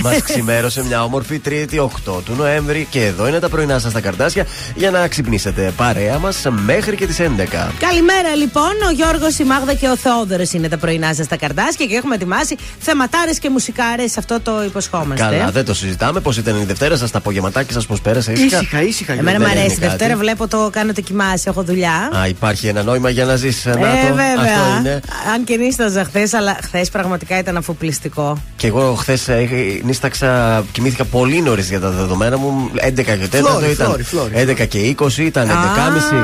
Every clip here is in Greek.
Μας ξημέρωσε μια όμορφη Τρίτη 8 του Νοέμβρη και εδώ είναι τα πρωινά σας στα καρτάσια για να ξυπνήσετε παρέα μας μέχρι και τις 11. Καλημέρα λοιπόν, ο Γιώργος, η Μάγδα και ο Θεόδωρος είναι τα πρωινά σας στα καρτάσια και έχουμε ετοιμάσει θεματάρες και μουσικάρες. Αυτό το υποσχόμαστε. Καλά, δεν το συζητάμε. Πώς ήταν η Δευτέρα σας, τα απογευματάκια σας, πώς πέρασε. Ήσυχα, ήσυχα. Εμένα μου αρέσει. Δευτέρα βλέπω το κάνω το κοιμάσαι, έχω δουλειά. Α, υπάρχει ένα νόημα για να ζήσει. Ε, βέβαια. Αν και νύσταζα χθες, αλλά χθες πραγματικά ήταν αφοπλιστικό. Και εγώ χθες ε, νύσταξα, κοιμήθηκα πολύ νωρίς για τα δεδομένα μου. 11 και 4 ήταν. 11 και 20 ήταν, 11.30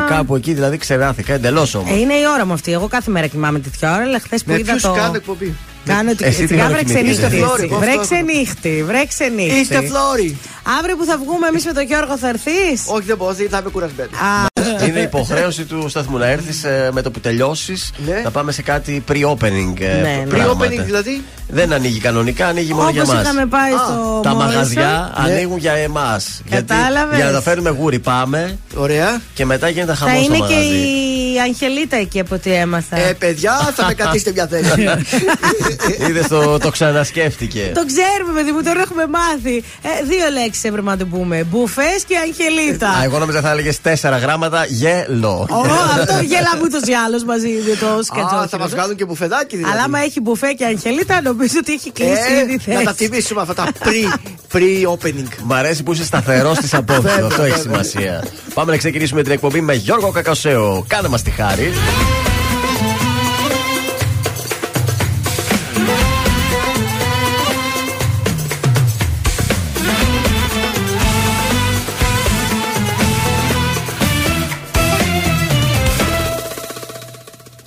κάπου εκεί δηλαδή ξεράθηκα εντελώς όμως. Ε, είναι η ώρα μου αυτή. Εγώ κάθε μέρα κοιμάμαι τέτοια ώρα, αλλά χθες που είδα το. Κάνω εκπομπή; Κάνω ότι Εσύ τι βρέξε νύχτη. Βρέξε νύχτη. Βρέξε νύχτη. Είστε φλόρι. Αύριο που θα βγούμε εμείς με τον Γιώργο θα έρθεις; Όχι, δεν μπορεί, θα είμαι κουρασμένη. Είναι υποχρέωση του σταθμού να έρθεις ε, με το που τελειώσεις Ναι. να πάμε σε κάτι pre-opening. ε, Ναι, ναι. πράγματα. Pre-opening δηλαδή; Δεν ανοίγει κανονικά, ανοίγει μόνο για Όπω μας. είχαμε πάει Α, στο. Τα Morrison. μαγαζιά Ναι. ανοίγουν για εμάς. Κατάλαβες. Για να τα φέρουμε γούρι, πάμε Ωραία. και μετά γίνεται χαμό Θα στο είναι και μαγαζί. η Αγγελίτα εκεί από ό,τι έμαθα. Ε, παιδιά, θα με κρατήσετε μια θέση. Είδες το, το ξανασκέφτηκε. Το ξέρουμε, παιδί μου, τώρα έχουμε μάθει. Ε, δύο λέξεις έπρεπε να το πούμε. Μπουφές και Αγγελίτα. Α, εγώ νόμιζα θα έλεγες τέσσερα γράμματα γελό. Ω, αυτό γελάμε ούτως ή άλλως μαζί με το Α, σκατσόκι. θα μας βγάλουν και μπουφεδάκι δηλαδή. Αλλά άμα έχει μπουφέ και Αγγελίτα, νομίζω ότι έχει κλείσει ήδη Ε, θέση. να τα τιμήσουμε αυτά τα pre- pre-opening. Μ' αρέσει που είσαι σταθερός τη απόψη. Βέβαια, Αυτό έχει βέβαια. σημασία. Πάμε να ξεκινήσουμε την εκπομπή με Γιώργο Κακασέο. Κάνε μας τη χάρη.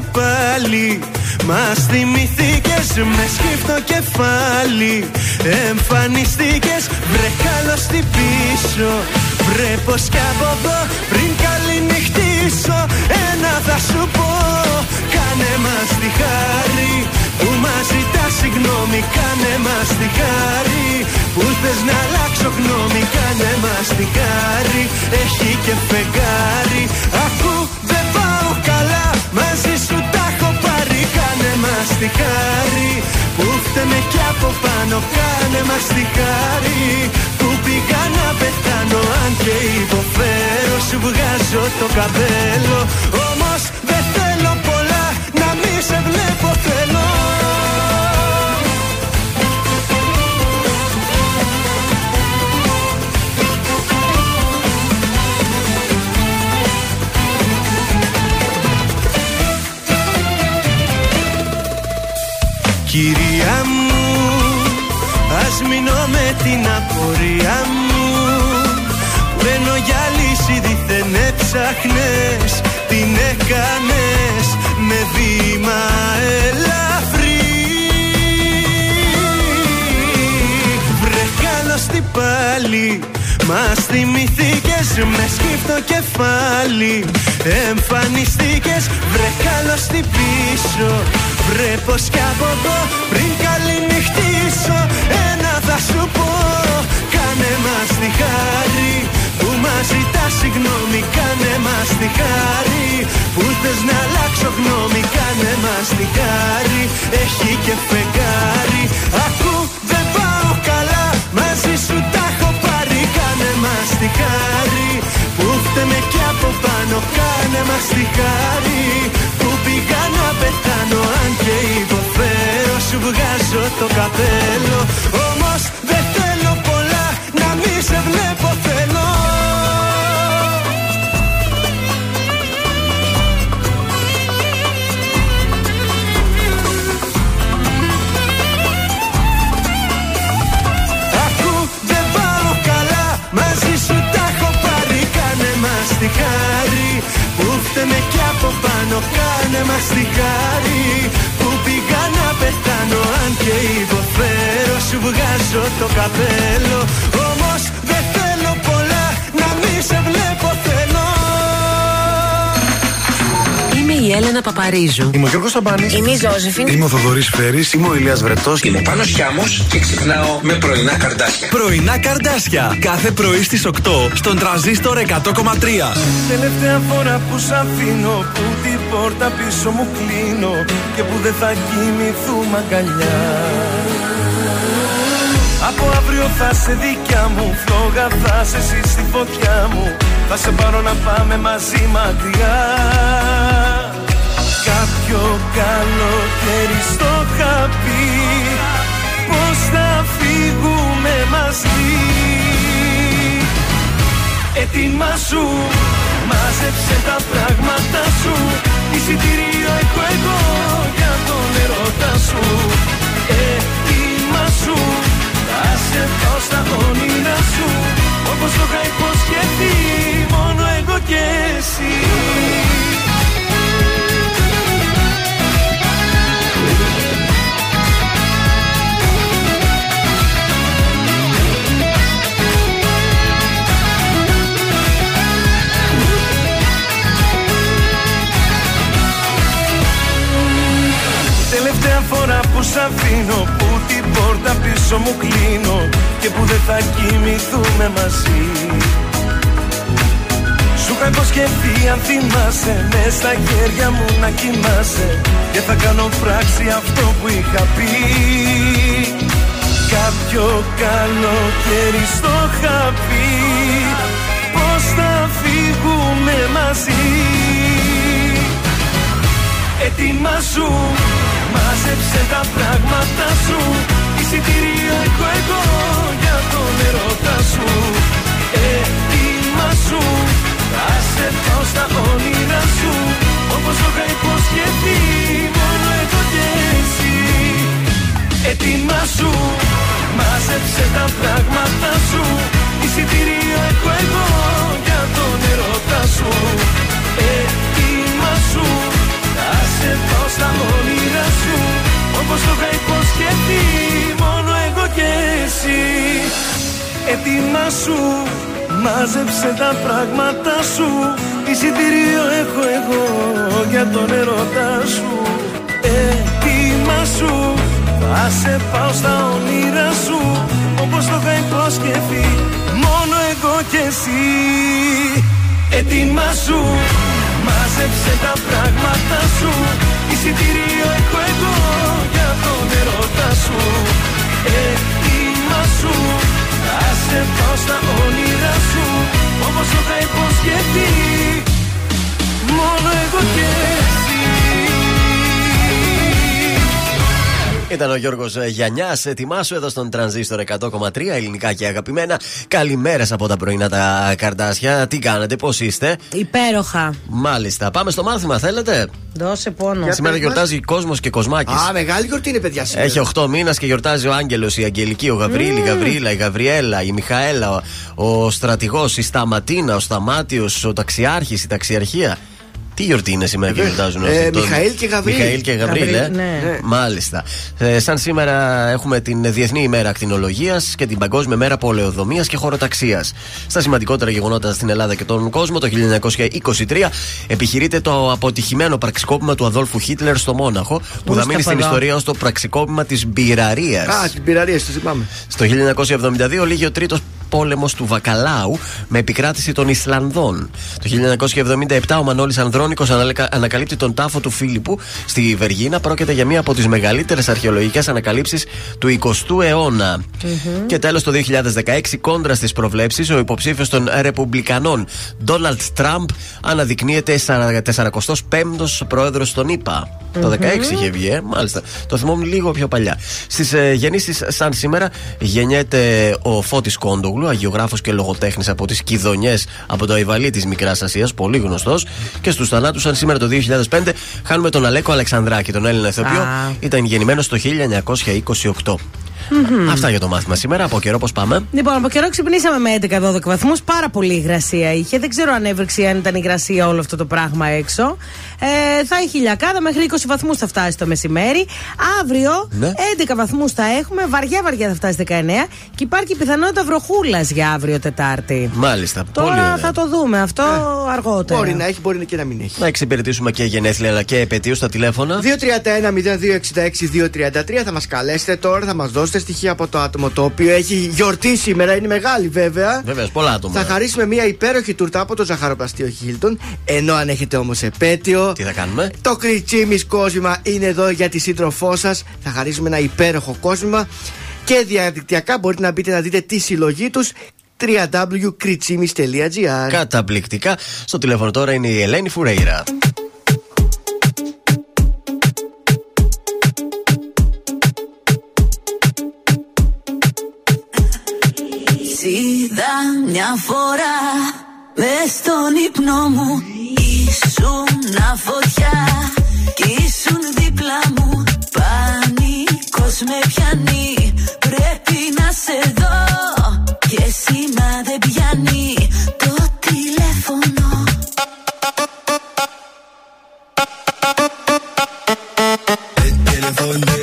καλώς τι πάλι. Μας θυμηθήκες με σκύφτο κεφάλι. Εμφανιστήκες βρε καλώς τι πίσω. Βρε πως κι από εδώ πριν καληνυχτήσω. Ένα θα σου πω Κάνε μας τη χάρη. Που μας ζητά συγγνώμη Κάνε μας τη χάρη. Που θες να αλλάξω γνώμη Κάνε μας τη χάρη. Έχει και φεγγάρι Ακού δεν πάω καλά. Μαζί σου τα έχω πάρει. Κάνε μας τη χάρη. Που φταίμε κι από πάνω. Κάνε μας τη χάρη. Που πήγα να πεθάνω. Αν και υποφέρω σου βγάζω το καπέλο. Όμως δεν θέλω πολλά. Να μη σε βλέπω. Θέλω Κυρία μου, ας μείνω με την απορία μου. Μπαίνω για λύση δίθεν έψαχνες Την έκανες με βήμα ελαφρύ. Βρε καλώς τι πάλι Μας θυμηθήκες με σκύφτο κεφάλι Εμφανιστήκες βρε καλώς τι πίσω. Βρε πως κι από εδώ πριν καληνυχτήσω Ένα θα σου πω Κάνε μας τη χάρη. Που μας ζητά συγγνώμη Κάνε μας τη χάρη. Που θες να αλλάξω γνώμη Κάνε μας τη χάρη. Έχει και φεγγάρι. Ακού δεν πάω καλά μαζί σου τα έχω πάρει Κάνε μας τη χάρη. Που φταίμε κι από πάνω Κάνε μας τη χάρη. Που πήγα να πεθάνω Αν και υποφέρω σου βγάζω το καπέλο. Όμως δεν θέλω πολλά να μη σε βλέπω θέλω βγάζω το καπέλο Όμως δεν θέλω πολλά να μη σε βλέπω θέλω Είμαι η Έλενα Παπαρίζου. Είμαι ο Γιώργος Σαμπάνης. Είμαι η Ζώζεφιν. Είμαι ο Θοδωρής Φέρης. Είμαι ο Ηλίας Βρετός. Είμαι ο Πάνος Χιάμος και ξυπνάω με πρωινά καρδάσια. Πρωινά καρδάσια. Κάθε πρωί στις 8 στον τραζίστορ 100,3. Τελευταία φορά που σ' αφήνω Που την πόρτα πίσω μου κλείνω Και που δεν θα κοιμηθούμε αγκαλιά Από αύριο θα σε δικιά μου. Φλόγα θα σε εσύ στη φωτιά μου. Θα σε πάρω να πάμε μαζί μακριά Κάποιο καλοκαίρι στο χαπί. Πώς θα φύγουμε μαζί. Έτοιμα σου, μάζεψε τα πράγματα σου. Εισιτήριο έχω εγώ για τον ερώτα σου. Έτοιμα σου, θα σε πάω στα όνειρα σου Όπως το είχα υποσχεθεί, μόνο εγώ και εσύ. Τελευταία φορά που σ' αφήνω Που την πόρτα πίσω μου κλείνω Και που δεν θα κοιμηθούμε μαζί. Σου είχα υποσχεθεί αν θυμάσαι Μες στα χέρια μου να κοιμάσαι Και θα κάνω πράξη αυτό που είχα πει. Κάποιο καλοκαίρι στο χαπί Πώς θα φύγουμε μαζί. Έτοιμα σου, μάζεψε τα πράγματα σου. Εισιτήριο έχω εγώ για τον ερώτα σου. Έτοιμα σου, θα σε πάω στα όνειρα σου. Όπως το είχα υποσχεθεί, μόνο εγώ και εσύ. Έτοιμα σου, μάζεψε τα πράγματα σου. Εισιτήριο έχω εγώ για τον ερώτα σου. Έτοιμα σου, θα σε πάω στα όνειρα σου Όπως το είχα υποσχεθεί Μόνο εγώ και εσύ. Έτοιμα σου Μάζεψε τα πράγματα σου Εισιτήριο έχω εγώ Για τον ερώτα σου. Έτοιμα σου Θα σε πάω στα όνειρα σου Όπως το είχα υποσχεθεί Μόνο εγώ και εσύ. Έτοιμα σου Μάζεψε τα πράγματα σου. Εισιτήριο έχω εγώ για τον ερώτα σου. Έτοιμα σου. Θα σε πάω στα όνειρα σου. Όπως το είχα υποσχεθεί. Μόνο εγώ και Ήταν ο Γιώργος Γιαννιάς. Ετοιμάσου εδώ στον τρανζίστορ 100,3 ελληνικά και αγαπημένα. Καλημέρα από τα πρωινά τα καρτάσια. Τι κάνετε, πώς είστε; Υπέροχα. Μάλιστα. Πάμε στο μάθημα, θέλετε; Δώσε πόνο. Για Σήμερα πες γιορτάζει κόσμος και κοσμάκι. Α, μεγάλη γιορτή είναι, παιδιά σήμερα. Έχει 8 μήνα και γιορτάζει ο Άγγελος, η Αγγελική, ο Γαβρίλη, η Γαβρίλα, η Γαβριέλα, η Μιχαέλα, ο, ο στρατηγός, η Σταματίνα, ο Σταμάτιος, ο ταξιάρχης, η ταξιαρχία. Τι γιορτή είναι σήμερα και γιορτάζουν Ε, αυτοί, τον- Μιχαήλ και Γαβρίλ. Μιχαήλ και Γαβρίλ, Γαβρίλ, ε. ναι. Μάλιστα. Ε, σαν σήμερα έχουμε την Διεθνή ημέρα ακτινολογίας και την Παγκόσμια μέρα πολεοδομίας και χωροταξίας. Στα σημαντικότερα γεγονότα στην Ελλάδα και τον κόσμο, το 1923 επιχειρείται το αποτυχημένο πραξικόπημα του Αδόλφου Χίτλερ στο Μόναχο, που θα Μάλιστα, μείνει στην παλά. ιστορία ως το πραξικόπημα της Μπειραρίας. Α, την πειραρία, το θυμάμαι. Στο 1972 λύγει ο τρίτος πόλεμος του Βακαλάου με επικράτηση των Ισλανδών. Το 1977 ο Μανώλης Ανδρώνικος ανακαλύπτει τον τάφο του Φίλιππου στη Βεργίνα. Πρόκειται για μία από τις μεγαλύτερες αρχαιολογικές ανακαλύψεις του 20ου αιωνα Και τέλος το 2016, κόντρα στις προβλέψεις, ο υποψήφιος των Ρεπουμπλικανών Ντόναλτ Τραμπ αναδεικνύεται 45ο πρόεδρος των ΗΠΑ. Το 16 είχε βγει, ε, μάλιστα. Το θυμόμουν λίγο πιο παλιά. Στις ε, γεννήσεις, σαν σήμερα, γεννιέται ο Φώτης Κόντογλου, αγιογράφος και λογοτέχνης από τις Κιδονιές από το Αϊβαλί της Μικράς Ασίας, πολύ γνωστός. Και στους θανάτους, σαν σήμερα το 2005, χάνουμε τον Αλέκο Αλεξανδράκη, τον Έλληνα ηθοποιό. Α. Ήταν γεννημένος το 1928. Αυτά για το μάθημα σήμερα. Από καιρό πώς πάμε; Λοιπόν, από καιρό ξυπνήσαμε με 11-12 βαθμούς. Πάρα πολύ υγρασία είχε. Δεν ξέρω αν έβρεξε αν ήταν υγρασία όλο αυτό το πράγμα έξω. Ε, θα έχει χιλιακάδα μέχρι 20 βαθμούς θα φτάσει το μεσημέρι. Αύριο Ναι. 11 βαθμούς θα έχουμε. Βαριά βαριά θα φτάσει 19. Και υπάρχει πιθανότητα βροχούλας για αύριο Τετάρτη. Μάλιστα. πολύ Τώρα ωραία. θα το δούμε αυτό αργότερα. Μπορεί να έχει, μπορεί και να μην έχει. Να εξυπηρετήσουμε και γενέθλια αλλά και επαιτίου στα τηλέφωνα. 231-0266-233 θα μας καλέσετε τώρα, θα μας δώσετε στοιχεία από το άτομο το οποίο έχει γιορτή σήμερα, είναι μεγάλη βέβαια. Βεβαίω, πολλά άτομα. Θα χαρίσουμε μια υπέροχη τουρτά από το ζαχαροπλαστείο Χίλτον. Ενώ αν έχετε όμως επέτειο, Τι θα κάνουμε; το κριτσίμις κόσμημα είναι εδώ για τη σύντροφό σας. Θα χαρίσουμε ένα υπέροχο κόσμημα και διαδικτυακά μπορείτε να μπείτε να δείτε τη συλλογή τους www.kritsimis.gr Καταπληκτικά. Στο τηλέφωνο τώρα είναι η Ελένη Φουρέιρα. Είδα μια φορά μες στον ύπνο μου Ήσουν φωτιά και ήσουν δίπλα μου. Πανικός με πιάνει Πρέπει να σε δω. Και να δεν πιάνει το τηλέφωνο. El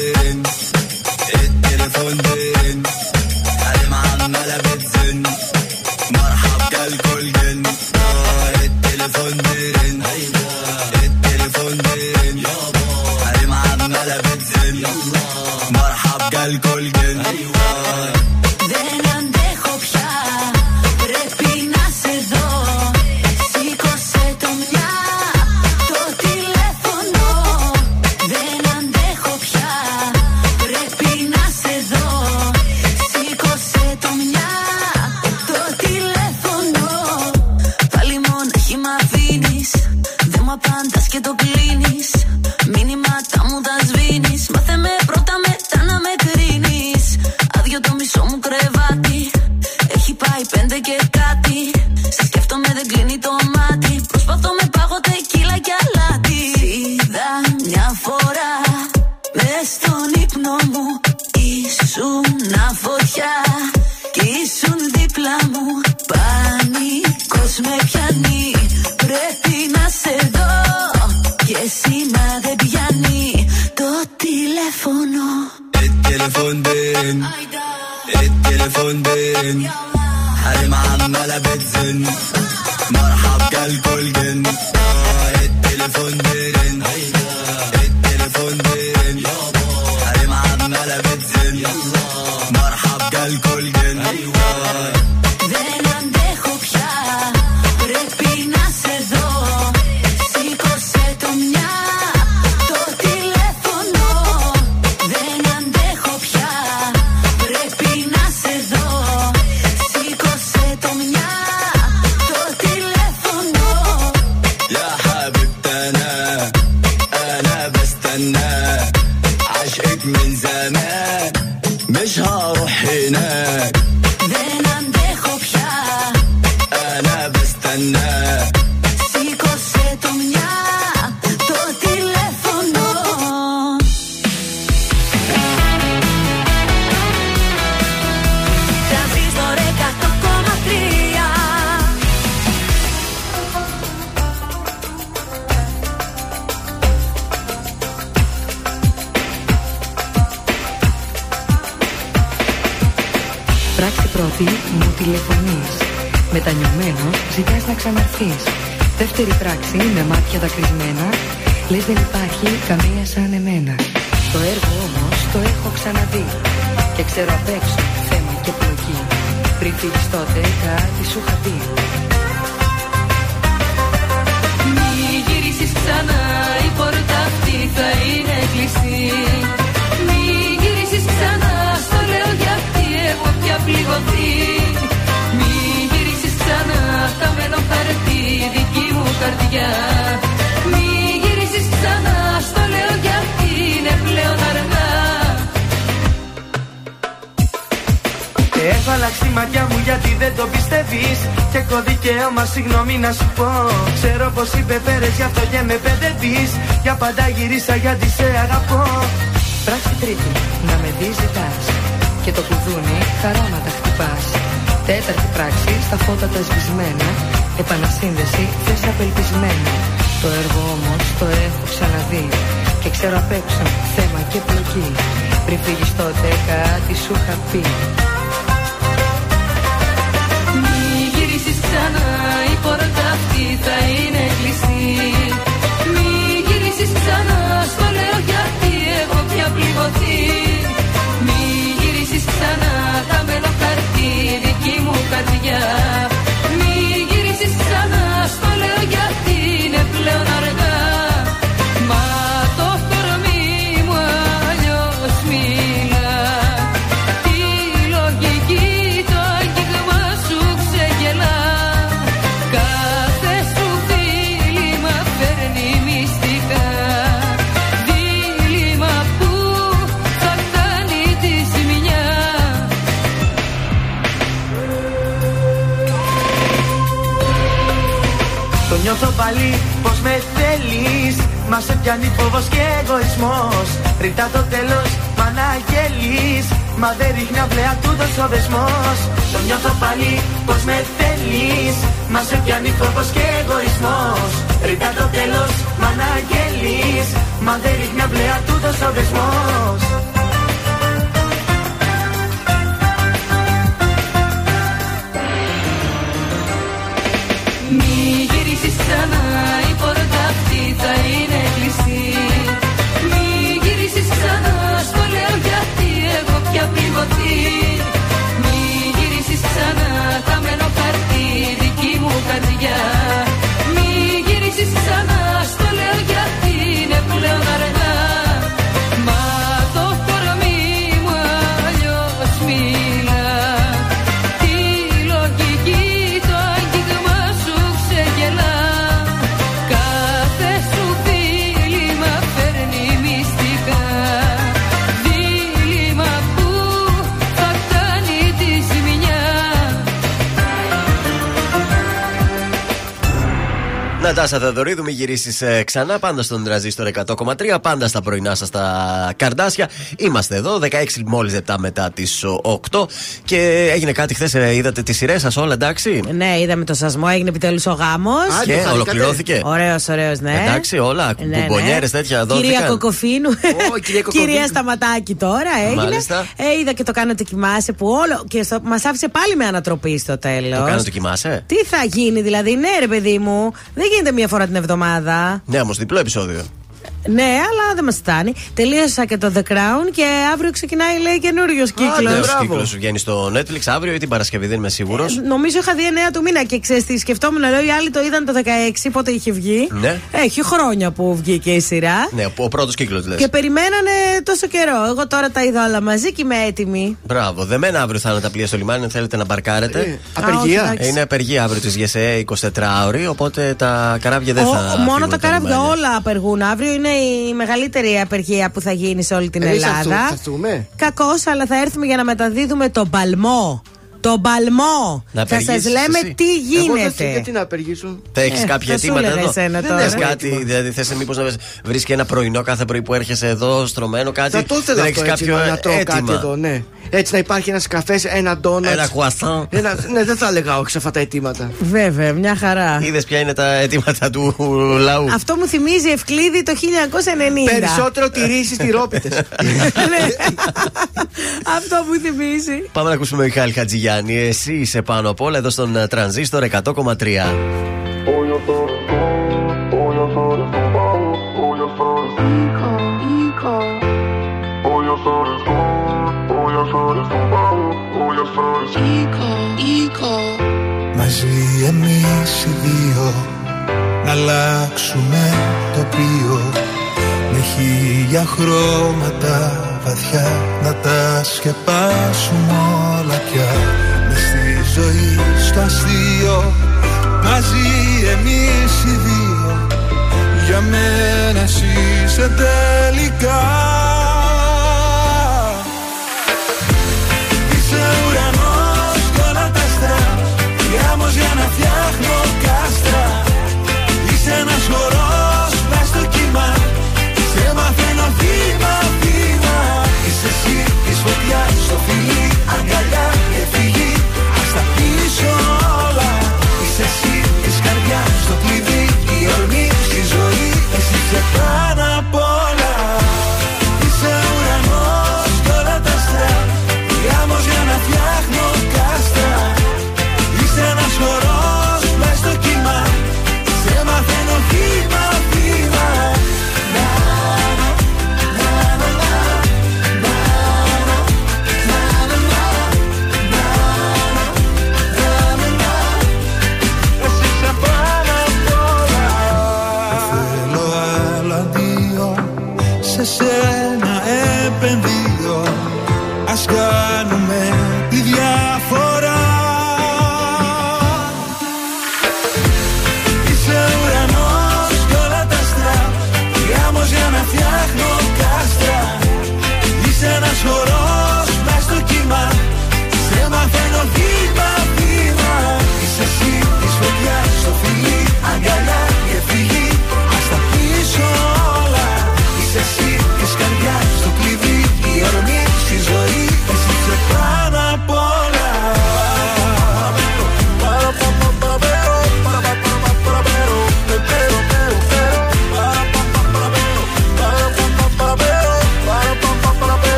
alcohol. تليفونه التليفون بين التليفون بين عمالة بتزن مرحب التليفون بين التليفون حريم عمالة بتزن مرحب جالكوا جن Μετανιωμένος, ζητάς να ξαναρθείς Δεύτερη πράξη, με μάτια δακρυσμένα Λες δεν υπάρχει καμία σαν εμένα Το έργο όμως το έχω ξαναδεί Και ξέρω απ' έξω θέμα και πλοκή Πριν φύγεις τότε κάτι σου είχα πει Μη γυρίσεις ξανά, η πόρτα αυτή θα είναι κλειστή. Μη γυρίσεις ξανά, στο λέω γιατί έχω πια πληγωθεί. Καρδιά. Μη γυρίσεις ξανά, στο λέω γιατί είναι πλέον αργά. Έχω αλλάξει η ματιά μου γιατί δεν το πιστεύεις. Και έχω δικαίωμα συγγνώμη να σου πω. Ξέρω πως υπεφέρες γι' αυτό και με παιδεύεις Για πάντα γυρίσα γιατί σε αγαπώ. Πράξη τρίτη, να με δεις ζητάς. Και το κουδούνι χαρά να τα χτυπάς Τέταρτη πράξη στα φώτα τα σβησμένα Επανασύνδεση θες απελπισμένα. Το έργο όμως το έχω ξαναδεί Και ξέρω απ' έξω θέμα και πλοκή. Πριν φύγεις τότε κάτι σου είχα πει. Μη γυρίσεις ξανά η πόρτα αυτή θα είναι κλειστή. Μη γυρίσεις ξανά στο λέω γιατί έχω πια πληγωθεί Μη γυρίσεις ξανά χαμένο χαρτί δική μου καρδιά νιώθω πάλι πως με θέλεις. Μα σε πιάνει φόβος και εγωισμός. Ρητά το τέλος μ' αναγγέλεις Μα δεν ρίχνει αυλαία τούτος ο δεσμός. Το νιώθω πάλι πως με θέλεις. Μα σε πιάνει φόβος και εγωισμός. Ρητά το τέλος μ' αναγγέλεις Μα δεν ρίχνει αυλαία τούτος ο δεσμός ξανά η πόρτα αυτή θα είναι κλειστή. Μη γυρίσεις ξανά στο λέω γιατί έχω πια πληγωθεί Μη γυρίσεις ξανά χαμένο χαρτί δική μου καρδιά. Μη γυρίσεις ξανά στο λέω γιατί είναι πλέον αργά Νατάσα Θεοδωρίδου, μη γυρίσει ξανά. Πάντα στον τραζίστορ 100,3. Πάντα στα πρωινά σας τα καρδάσια. Είμαστε εδώ, 16 μόλις λεπτά μετά τις 8. Και έγινε κάτι χθες, είδατε τις σειρές σας όλα, εντάξει; Ναι, είδαμε το σασμό, έγινε επιτέλους ο γάμος. Και ολοκληρώθηκε. Ωραίος, ωραίος, ναι. Εντάξει, όλα. Ναι, ναι. Κουμπονιέρες τέτοια εδώ. Κυρία Κοκοφίνου. κυρία Κοκοφίνου. Κυρία Σταματάκη τώρα έγινε. Μάλιστα. Ε, είδα και το κάνω το κοιμάσαι που όλο. Και στο, μας άφησε πάλι με ανατροπή στο τέλος. Το κάνω το κοιμάσαι. Τι θα γίνει, δηλαδή, ναι, ρε παιδί μου, δεν γίνεται μία φορά την εβδομάδα. Ναι, όμως διπλό επεισόδιο. Ναι, αλλά δεν μας φτάνει. Τελείωσα και το The Crown και αύριο ξεκινάει, λέει, καινούριος κύκλος. Νέο κύκλος σου βγαίνει στο Netflix αύριο ή την Παρασκευή, δεν είμαι σίγουρος. Νομίζω είχα δει 9 του μήνα και ξέρεις τι σκεφτόμουν. Λέω οι άλλοι το είδαν το 16, πότε είχε βγει. Ναι. Έχει χρόνια που βγήκε η σειρά. Ναι, ο πρώτος κύκλος λες. Και περιμένανε τόσο καιρό. Εγώ τώρα τα είδα όλα μαζί και είμαι έτοιμη. Μπράβο. Δεμένα αύριο θα είναι τα πλοία στο λιμάνι, αν θέλετε να μπαρκάρετε. Ε, απεργία. Α, όχι, εντάξει. Είναι απεργία αύριο της ΓΕΣΕ 24 ώρη, οπότε τα καράβια δεν Ο- θα. μόνο φύγουν τα καράβια λιμάνια. όλα απεργούν. Αύριο είναι η μεγαλύτερη απεργία που θα γίνει σε όλη την Εμείς θα Ελλάδα. έρθουμε- θα έρθουμε. Κακώς, αλλά θα έρθουμε για να μεταδίδουμε τον παλμό. Τον παλμό. Να θα σας απεργήσεις λέμε εσύ. τι Εγώ δεν γίνεται. γιατί να απεργήσουν. Θα έχεις Ε, κάποια θα σου αιτήματα έλεγα εδώ. εσένα δεν τώρα. θες Έχω κάτι, αίτημα. δηλαδή θες μήπως να βρεις και ένα πρωινό κάθε πρωί που έρχεσαι εδώ, στρωμένο κάτι. Θα το ήθελα δεν αυτό έχεις έτσι, κάποιο να τρώω κάτι αίτημα. εδώ, ναι. Έτσι να υπάρχει ένας καφές, ένα ντόνατ. Ένα χουαστάν. ναι, δεν θα έλεγα όχι σε αυτά τα αιτήματα. Βέβαια, μια χαρά. Είδες ποια είναι τα αιτήματα του λαού. Αυτό μου θυμίζει Ευκλήδη το 1990. Περισσότερο τηρήσεις τυρόπιτες. Ναι. Αυτό μου θυμίζει. Πάμε να ακούσουμε Μιχάλη Χατζηγιάννη. Εσύ είσαι πάνω απ' όλα εδώ στον ε, τρανζίστορ 100,3. Μαζί εμείς οι δύο Να αλλάξουμε τοπίο Με χίλια χρώματα βαθιά Να τα σκεπάσουμε όλα πια. Μες στη ζωή στο αστείο Μαζί εμείς οι δύο. Για μένα εσύ είσαι τελικά. Είσαι ουρανός κι όλα τα άστρα Γράμμος για να φτιάχνω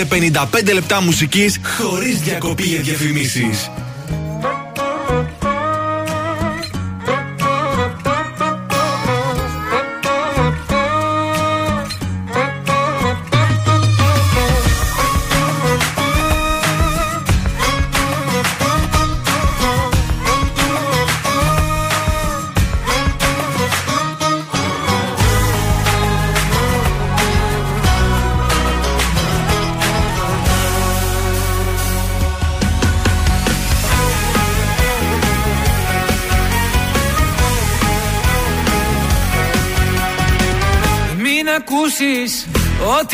Ακούτε 55 λεπτά μουσικής χωρίς διακοπή για διαφημίσεις.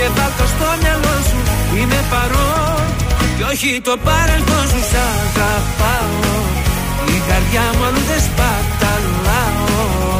και βάλ' το στο μυαλό σου. Είναι παρόν και όχι το παρελθόν σου. Σ' αγαπάω. Η καρδιά μου αλλού δεν σπαταλάω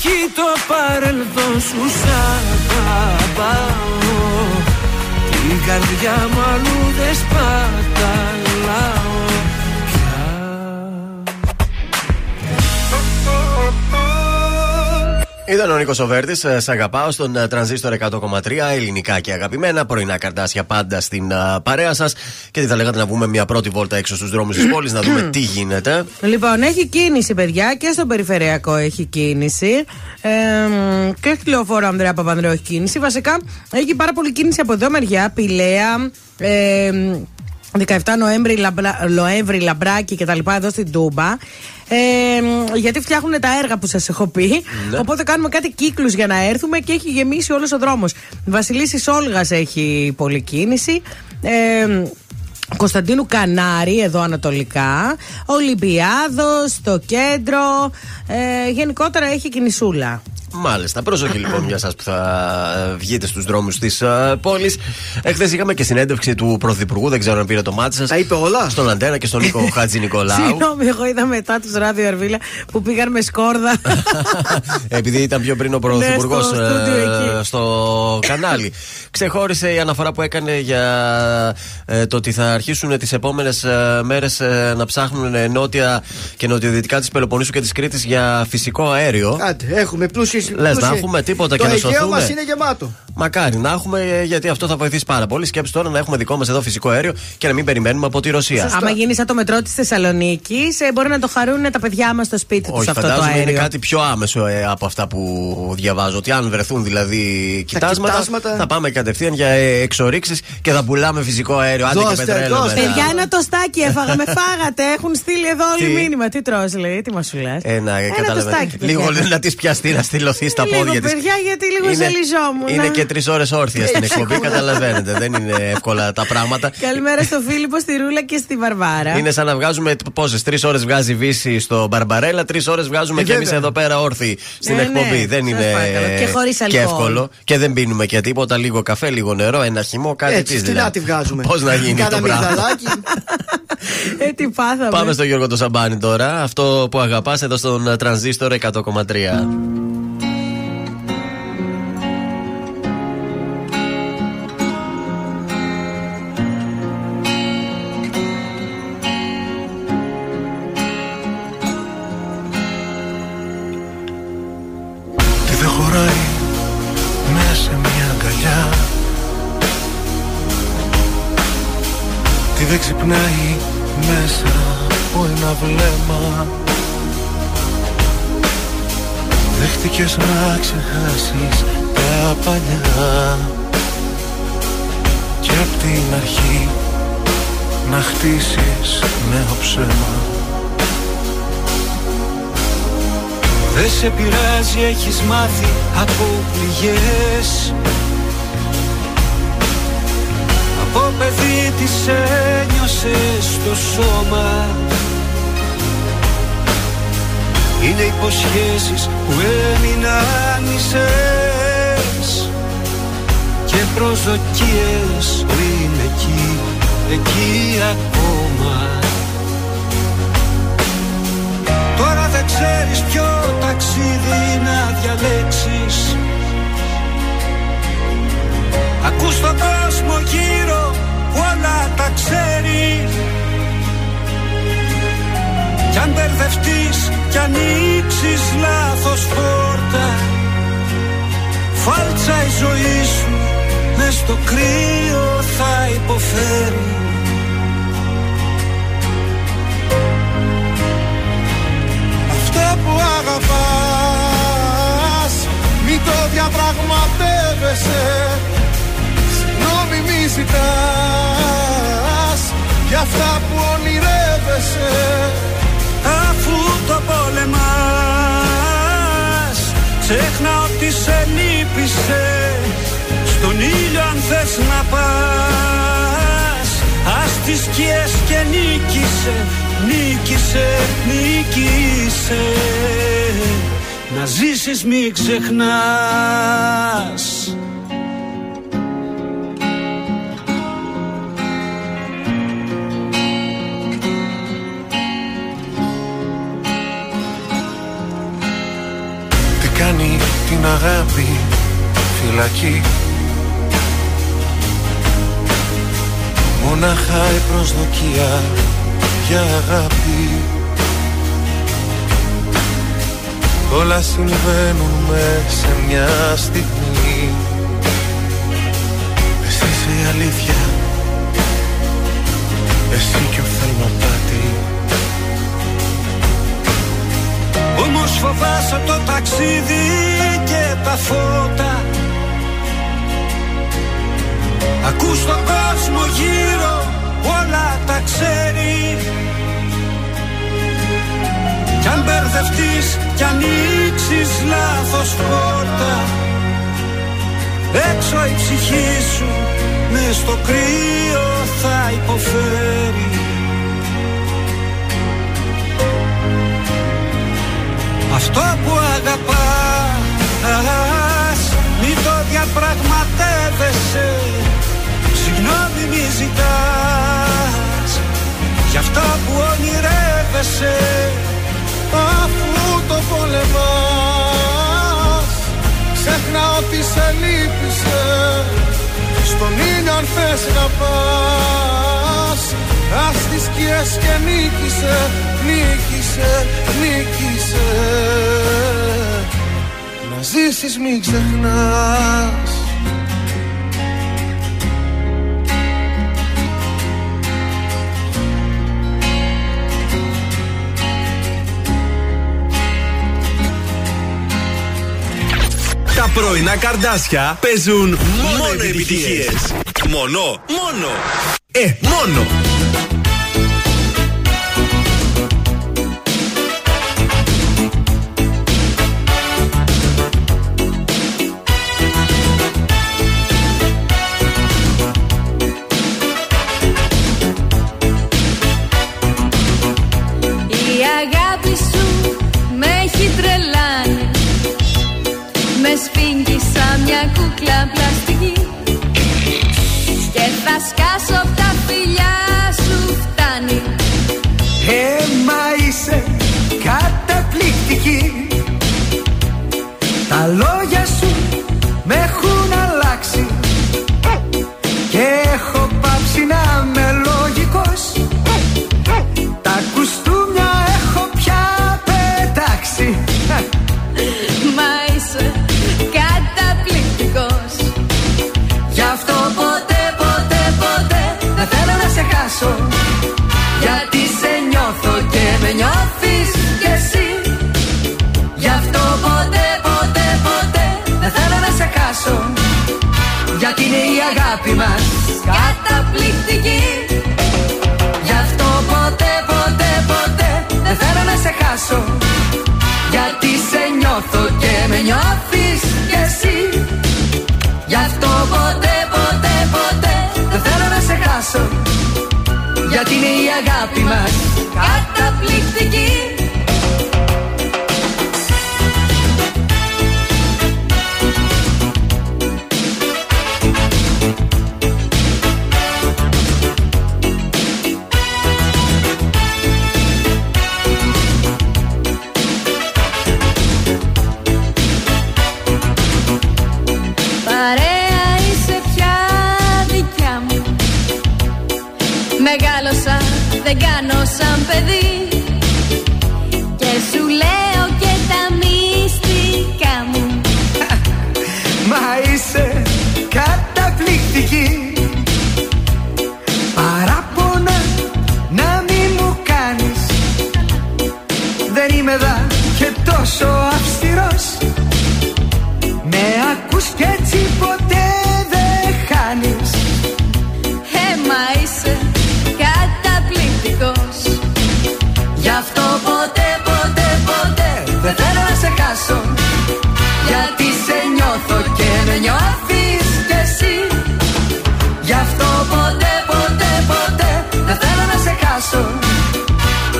Έχει το παρελθόν σου σαν αγαπάω. Την καρδιά μου αλλού δεν σπαταλάω. Ήταν ο Νίκος Οβέρτης, σε αγαπάω στον ε, τρανζίστορ 100,3 ελληνικά και αγαπημένα. Πρωινά καρτάσια πάντα στην ε, παρέα σας. Και τι θα λέγατε να βγούμε μια πρώτη βόλτα έξω στους δρόμους της πόλης να δούμε τι γίνεται. Λοιπόν, έχει κίνηση, παιδιά, και στο περιφερειακό έχει κίνηση. Ε, και στη λεωφόρο Ανδρέα Παπανδρέου έχει κίνηση. Βασικά έχει πάρα πολύ κίνηση από εδώ μεριά. Πηλαία. Ε, 17 Νοέμβρη, Λαμπρα, Νοέμβρη Λαμπράκη και τα λοιπά εδώ στην Τούμπα. Ε, γιατί φτιάχνουν τα έργα που σας έχω πει. Ναι. Οπότε κάνουμε κάτι κύκλους για να έρθουμε και έχει γεμίσει όλος ο δρόμος. Βασιλίση Όλγας έχει πολλή κίνηση. Ε, Κωνσταντίνου Κανάρη εδώ ανατολικά Ολυμπιάδος στο κέντρο ε, Γενικότερα έχει κινησούλα Μάλιστα. Πρόσοχη λοιπόν για εσά που θα ε, βγείτε στους δρόμους της πόλης. Εχθές είχαμε και συνέντευξη του Πρωθυπουργού, δεν ξέρω αν πήρε το μάτι σας. Τα είπε όλα. Στον Αντένα και στον Νίκο Χατζη Νικολάου. Συγγνώμη, εγώ είδα μετά τους ράδιο Αρβίλα που πήγαν με σκόρδα. Επειδή ήταν πιο πριν ο Πρωθυπουργό Ναι, στο στούντιο εκεί. στο κανάλι. Ξεχώρισε η αναφορά που έκανε για ε, το ότι θα αρχίσουν τις επόμενες μέρες να ψάχνουν ε, νότια και νοτιοδυτικά της Πελοποννήσου και της Κρήτης για φυσικό αέριο. Άντε, έχουμε πλούσιες Λες να πλούσιες- έχουμε τίποτα το και να Αιγαίο σωθούμε. μας είναι γεμάτο. Μακάρι να έχουμε, ε, γιατί αυτό θα βοηθήσει πάρα πολύ. Σκέψτε τώρα να έχουμε δικό μας εδώ φυσικό αέριο και να μην περιμένουμε από τη Ρωσία. Άμα γίνει σαν το μετρό της Θεσσαλονίκης, μπορεί να το χαρούν τα παιδιά μας στο σπίτι τους Όχι, αυτό το φαντάζομαι είναι αέριο. κάτι πιο άμεσο ε, από αυτά που διαβάζω. Ότι αν βρεθούν δηλαδή κοιτάσματα, κοιτάσματα. θα πάμε κατευθείαν για ε, εξορίξεις και θα πουλάμε φυσικό αέριο. Άντε και Δώστε, πετρέλαιο. δώστε. μετά. Παιδιά, ένα τοστάκι έφαγα, με φάγατε. Έχουν στείλει εδώ όλοι Τι; μήνυμα. Τι τρως λέει, τι μα σου λες. Ένα, καταλαβαίνετε. τοστάκι, παιδιά. Λίγο να τη πιαστεί, να στυλωθεί στα λίγο, πόδια της. παιδιά, γιατί λίγο ζαλιζόμουν. Είναι και τρεις ώρες όρθια στην εκπομπή, καταλαβαίνετε. Δεν είναι εύκολα τα πράγματα. Καλημέρα στο Φίλιππο, στη Ρούλα και στη Βαρβάρα. Είναι σαν να βγάζουμε πόσες, τρεις ώρες βγάζει Βύση στο Μπαρμπαρέλα, τρεις ώρες βγάζουμε Ε, και εμείς βέβαια. εδώ πέρα όρθιοι στην Ναι, εκπομπή. ναι, Δεν σας είναι παρακαλώ. Και χωρίς αλκοόλ. εύκολο. Και δεν πίνουμε και τίποτα. Λίγο καφέ, λίγο νερό, ένα χυμό, κάτι Έτσι, της στην δηλαδή. άτη βγάζουμε. Πώς να γίνει Κάνα το πράγμα. μυγδαλάκι. Ε, τι πάθαμε. Πάμε στο Γιώργο το Σαμπάνι τώρα. Αυτό που αγαπάς εδώ στον τρανζίστορ 100,3. Βλέμμα. Δέχτηκες να ξεχάσεις τα παλιά. Και απ' την αρχή να χτίσεις νέο ψέμα. Δεν σε πειράζει, έχεις μάθει από πληγές. Από παιδί τις ένιωσες στο σώμα Είναι υποσχέσεις που έμειναν μισές Και προσδοκίες που είναι εκεί, εκεί ακόμα. Τώρα δεν ξέρεις ποιο ταξίδι να διαλέξεις. Ακούς τον κόσμο γύρω που όλα τα ξέρει Κι αν μπερδευτείς κι ανοίξεις λάθος πόρτα Φάλτσα η ζωή σου μες στο κρύο θα υποφέρει. Αυτό που αγαπάς Μην το διαπραγματεύεσαι. Συγγνώμη μη ζητάς. Για αυτά που ονειρεύεσαι Αφού το πολεμάς Ξέχνα ότι σε λύπησε. Στον ήλιο αν θες να πας Ας τις σκιές και νίκησε Νίκησε, νίκησε. Να ζήσεις μη ξεχνάς την αγάπη φυλακή. Μονάχα η προσδοκία για αγάπη. Όλα συμβαίνουν μέσα σε μια στιγμή. Εσύ είσαι η αλήθεια. Εσύ και ο θαλμαπάτη Όμως φοβάσαι το ταξίδι και τα φώτα. Ακούς τον κόσμο γύρω όλα τα ξέρει. Κι αν μπερδευτείς κι ανοίξεις λάθος πόρτα Έξω η ψυχή σου μες στο κρύο θα υποφέρει Αυτό που αγαπάς Μη το διαπραγματεύεσαι. Συγγνώμη μη ζητάς. Για αυτά που ονειρεύεσαι Αφού το πολεμάς. Ξέχνα ότι σε λύπησε Στον ήλιο αν θες να πας Ας τις σκιές και νίκησε Νίκησε, νίκησε Να ζήσεις μην ξεχνάς Τα πρωινά καρδάσια παίζουν μόνο επιτυχίες. Μόνο, μόνο. Ε, μόνο.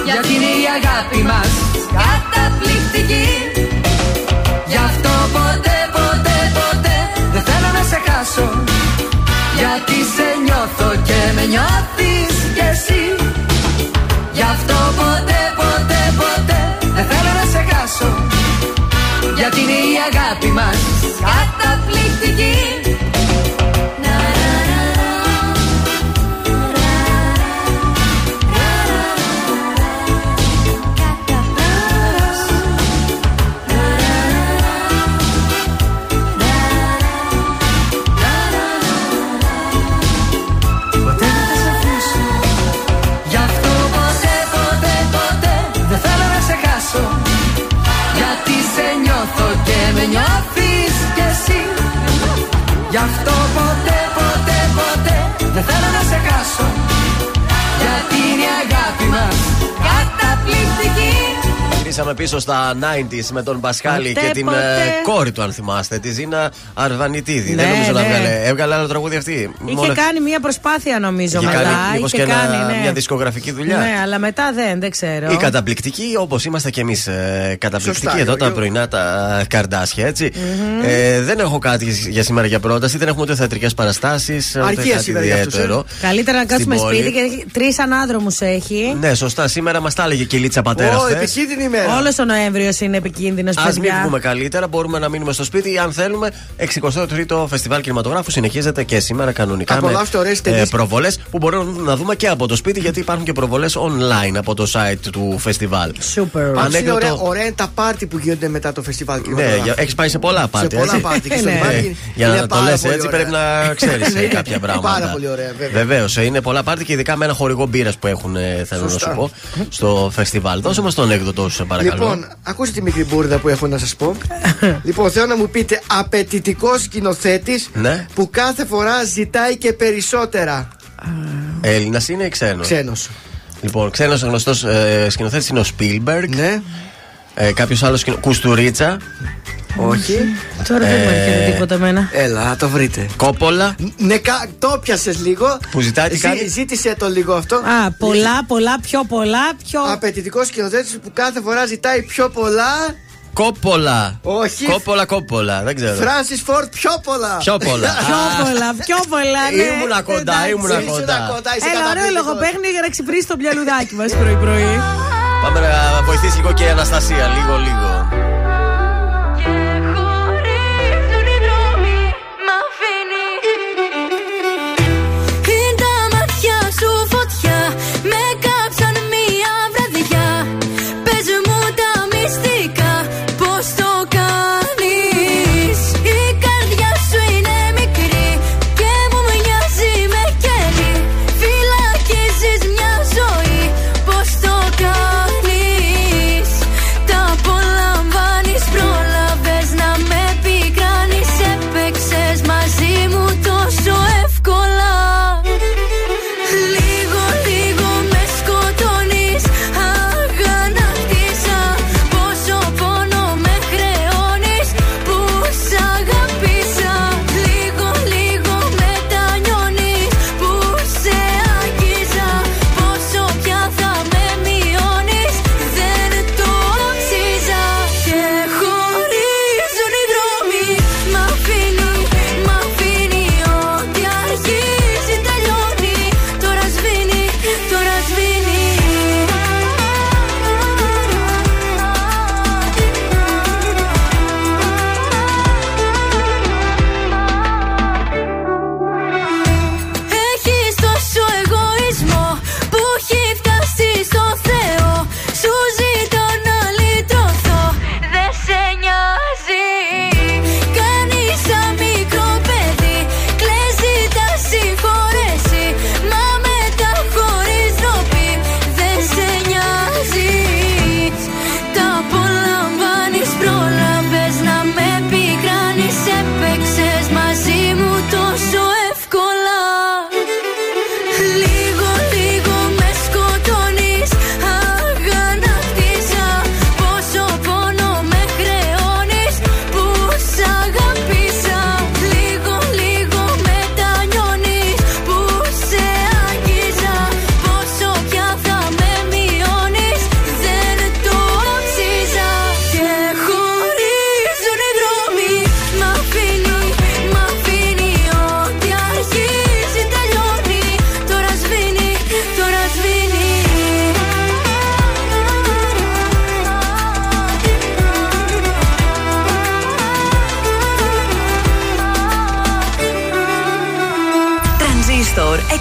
Γιατί είναι η αγάπη μας Καταπληκτική. Γι' αυτό ποτέ, ποτέ, ποτέ δεν θέλω να σε χάσω. Γιατί σε νιώθω και με νιώθεις κι εσύ. Γι' αυτό ποτέ, ποτέ, ποτέ δεν θέλω να σε χάσω. Γιατί είναι η αγάπη μας Καταπληκτική νιώθεις κι εσύ. Γι' αυτό ποτέ, ποτέ, ποτέ Δεν θέλω να σε χάσω. Γυρίσαμε πίσω στα 90s με τον Πασχάλη Ποτέ, και την ποτέ. ε, κόρη του, αν θυμάστε, τη Ζήνα Αρβανιτίδη. Ναι, Δεν νομίζω να ναι. βγάλε. Έβγαλε άλλο τραγούδι αυτή; Είχε κάνει μια προσπάθεια νομίζω Είχε μετά. κάνει μήπως Είχε και ένα- κάνει, ναι. μια δισκογραφική δουλειά. Ναι, αλλά μετά δεν, δεν ξέρω. Η καταπληκτική, όπως είμαστε κι εμείς καταπληκτικοί Σωστά, εδώ τα Γιώργο. πρωινά τα καρδάσια, έτσι. Ε, δεν έχω κάτι για σήμερα για πρόταση, δεν έχουμε ούτε θεατρικές παραστάσεις. Αρκεί σήμερα για αυτούς, ε. Καλύτερα να κάτσουμε Στην πόλη. σπίτι και τρεις ανάδρομους έχει. Ναι, σωστά. Σήμερα μας τα έλεγε και η Λίτσα Πατέρα Ω, χθες. επικίνδυνη ημέρα. Όλος ο Νοέμβριος είναι επικίνδυνος, Α μην παιδιά. βγούμε καλύτερα, μπορούμε να μείνουμε στο σπίτι αν θέλουμε. 63ο Φεστιβάλ Κινηματογράφου συνεχίζεται και σήμερα κανονικά Απολαύστε με ωραίες ταινίες. προβολές που μπορούμε να δούμε και από το σπίτι γιατί υπάρχουν και προβολές online από το site του φεστιβάλ. Σούπερ. Πάντως είναι Ανέκδοτο- ωραία, ωραία είναι τα πάρτι που γίνονται μετά το φεστιβάλ. Ναι, έχεις πάει σε πολλά πάρτι. πολλά έτσι. πάρτι και Ε, στο ναι. πάρτι Για είναι να το πάρα λες πολύ έτσι ωραία. πρέπει να ξέρεις Ναι, είναι κάποια πράγματα. Πάρα πολύ ωραία, βέβαια. Βεβαίως, είναι πολλά πάρτι και ειδικά με ένα χορηγό μπύρας που έχουν, ε, θέλω να Σωστά. σου πω, στο φεστιβάλ. Δώσε μας τον έκδοτο, σε παρακαλώ. Λοιπόν, ακούστε τη μικρή μπουρδα που έχω να σας πω. λοιπόν, θέλω να μου πείτε απαιτητικός σκηνοθέτης Ναι. που κάθε φορά ζητάει και περισσότερα. Έλληνας είναι ή ξένος; Ξένος. Λοιπόν, ξένος γνωστός ε, σκηνοθέτης είναι ο Σπίλμπεργκ. Ναι. Ε, Κάποιος άλλος σκηνο... Κουστουρίτσα. Όχι. Τώρα δεν μου έρχεται Ε, τίποτα εμένα. Έλα, να το βρείτε. Κόπολα. Ναι, κα- το πιασε λίγο. Που ζητάει τι Ζή- κάνει; Ζήτησε το λίγο αυτό. Α, πολλά, πολλά, πιο πολλά, πιο. Απαιτητικός σκηνοθέτης που κάθε φορά ζητάει πιο πολλά. Κόπολα. Όχι. Κόπολα, κόπολα. Δεν ξέρω. Φράνσι Φόρτ πιο πολλά. Πιο πολλά. Πιο πολλά, πιο πολλά, ναι. Ήμουνα κοντά, Εντάξει. ήμουνα Ήσουν κοντά. κοντά, είσαι Έλα, ωραίο καταπληκτικός. λογοπαίχνιο για να ξυπνήσει το πιαλουδάκι μας πρωί-πρωί. Πάμε να βοηθήσει λίγο και η Αναστασία. Λίγο, λίγο.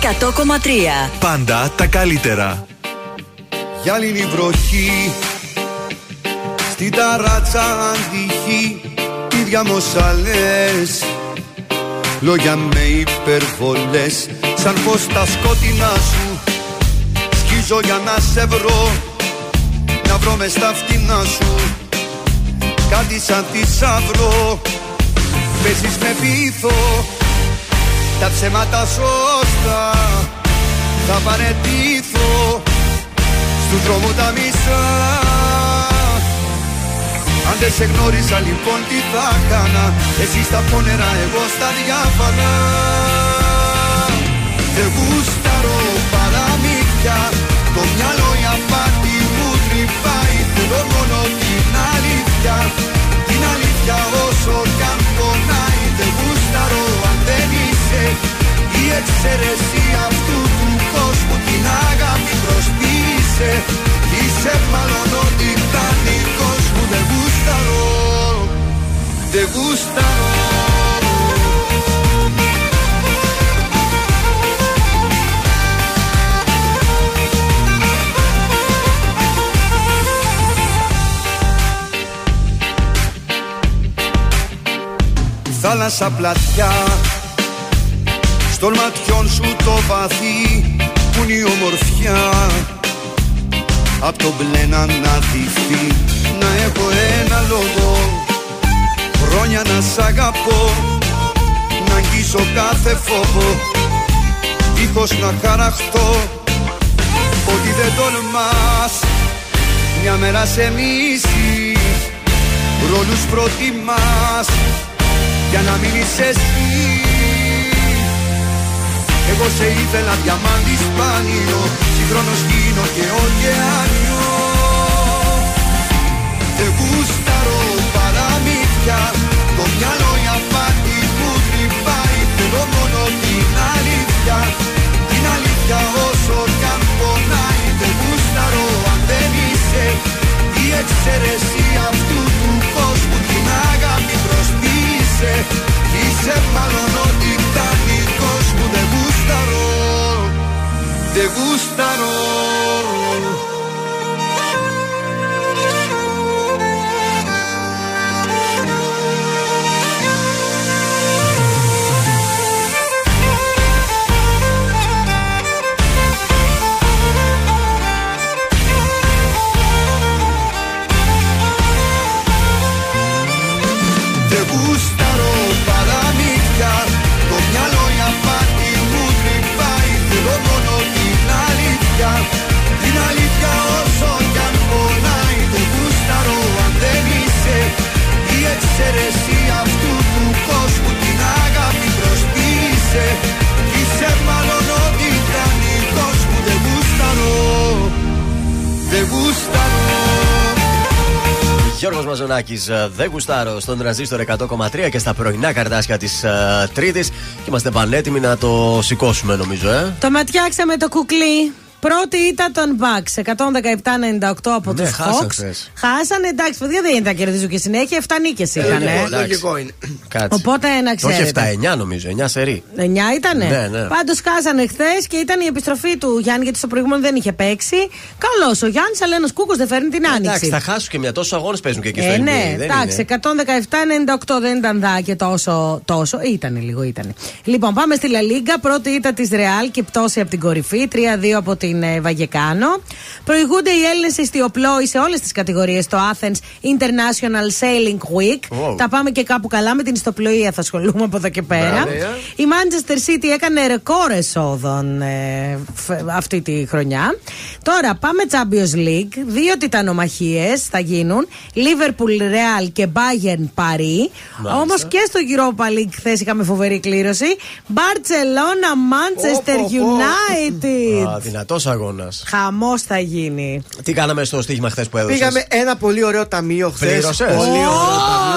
100,3. Πάντα τα καλύτερα. Γυάλινη βροχή Στην ταράτσα αντυχή Ίδια μόσα λες Λόγια με υπερβολές Σαν φως τα σκότεινά σου Σκίζω για να σε βρω Να βρω μες στα φτηνά σου Κάτι σαν θησαυρό Παίζεις με πείθο Τα ψέματα σωστά Θα παρετήθω Στου δρόμου τα μισά. Αν δεν σε γνώρισα λοιπόν τι θα έκανα; Εσύ στα πόνερα εγώ στα διάφανα. Δεν γούσταρω παραμύθια Το μυαλό η απάτη μου τρυπάει. Θέλω μόνο την αλήθεια Την αλήθεια όσο Η εξαίρεση αυτού του κόσμου Την αγάπη προσποιείσαι Είσαι μάλλον ο τιτανικός μου Δεν γούσταρω Δεν γούσταρω θάλασσα πλατιά Στον ματιών σου το βαθύ που είναι η ομορφιά. Απ' το μπλε να αναδειχθεί Να έχω ένα λόγο. Χρόνια να σ' αγαπώ Να αγγίσω κάθε φόβο. Δίχως να χαραχτώ Ότι δεν τολμάς. Μια μέρα σε μίση Ρόλους προτιμάς. Για να μείνεις εσύ Εγώ σε ήθελα διαμάντι σπάνιο Συγχρόνως γίνω και ωκεάνιο. Δεν γούσταρω παραμύθια Το μυαλό η απάτη που τρυπάει Θέλω μόνο την αλήθεια Την αλήθεια όσο κι αν πονάει. Δεν γούσταρω αν δεν είσαι Η εξαίρεση αυτού του κόσμου. Την αγάπη προσποιείσαι Είσαι μάλλον ο τιτανικός μου Δεν γούσταρω Δεν γούσταρω Δεν Η εξαίρεση αυτού του κόσμου Την αγάπη προσποιείσαι Είσαι μάλλον ο τιτανικός μου Δεν γούσταρω Δεν γούσταρω Γιώργος Μαζονάκης, ε, δεν γουστάρω στον τραζίστορ 100,3 και στα πρωινά καρτάσια της uh, Τρίτης. Και είμαστε πανέτοιμοι να το σηκώσουμε, νομίζω, ε. Το ματιάξαμε το κουκλί. Πρώτη ήταν τον Bucks, 117-98 από Ναι, τους χάσαν Hawks. χθες. Χάσανε, εντάξει, παιδιά δεν ήταν κερδίζουν και συνέχεια, 7 νίκες είχαν. εντάξει. Λογικό είναι. Κάτσε. Οπότε να Όχι ξέρετε. 7-9 νομίζω, 9 σερή. 9 ήτανε. Ναι, ναι. Πάντως χάσανε χθες και ήταν η επιστροφή του Γιάννη γιατί στο προηγούμενο δεν είχε παίξει. Καλώς ο Γιάννης, αλλά ένας κούκος δεν φέρνει την άνοιξη. Εντάξει, θα χάσουν και μια τόσο αγώνες παίζουν και εκεί στο Ε, NBA. ναι, δεν εντάξει, είναι. 117-98 δεν ήταν δά και τόσο. τόσο. Ήταν λίγο, ήταν. Λοιπόν, πάμε στη Λα Λίγκα. Πρώτη ήταν της Ρεάλ και πτώση από την κορυφή. 3-2 από την ε, Βαγεκάνο. Προηγούνται οι Έλληνες ιστιοπλόοι σε όλες τις κατηγορίες στο Athens International Sailing Week. Wow. Τα πάμε και κάπου καλά με την ιστοπλοεία, θα ασχολούμαι από εδώ και πέρα. Μπράβο. Η Manchester City έκανε ρεκόρ εσόδων ε, φ- αυτή τη χρονιά. Τώρα πάμε Champions League. Δύο τιτανομαχίες θα γίνουν. Liverpool Real και Bayern Paris. Μάλιστα. Όμως και στο Europa League χθες είχαμε φοβερή κλήρωση. Barcelona Manchester Πω, πω, πω. United. Α, δυνατό αγώνας. Χαμός θα γίνει. Τι κάναμε στο στοίχημα χθες που έδωσες; Πήγαμε ένα πολύ ωραίο ταμείο χθες. Πλήρωσες; Πολύ ωραίο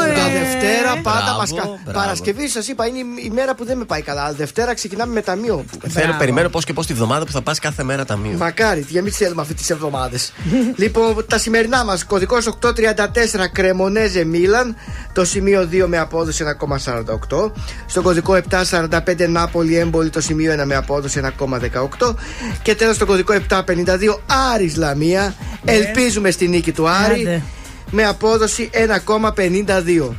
Ωραία. ταμείο. Τα Δευτέρα πάντα Μπράβο, μας κα- μπράβο. Παρασκευή σας είπα είναι η- η μέρα που δεν με πάει καλά. Αλλά Δευτέρα ξεκινάμε με ταμείο. Θέλω, Μπράβο. περιμένω πώς και πώς τη βδομάδα που θα πας κάθε μέρα ταμείο. Μακάρι, για μην τι θέλουμε αυτές τις εβδομάδες. λοιπόν, τα σημερινά μας. Κωδικός 834 Κρεμονέζε Μίλαν. Το σημείο 2 με απόδοση 1,48. Στο κωδικό 745 Νάπολη Έμπολη. Το σημείο 1 με απόδοση 1,18. Και τέλος στο κωδικό 752 Άρης Λαμία. Ελπίζουμε στη νίκη του Άρη. Άντε. Με απόδοση 1,52.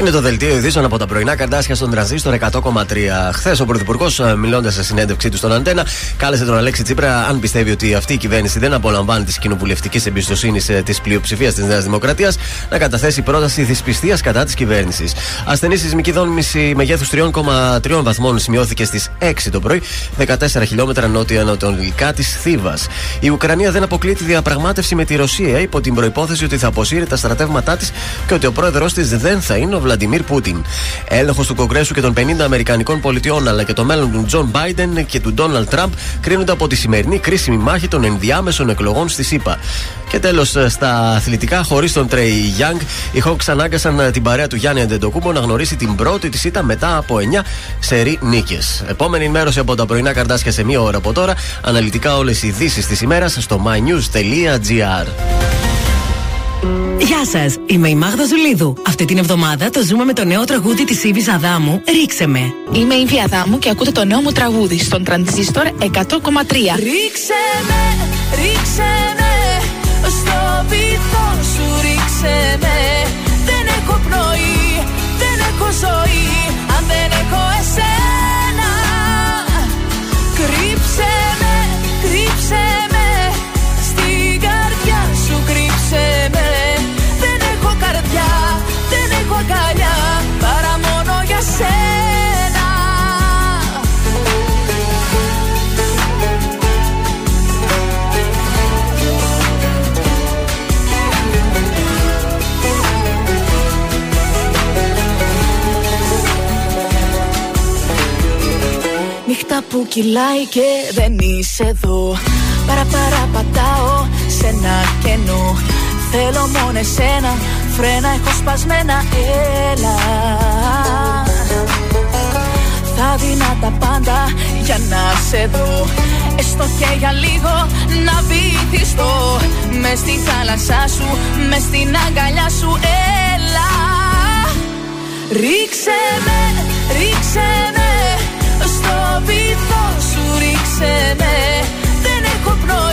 Είναι το δελτίο ειδήσεων από τα πρωινά καρτάσια στον τραζίστορ 100,3. Χθες ο Πρωθυπουργός, μιλώντας σε συνέντευξή του στον Αντένα, κάλεσε τον Αλέξη Τσίπρα αν πιστεύει ότι αυτή η κυβέρνηση δεν απολαμβάνει της κοινοβουλευτικής εμπιστοσύνης της πλειοψηφίας της Νέας Δημοκρατίας να καταθέσει πρόταση δυσπιστία κατά της κυβέρνησης. Ασθενή σεισμική δόνηση μεγέθους 3,3 βαθμών σημειώθηκε στις 6 το πρωί, 14 χιλιόμετρα νότια-ανατολικά της Θήβας. Η Ουκρανία δεν αποκλείει τη διαπραγμάτευση με τη Ρωσία υπό την προϋπόθεση ότι θα αποσύρει τα στρατεύματά της και ότι ο πρόεδρός της δεν θα είναι ο Βλαντιμίρ Πούτιν. Έλεγχος του Κογκρέσου και των 50 Αμερικανικών πολιτειών αλλά και το μέλλον του Τζο Μπάιντεν και του Ντόναλτ Τραμπ κρίνονται από τη σημερινή κρίσιμη μάχη των ενδιάμεσων εκλογών στις ΗΠΑ. Και τέλος, στα αθλητικά, χωρίς τον Τρέι Γιανγκ, οι Hawks ανάγκασαν την παρέα του Γιάννη Αντετοκούνμπο να γνωρίσει την πρώτη της ήττα μετά από 9 σερή νίκες. Επόμενη ενημέρωση από τα πρωινά καρτάσια σε μία ώρα από τώρα. Αναλυτικά όλες οι ειδήσεις της ημέρας στο mynews.gr. Γεια σας, είμαι η Μάγδα Ζουλίδου. Αυτή την εβδομάδα το ζούμε με το νέο τραγούδι της Ήβη Αδάμου, Ρίξε με. Είμαι η Ήβη Αδάμου και ακούτε το νέο μου τραγούδι στον τρανζίστορ 100,3. Ρίξε με, ρίξε με Στο βυθό σου ρίξε με Νύχτα που κυλάει και δεν είσαι εδώ. Παρα παρα πατάω σε ένα κενό. Θέλω μόνο εσένα, φρένα έχω σπασμένα, έλα. Θα δίνα τα πάντα για να σε δω. Έστω και για λίγο να βυθιστώ. Μες στη θάλασσά σου, μες στην αγκαλιά σου, έλα. Ρίξε με, ρίξε με ρίξε με Δεν έχω πνοή,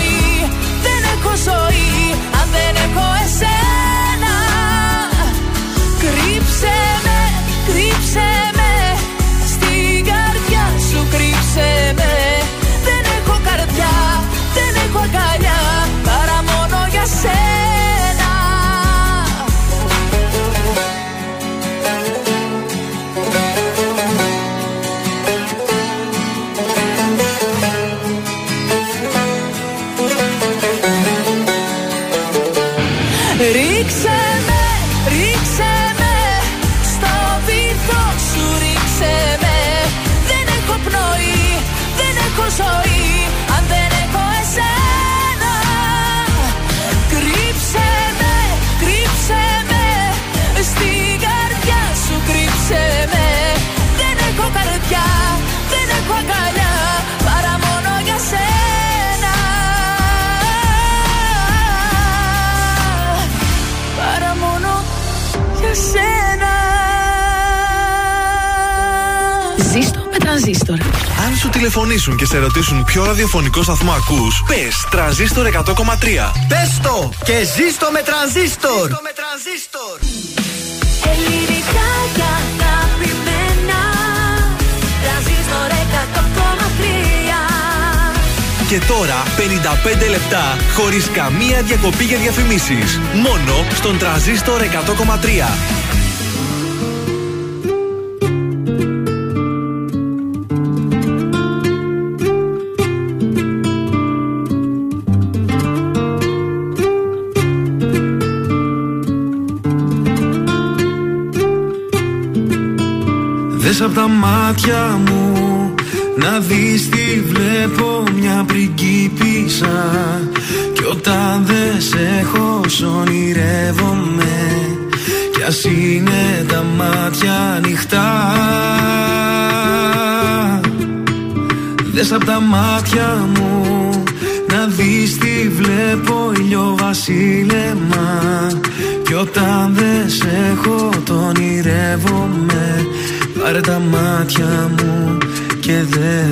τηλεφωνήσουν και σε ρωτήσουν ποιο ραδιοφωνικό σταθμό ακούς, πες τρανζίστορ 100,3. Πες το και ζήστο με τρανζίστορ. Ελληνικά και αγαπημένα Τρανζίστορ 100,3 Και τώρα 55 λεπτά χωρίς καμία διακοπή για διαφημίσεις. Μόνο στον τρανζίστορ 100,3. Τα μάτια μου. Να δεις τι βλέπω μια πριγκίπισσα. Κι όταν δεν σε έχω σ' ονειρεύομαι. Κι ας είναι τα μάτια ανοιχτά. Δες απ' τα μάτια μου. Να δεις τι βλέπω ηλιοβασίλεμα Κι όταν δεν σε έχω το ονειρεύομαι Πάρε τα μάτια μου και δε.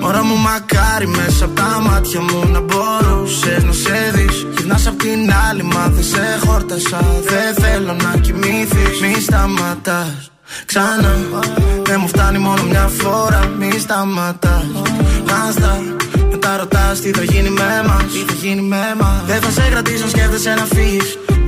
Μωρά μου μακάρι μέσα από τα μάτια μου να μπορούσες να σε δεις. Γυρνάς απ' την άλλη μα δεν σε χόρτασα. Δεν θέλω να κοιμήθεις Μη σταματάς. Ξανά. Δεν μου φτάνει μόνο μια φορά. Μη σταματάς. Μάστα μετά ρωτάς τι θα γίνει με μας. Τι θα γίνει με μας. Δεν θα σε κρατήσω σκέφτεσαι να φύγεις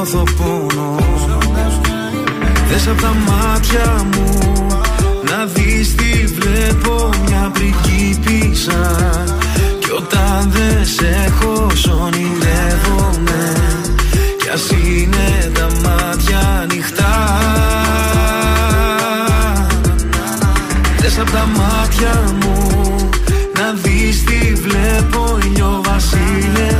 νιώθω πόνο. Δες απ' τα μάτια μου Να δεις τι βλέπω Μια πριγκίπισσα Κι όταν δεν σε έχω σ' ονειρεύομαι Κι ας είναι τα μάτια ανοιχτά. Δες απ' τα μάτια μου Να δεις τι βλέπω ηλιοβασίλεμα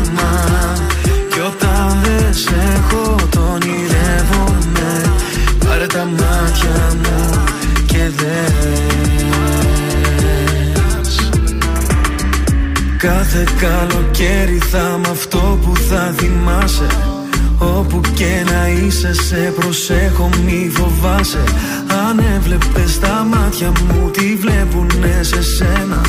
Κάθε καλοκαίρι θα μ' αυτό που θα θυμάσαι. Όπου και να είσαι σε προσέχω μη φοβάσαι. Αν έβλεπες τα μάτια μου τι βλέπουνε σε σένα;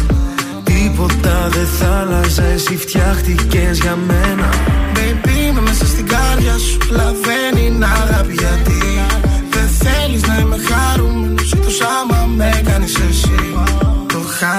Τίποτα δεν θα άλλαζε εσύ φτιάχτηκες για μένα. Baby είμαι μέσα στην κάρδια σου Λαβαίνει να αγάπη γιατί. Δεν θέλεις να είμαι χαρούμενος Εκτός άμα με κάνεις εσύ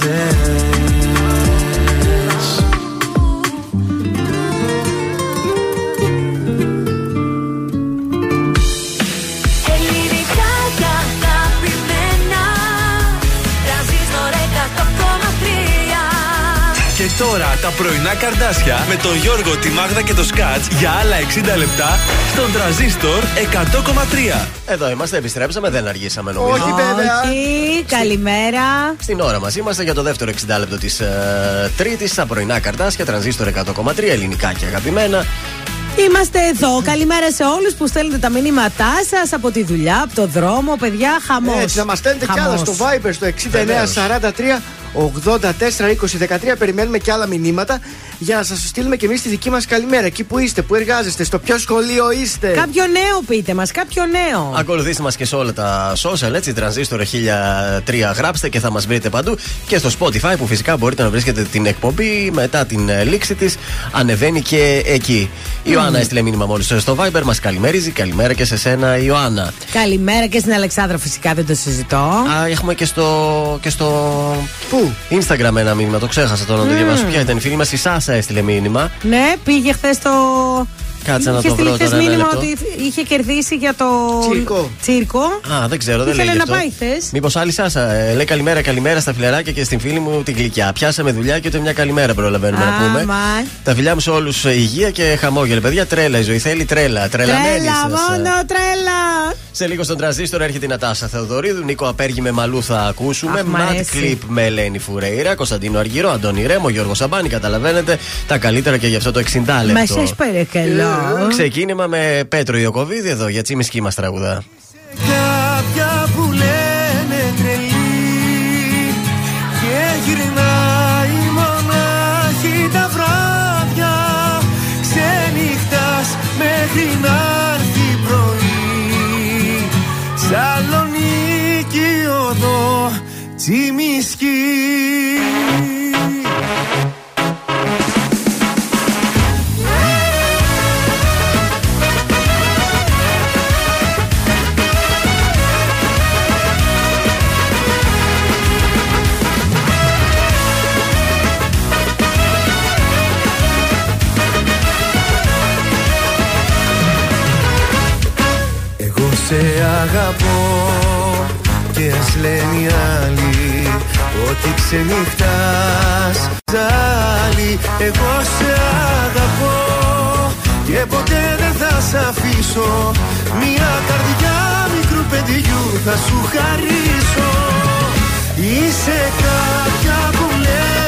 και 100,3 Και τώρα τα πρωινά καρδάσια με τον Γιώργο, τη Μάγδα και το Σκάτς για άλλα 60 λεπτά στον τραζίστορ 100,3. Εδώ είμαστε, επιστρέψαμε, δεν αργήσαμε νομίζω. Όχι, βέβαια. Όχι, καλημέρα. Στην ώρα μας είμαστε για το δεύτερο 60 λεπτό της ε, Τρίτης στα πρωινά καρτάσια, τρανζίστορ 100,3 ελληνικά και αγαπημένα. Είμαστε εδώ. Καλημέρα σε όλους που στέλνετε τα μηνύματά σας από τη δουλειά, από το δρόμο. Παιδιά, χαμός. Έτσι, να μας στέλνετε κι άλλα στο Viber στο 6943 84 20 13. Περιμένουμε κι άλλα μηνύματα για να σα στείλουμε κι εμεί τη δική μα καλημέρα. Εκεί που είστε, που εργάζεστε, στο ποιο σχολείο είστε. Κάποιο νέο πείτε μα, κάποιο νέο. Ακολουθήστε μα και σε όλα τα social, έτσι, τρανζίστορ 1003 γράψτε και θα μα βρείτε παντού. Και στο Spotify που φυσικά μπορείτε να βρίσκετε την εκπομπή μετά την ε, λήξη τη. Ανεβαίνει και εκεί. Η Ιωάννα έστειλε μήνυμα μόλι στο Viber, μα καλημέριζει. Καλημέρα και σε σένα, Ιωάννα. Καλημέρα και στην Αλεξάνδρα, φυσικά δεν το συζητώ. Α, έχουμε και στο, και στο Πού? Instagram ένα μήνυμα, το ξέχασα τώρα να το διαβάσω. Ποια ήταν η φίλη μας, η Σάσα έστειλε μήνυμα. Ναι, πήγε χθες στο. Κάτσε να Είχε το στείλει βρω χθες τώρα. Ένα μήνυμα λεπτό. ότι είχε κερδίσει για το. Τσίρκο. Τσίρκο. Α, δεν ξέρω, δεν Ήθελε λέει να αυτό. πάει χθες. Μήπως άλλη Σάσα. Ε, λέει καλημέρα, καλημέρα στα φιλαράκια και στην φίλη μου την γλυκιά. Πιάσαμε δουλειά και ούτε μια καλημέρα προλαβαίνουμε να πούμε. Άμα. Τα φιλιά μου σε όλους υγεία και χαμόγελο. Παιδιά, τρέλα η ζωή θέλει τρέλα. Τρελαμένη Τρέλα, σας. μόνο τρέλα. Σε λίγο στον τραζίστρο έρχεται η Νατάσα Θεοδωρίδου. Νίκο Απέργη με μαλού θα ακούσουμε. Αχ, μ' Mad αρέσει. Clip με Ελένη Φουρέιρα. Κωνσταντίνο Αργυρό, Αντώνη Ρέμο, Γιώργο Σαμπάνη. Καταλαβαίνετε τα καλύτερα και γι' αυτό το 60 λεπτό. Μα σας παρακαλώ. Ξεκίνημα με Πέτρο Ιωκοβίδη εδώ για τσίμισκή μας τραγουδά. Κάποια που λένε τρελή και γυρνάει μονάχα τα βράδια. Ξενυχτά μέχρι να έρθει πρωί. Σαλονίκη οδό τσιμισκή. Αγαπώ. Και ας λένε οι άλλοι ότι ξενυχτάς. Ζάλι Εγώ σε αγαπώ. Και ποτέ δεν θα σ' αφήσω. Μια καρδιά μικρού παιδιού θα σου χαρίσω. Είσαι κάποια που λένε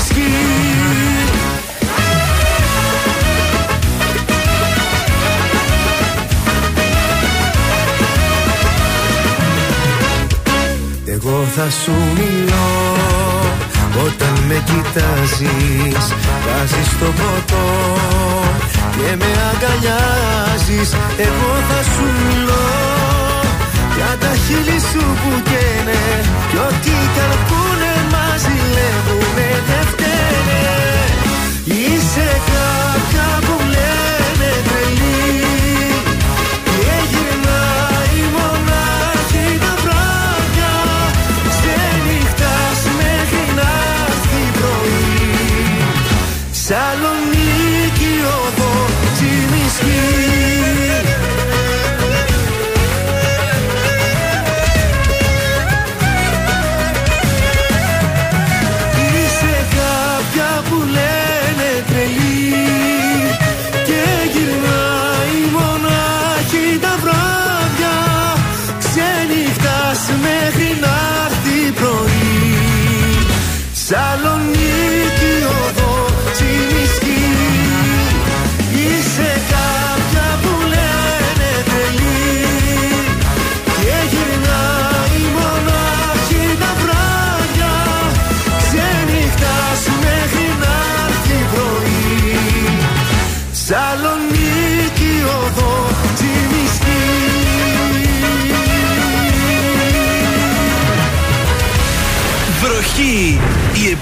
τσιμισκή Εγώ θα σου μιλώ όταν με κοιτάζεις. Βάζεις το ποτό και με αγκαλιάζεις. Εγώ θα σου μιλώ για τα χείλη σου που καίνε. Κι ό,τι καρπούνε μας ζηλεύουνε δεν φταίνε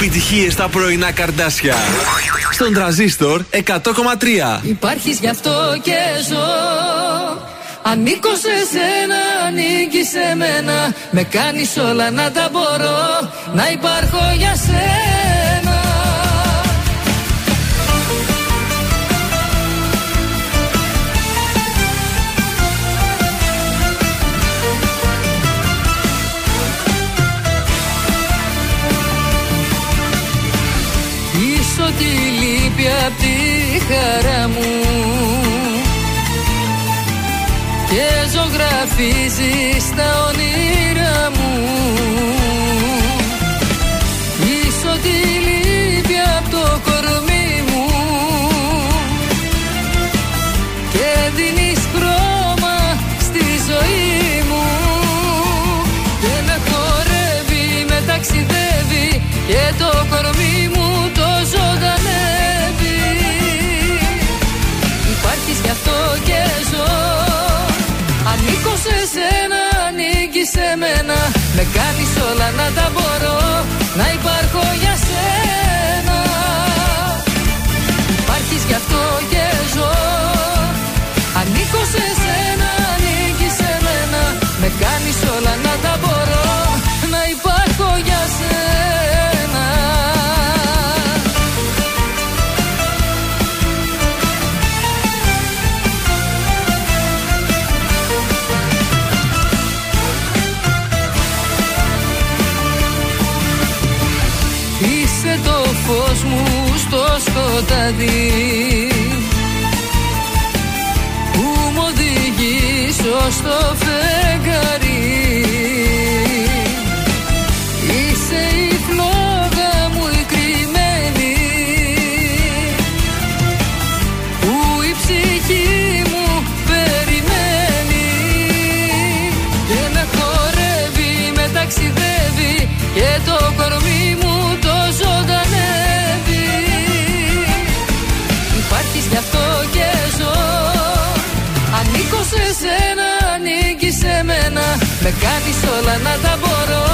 επιτυχίες στα πρωινά καρδάσια. Στον τραζίστορ 100,3. Υπάρχεις γι' αυτό και ζω Ανήκω σε σένα, ανήκει σε μένα Με κάνεις όλα να τα μπορώ Να υπάρχω για σένα χαρά μου. Και ζωγραφίζεις τα όνειρά μου. Πίσω τη λύπη απ' το κορμί μου. Και δίνεις χρώμα στη ζωή μου. Και με χορεύει, με ταξιδεύει Και το κορμί σε σένα, ανήκεις σε μένα. Με κάνεις όλα να τα μπορώ Να υπάρχω για σένα. Υπάρχεις γι' αυτό και σκοτάδι. Που μου οδηγείς ως το φεγγαρί Είσαι η φλόγα μου η κρυμμένη. Που η ψυχή μου περιμένει. Και με χορεύει, με ταξιδεύει Και Με κάνεις όλα να τα μπορώ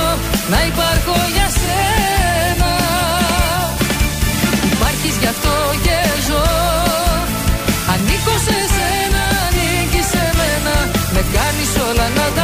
Να υπάρχω για σένα. Υπάρχεις γι' αυτό και ζω. Ανήκω σε σένα, ανήκεις σε μένα. Με κάνεις όλα να τα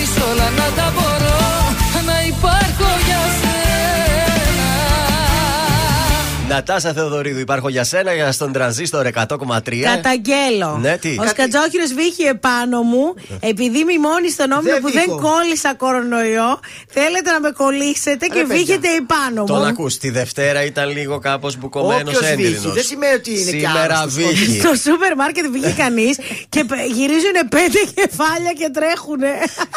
Με κάνεις όλα να τα μπορώ Να υπάρχω Νατάσα Θεοδωρίδου, υπάρχω για σένα για στον τρανζίστορ 100,3. Καταγγέλω. Ναι, τι; Ο Σκατζόχυρος βήχε επάνω μου, επειδή μιμώνει στον όμιλο Δεν που δεν βήχω. κόλλησα κορονοϊό. Θέλετε να με κολλήσετε και παιδιά. βήχετε επάνω Τον μου. ακούς. Τη Δευτέρα ήταν λίγο κάπως μπουκωμένος Όποιος βύχει, έντρινος. δεν σημαίνει ότι είναι και Σήμερα άρρωστος. βύχει. Στο σούπερ μάρκετ βγήκε κανείς και πε- γυρίζουν πέντε κεφάλια και τρέχουνε.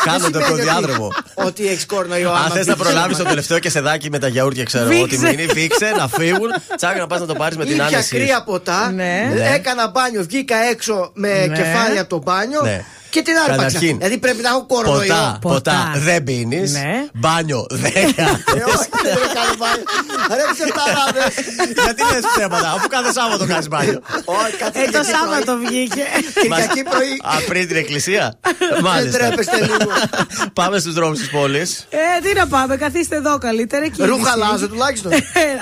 Κάνε το σημαίνει ότι- διάδρομο. Ότι έχεις κορονοϊό. Αν άμα θες να βύχεις, προλάβεις άμα- το τελευταίο και σεδάκι με τα γιαούρτια, ξέρω εγώ τι Βήξε. μείνει, βήξε να φύγουν. Τσάκα να πας να το πάρεις με την Ήπια άνεση. κρύα ποτά. Ναι. Ναι. Έκανα μπάνιο, βγήκα έξω με Ναι. κεφάλια από το μπάνιο. Ναι. Και την άρπαξα. Καταρχήν. Δηλαδή πρέπει να έχω κορονοϊό. Ποτά, Ποτά. ποτά δεν πίνεις. Ναι. Μπάνιο δεν Ε, κάνεις. όχι, δεν κάνω μπάνιο. Ρε ψευταράδες. Γιατί λες ψέματα, αφού κάθε Σάββατο κάνεις μπάνιο. Όχι, κάθε Ε, το Κυριακή Σάββατο πρωί. βγήκε. Κυριακή πρωί. Α, πριν την εκκλησία. Δεν Μάλιστα. τρέπεστε λίγο. Πάμε στους δρόμους της πόλης. Ε, τι να πάμε, καθίστε εδώ καλύτερα. κίνηση. Ρούχα αλλάζω τουλάχιστον. Ε,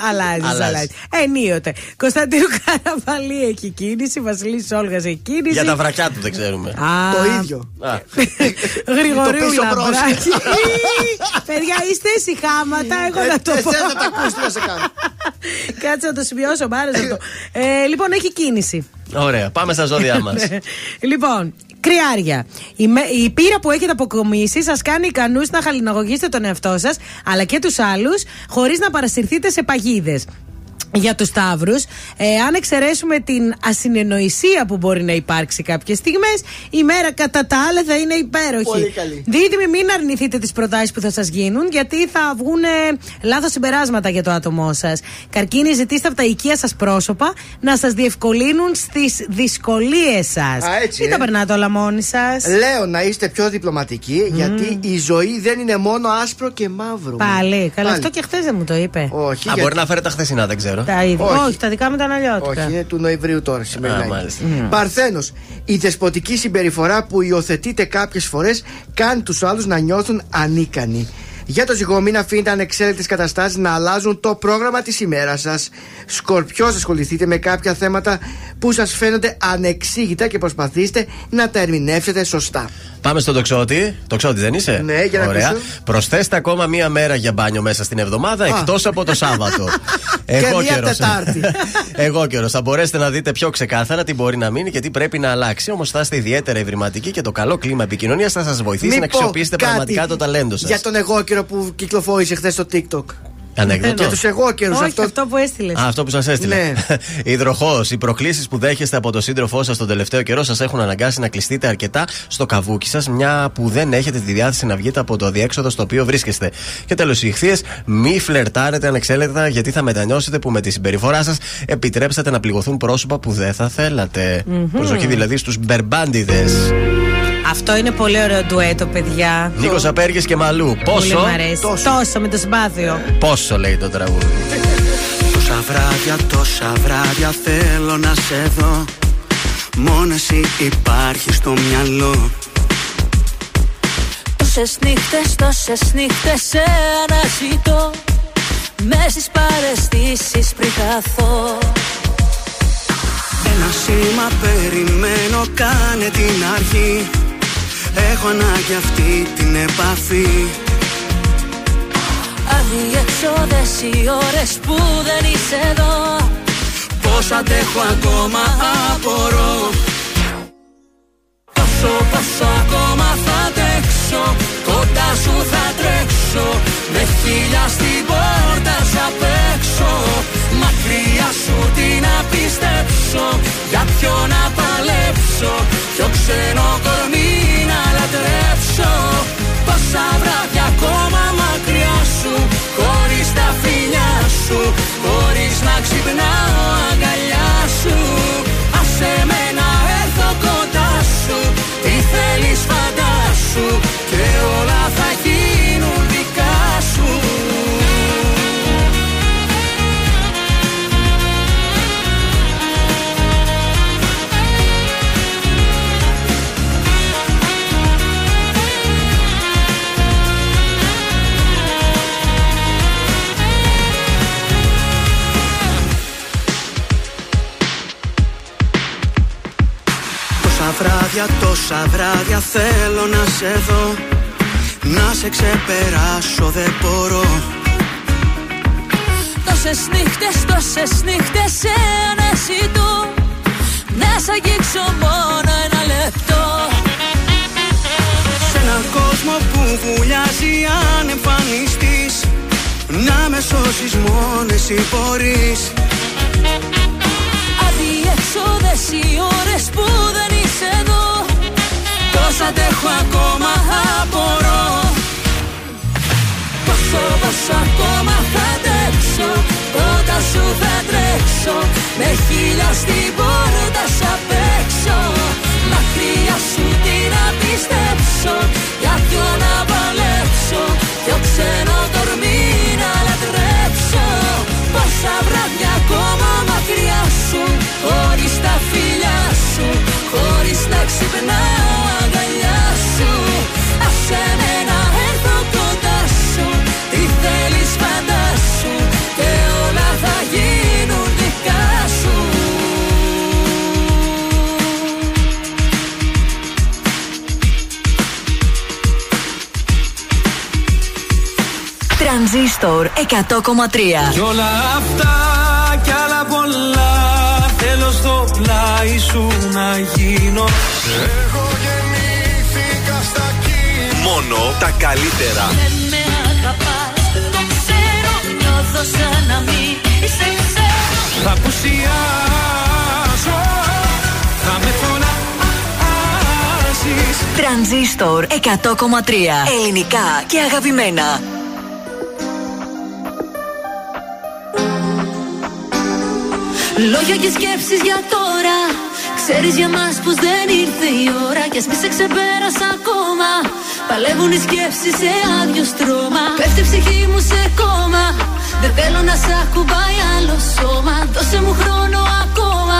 Αλλάζεις, Αλλάζεις. αλλάζεις. Ενίοτε. Κωνσταντίνου Καραβαλή έχει κίνηση, Βασιλής Όλγας έχει κίνηση. Για τα βρακιά του δεν ξέρουμε. Α, Το ίδιο. Α, Το Γρηγορίου πίσω λαμπράκι. Παιδιά, είστε συχάματα, εγώ Ε, να το πω. Εσένα τα ακούς, τι να σε κάνω. Κάτσε να το σημειώσω, μ' άρεσε αυτό. Ε, λοιπόν, έχει κίνηση. Ωραία, πάμε στα ζώδια μας. λοιπόν, κρυάρια. Η, με- η πείρα που έχετε αποκομίσει σας κάνει ικανούς να χαλιναγωγήσετε τον εαυτό σας αλλά και τους άλλους χωρίς να παρασυρθείτε σε παγίδες. Για τους Σταύρους, ε, αν εξαιρέσουμε την ασυνεννοησία που μπορεί να υπάρξει κάποιες στιγμές, η μέρα κατά τα άλλα θα είναι υπέροχη. Πολύ καλή. Δίδυμοι, μην αρνηθείτε τις προτάσεις που θα σας γίνουν, γιατί θα βγουν λάθος συμπεράσματα για το άτομό σας. Καρκίνη, ζητήστε από τα οικεία σας πρόσωπα να σας διευκολύνουν στις δυσκολίες σας. Α, έτσι, Μην ε. τα περνάτε όλα μόνοι σας. Λέω να είστε πιο διπλωματικοί γιατί η ζωή δεν είναι μόνο άσπρο και μαύρο. Πάλι. Καλά, Πάλι. αυτό και χθες δεν μου το είπε. Όχι, Α, γιατί- μπορεί να φέρει τα χθεσινά, δεν ξέρω. Τα ίδια. όχι. Όχι. τα δικά μου ήταν αλλιώτικα. Όχι, είναι του Νοεμβρίου τώρα σήμερα. Α, μάλιστα. Παρθένος. Η δεσποτική συμπεριφορά που υιοθετείτε κάποιες φορές κάνει τους άλλους να νιώθουν ανίκανοι. Για το ζυγό, μην αφήνετε ανεξέλεγκτε καταστάσεις να αλλάζουν το πρόγραμμα της ημέρας σας. Σκορπιός, ασχοληθείτε με κάποια θέματα που σας φαίνονται ανεξήγητα και προσπαθήστε να τα ερμηνεύσετε σωστά. Πάμε στον τοξότη. Τοξότη δεν είσαι; Ναι, για να Ωραία. ακούσω. Προσθέστε ακόμα μία μέρα για μπάνιο μέσα στην εβδομάδα εκτός από το Σάββατο. μία καιρός. Τετάρτη. Εγώ καιρός. Θα μπορέσετε να δείτε πιο ξεκάθαρα τι μπορεί να μείνει και τι πρέπει να αλλάξει. Όμως θα είστε ιδιαίτερα ευρηματικοί και το καλό κλίμα επικοινωνίας θα σας βοηθήσει Μην να πω αξιοποιήσετε κάτι πραγματικά το ταλέντο σας. Για τον εγώ καιρό που κυκλοφόρησε χθες στο TikTok. Ανέκδοτο. Για τους εγώ καιρούς Όχι, αυτό. αυτό που έστειλες. Α, αυτό που σας έστειλε. Ναι. Υδροχό, οι προκλήσεις που δέχεστε από τον σύντροφό σας τον τελευταίο καιρό σας έχουν αναγκάσει να κλειστείτε αρκετά στο καβούκι σας, μια που δεν έχετε τη διάθεση να βγείτε από το διέξοδο στο οποίο βρίσκεστε. Και τέλος, οι ηχθείες, μη φλερτάρετε ανεξέλεγκτα, γιατί θα μετανιώσετε που με τη συμπεριφορά σας επιτρέψατε να πληγωθούν πρόσωπα που δεν θα θελατε Προσοχή δηλαδή στους μπερμπάντιδες. Αυτό είναι πολύ ωραίο ντουέτο, παιδιά. Νίκος Απέργης και Μαλού. Πολύ Πόσο, μ' αρέσει. Τόσο. με το συμπάθειο. πόσο λέει το τραγούδι. Τόσα βράδια, τόσα βράδια θέλω να σε δω Μόνος εσύ υπάρχεις στο μυαλό Τόσες νύχτες, τόσες νύχτες σε αναζητώ Μες στις παρεστήσεις πριν χαθώ Ένα σήμα περιμένω κάνε την αρχή Έχω ανάγκη αυτή την επαφή. Αδιέξοδες οι ώρες που δεν είσαι εδώ. Πώς αντέχω ακόμα απορώ. Πόσο, πόσο ακόμα θα αντέξω. Κοντά σου θα τρέξω. Με χίλια στην πόρτα σ' απ' έξω Μακριά σου τι να πιστέψω Για ποιο να παλέψω Ποιο ξένο κορμί να λατρέψω. Πόσα βράδια ακόμα μακριά σου Χωρίς τα φιλιά σου Χωρίς να ξυπνάω αγκαλιά σου. Άσε με να έρθω κοντά σου Τι θέλεις φαντάσου Και όλα βράδια, τόσα βράδια θέλω να σε δω. Να σε ξεπεράσω δεν μπορώ. Τόσες νύχτες, τόσες νύχτες σε αναζητώ Να σ' αγγίξω μόνο ένα λεπτό. Σε έναν κόσμο που βουλιάζει αν εμφανιστείς. Να με σώσεις μόνο εσύ μπορείς. Αδιέξοδες οι ώρες που δεν είσαι εδώ Πώς αντέχω ακόμα απορώ. Πόσο, πόσο ακόμα θα αντέξω. Κοντά σου θα τρέξω. Με χίλια στην πόρτα σ' απ' έξω Μακριά σου τι να πιστέψω Για ποιο να παλέψω. Ποιο ξένο κορμί να λατρέψω. Πόσα βράδια ακόμα μακριά σου. Χωρίς τα φιλιά σου. Χωρίς να ξυπνάω Τρανζίστορ 100,3 Κι όλα αυτά κι άλλα πολλά Θέλω στο πλάι σου να γίνω. Εγώ γεννήθηκα στα κύματα Μόνο τα καλύτερα. Δεν με αγαπάς, το ξέρω Νιώθω σαν να μην είσαι ξέρω. Θα πουσιάσω Θα με φωνάζεις Τρανζίστορ 100,3 Ελληνικά και αγαπημένα Λόγια και σκέψεις για τώρα. Ξέρεις για μας πως δεν ήρθε η ώρα Κι ας μη σε ξεπέρασα ακόμα. Παλεύουν οι σκέψεις σε άδειο στρώμα. Πέφτει η ψυχή μου σε κόμμα. Δεν θέλω να σ' ακουμπάει άλλο σώμα. Δώσε μου χρόνο ακόμα.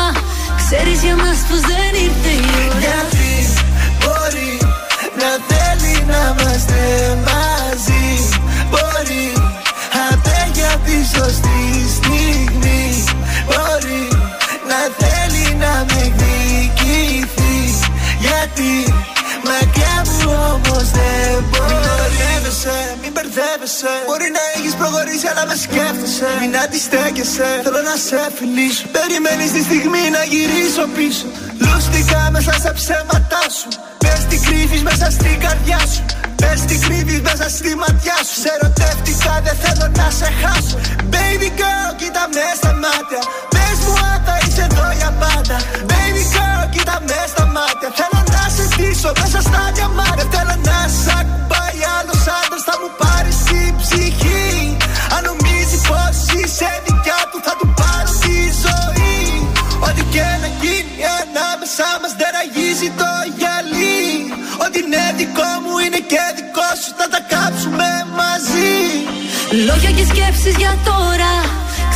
Ξέρεις για μας πως δεν ήρθε η ώρα. Γιατί μπορεί να θέλει να είμαστε μαζί. Μπορεί άντε για τη σωστή στιγμή. Μπορεί να θέλει να με εκδικηθεί. Γιατί μακριά μου όμως δεν μπορεί. Μην μπερδεύεσαι, μην μπερδεύεσαι. Μπορεί να έχεις προχωρήσει αλλά με σκέφτεσαι. Μην αντιστέκεσαι, θέλω να σε φιλήσω Περιμένεις τη στιγμή να γυρίσω πίσω. Λούστηκα μέσα στα ψέματά σου. Πες τι κρύβεις μέσα στην καρδιά σου. Πες τι κρύβεις μέσα στη ματιά σου. Σε ερωτεύτηκα δεν θέλω να σε χάσω. Baby girl κοίτα με στα μάτια. Πες μου αν θα είσαι εδώ για πάντα. Baby girl κοίτα με στα μάτια. Θέλω να σε ντύσω μέσα στα διαμάτια. Θέλω να σ' ακουμπάει άλλος άντρας Θα μου πάρεις την ψυχή. Αν νομίζεις πως είσαι δικιά του Θα του πάρω τη ζωή. Ό,τι και να γίνει ανάμεσά μας δεν αγίζει το γυαλί. Ό,τι είναι δικό μου είναι και δικό σου. Θα τα κάψουμε μαζί. Λόγια και σκέψεις για τώρα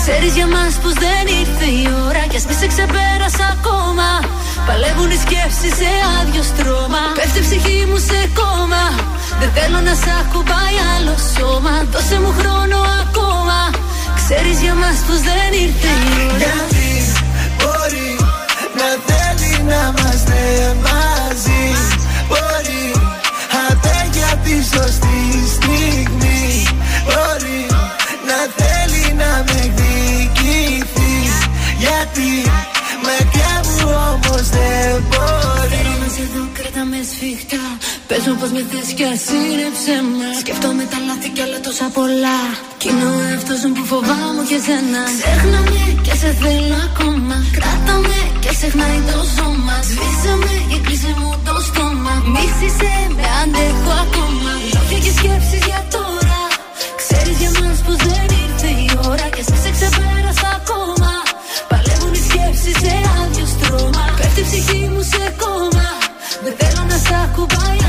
Ξέρεις για μας πως δεν ήρθε η ώρα Κι ας μη σε ξεπέρασα ακόμα. Παλεύουν οι σκέψεις σε άδειο στρώμα. Πέφτει η ψυχή μου σε κόμμα. Δεν θέλω να σ' ακουμπάει άλλο σώμα. Δώσε μου χρόνο ακόμα. Ξέρεις για μας πως δεν ήρθε η ώρα. Γιατί μπορεί να θέλει να είμαστε μαζί. Μπορεί άντε για τη σωστή μου πως με θες κι ασύρεψε με. Σκέφτομαι τα λάθη κι όλα τόσα πολλά. Κι είναι ο εαυτός μου που φοβάμαι και σένα Ξέχνα με και σε θέλω ακόμα. Κράτα με και ξεχνάει το σώμα. Σβήσε με και κλείσε μου το στόμα. Μίσησε με αντέχω ακόμα. Λόγια και σκέψεις για τώρα. Ξέρεις για μας πως δεν ήρθε η ώρα Και σε σε ξεπέρασα ακόμα. Παλεύουν οι σκέψεις σε άδειο στρώμα. Πέφτει η ψυχή μου σε κόμμα. Δεν θέλω να σ' ακουμπάει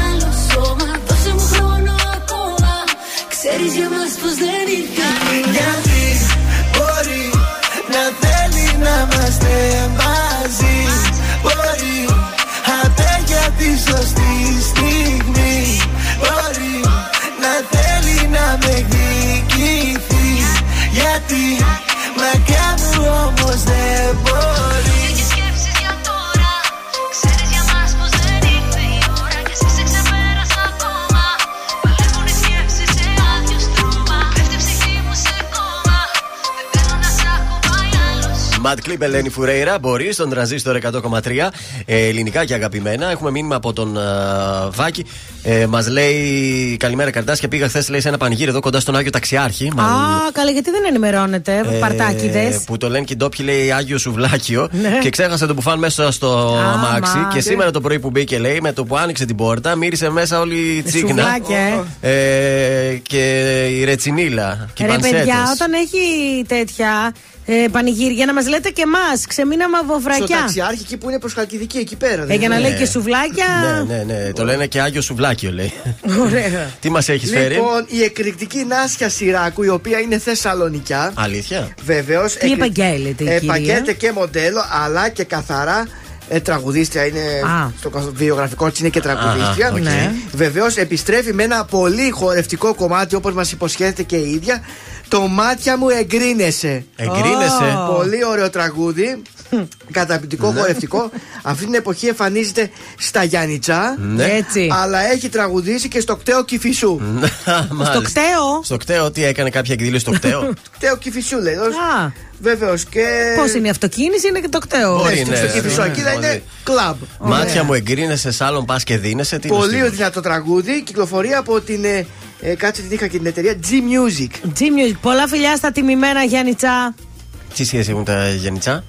άλλο σώμα Δώσε μου χρόνο ακόμα. Ξέρεις για μας πως δεν ήρθε Mad Clip Ελένη Φουρέιρα, μπορεί στον τραζίστορ 100,3 ε, ελληνικά και αγαπημένα. Έχουμε μήνυμα από τον ε, Βάκη. Ε, Μας λέει Καλημέρα Καρτάσια. Πήγα χθες σε ένα πανηγύρι εδώ κοντά στον Άγιο Ταξιάρχη. Α, καλά, γιατί δεν ενημερώνετε, Ε, παρτάκιδες; που το λένε και οι ντόπιοι λέει Άγιο Σουβλάκιο Ναι. και ξέχασε το μπουφάν μέσα στο αμάξι. μα. Και σήμερα το πρωί που μπήκε, λέει, με το που άνοιξε την πόρτα, μύρισε μέσα όλη η τσίγνα. Σουβλάκια, Ε, και η ρετσινίλα. Και οι Ρε πανσέτες. παιδιά, όταν έχει τέτοια ε, πανηγύρια να μας λέτε και εμάς. Ξεμείναμε από Στο βρακιά. ταξιάρχη εκεί που είναι προ Χαλκιδική, εκεί πέρα. Ε, δεν για να είναι; λέει και σουβλάκια. Ναι, ναι, ναι. Το λένε και Άγιο Σουβλάκιο, λέει. Ωραία. Τι μας έχεις φέρει. Λοιπόν, η εκρηκτική Νάσια Σιράκου, η οποία είναι Θεσσαλονικιά. Αλήθεια; Βεβαίως. Τι επαγγέλλεται η κυρία; Επαγγέλλεται και μοντέλο, αλλά και καθαρά ε, τραγουδίστρια. Είναι Α. στο κα- βιογραφικό της είναι και τραγουδίστρια. Α, οκ. Ναι. Βεβαίως επιστρέφει με ένα πολύ χορευτικό κομμάτι όπως μας υποσχέθηκε και η ίδια. Το μάτια μου εγκρίνεσαι. Εγκρίνεσαι. Ω. Πολύ ωραίο τραγούδι. Καταπληκτικό χορευτικό. Αυτή την εποχή εμφανίζεται στα Γιάννητσά. Ναι. Έτσι. Αλλά έχει τραγουδήσει και στο κτέο Κυφισού. Στο Μάλιστα. κτέο. Στο κτέο, τι έκανε κάποια εκδήλωση στο κτέο. Κτέο Κυφισού λέει. Α, Βεβαίως και. πώς είναι η αυτοκίνηση, είναι και το κτέο. Μπορεί, Ναι, ναι, στο Κυφισού. ναι, Εκεί δεν ναι. είναι κλαμπ. Μάτια μου εγκρίνεσαι, σ' άλλον πας και δίνεσαι. Τι είναι ο Πολύ στίχος; δυνατό τραγούδι. Κυκλοφορεί από την. Ε, ε, κάτσε την είχα και την εταιρεία G Music. G Music. Πολλά φιλιά στα τιμημένα Γιάννητσά. Τι σχέση έχουν τα γενιτσά.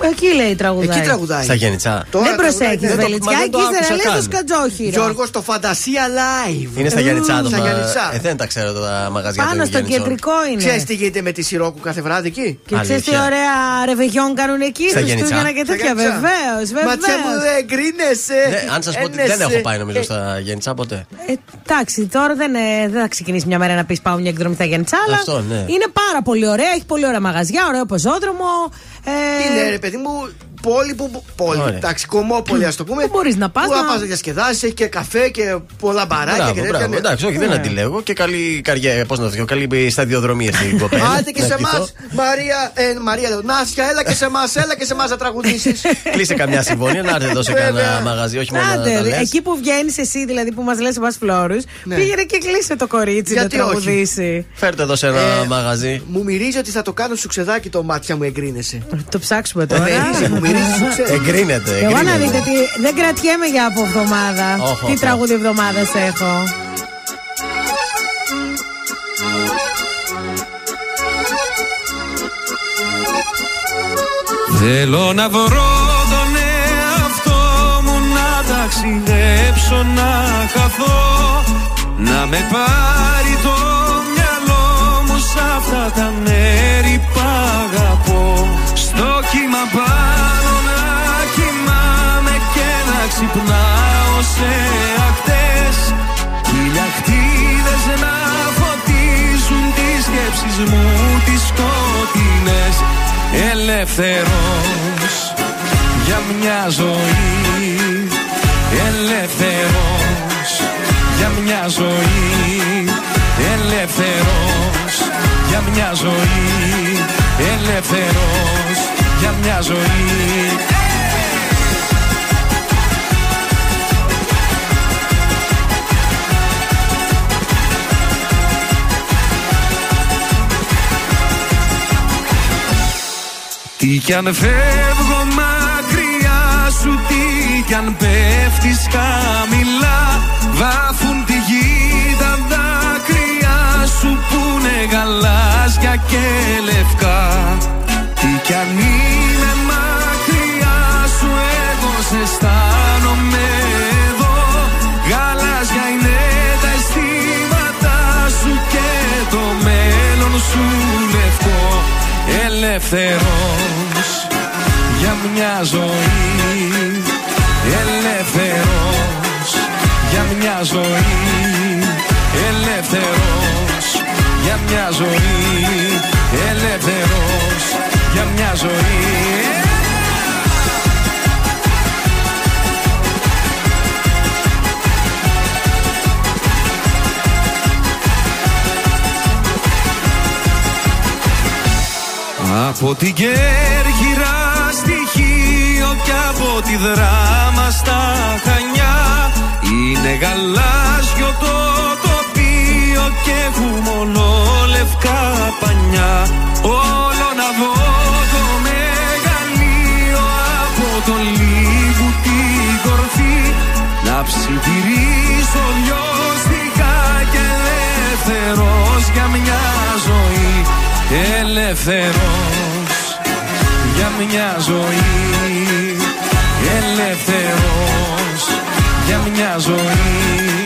Εκεί λέει τραγουδάει. Εκεί τραγουδάει. Στα γενιτσά. Τώρα Δεν προσέχεις, τραγουδάει, ναι. Βελιτσιά. μα δεν το Εκεί ήθελα άκουσα να λες το καν. σκατζόχυρο. Γιώργος, το Φαντασία Live. Είναι στα γενιτσά το στα μα- Γιάννητσά. Ε, δεν τα ξέρω τα μαγαζιά Πάνω των στο Γιάννητσών. κεντρικό είναι. Ξέρεις τι γίνεται με τη Σιρόκου κάθε βράδυ εκεί; Και ξέρεις τι Αλήθεια. ωραία ρεβεγιόν κάνουν εκεί, Στα Γενιτσά. Χριστούγεννα και Στα τέτοια. Γιάννητσά. Βεβαίως, Ματιά μου βεβαίως. δεν εγκρίνεσαι. Ναι, αν σας πω ότι δεν Ένεσαι. έχω πάει νομίζω Ε, στα γενιτσά ποτέ. Ε, εντάξει, τώρα δεν, ε, δεν θα ξεκινήσει μια μέρα να πεις πάω μια εκδρομή στα Γιάννητσά, αλλά Αυτό, ναι. είναι πάρα πολύ ωραία. Έχει πολύ ωραία μαγαζιά, ωραίο πεζόδρομο. Ε, Είναι ρε παιδί μου πόλη που. Πόλη, Ωραία. εντάξει, κομμόπολη ας το πούμε. Που μπορείς να πας Που να να- πας να διασκεδάσεις, έχει και καφέ και πολλά μπαράκια Μπράβο, και τέτοια. μπράβο. ναι. Εντάξει, όχι, δεν Ναι. αντιλέγω. Και καλή καριέρα, πώς να το πω, καλή σταδιοδρομία στην κοπέλα. Άντε και Να σε ευχηθώ. εμάς, Μαρία, ε, Μαρία λέω, Νάσια, έλα και σε εμάς, έλα και σε εμάς να τραγουδήσεις. Κλείσε καμιά συμφωνία να έρθει εδώ σε Βέβαια. κανένα μαγαζί, όχι μόνο να Άντε, τα ρε, λες. εκεί που βγαίνεις εσύ, δηλαδή που μας λες εμάς φλόρους, Ναι. πήγαινε και κλείσε το κορίτσι Γιατί να όχι; τραγουδήσει. Φέρτε εδώ σε ένα Ε, μαγαζί. Μου μυρίζει ότι θα το κάνω σου ξεδάκι το μάτια μου εγκρίνεσαι. Το ψάξουμε τώρα. Μυρίζει, μου μυρίζεις σου ξεδάκι. Εγκρίνεται. Εγώ να εγκρίνεται. δείτε τι. Δεν κρατιέμαι για από εβδομάδα. Όχ, Τι όχ, τραγούδι εβδομάδας έχω. Θέλω να βρω τον εαυτό μου να ταξιδέψω να χαθώ Να με πάρει το μυαλό μου σ' αυτά τα μέρη που αγαπώ Στο κύμα πάνω να κοιμάμαι και να ξυπνάω σε ακτές. Χιλιακτίδες να φωτίζουν τις σκέψεις μου τις σκοτεινές. Ελεύθερος για μια ζωή. Ελεύθερος για μια ζωή. Ελεύθερος για μια ζωή Ελεύθερος για μια ζωή. Τι κι αν φεύγω μακριά σου, τι κι αν πέφτεις χαμηλά Βάφουν και λευκά. Τι κι αν είμαι μακριά σου εγώ σε αισθάνομαι εδώ. Γαλάζια είναι τα αισθήματά σου και το μέλλον σου λευκό Ελεύθερος για μια ζωή. Ελεύθερος για μια ζωή μια ζωή Ελεύθερος για μια ζωή. Από την Κέρκυρα στοιχείο και από τη δράμα στα Χανιά είναι γαλάζιο το τοπίο και έχουμε μόνο λευκά πανιά. Όλο να δω το μεγαλείο από το λίγου την κορφή. Να ψιθυρίσω λιώστηκα και ελεύθερος για μια ζωή. Ελεύθερος για μια ζωή. Ελεύθερος για μια ζωή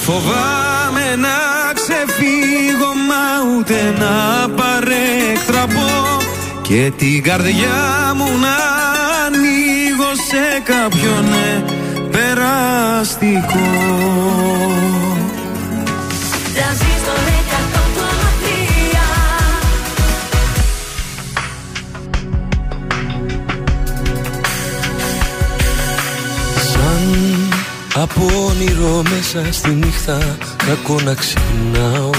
φοβάμαι να ξεφύγω μα ούτε να παρέκτραπω και την καρδιά μου να ανοίγω σε κάποιον ναι, περαστικό. Από όνειρο μέσα στη νύχτα κακό να ξυπνάω.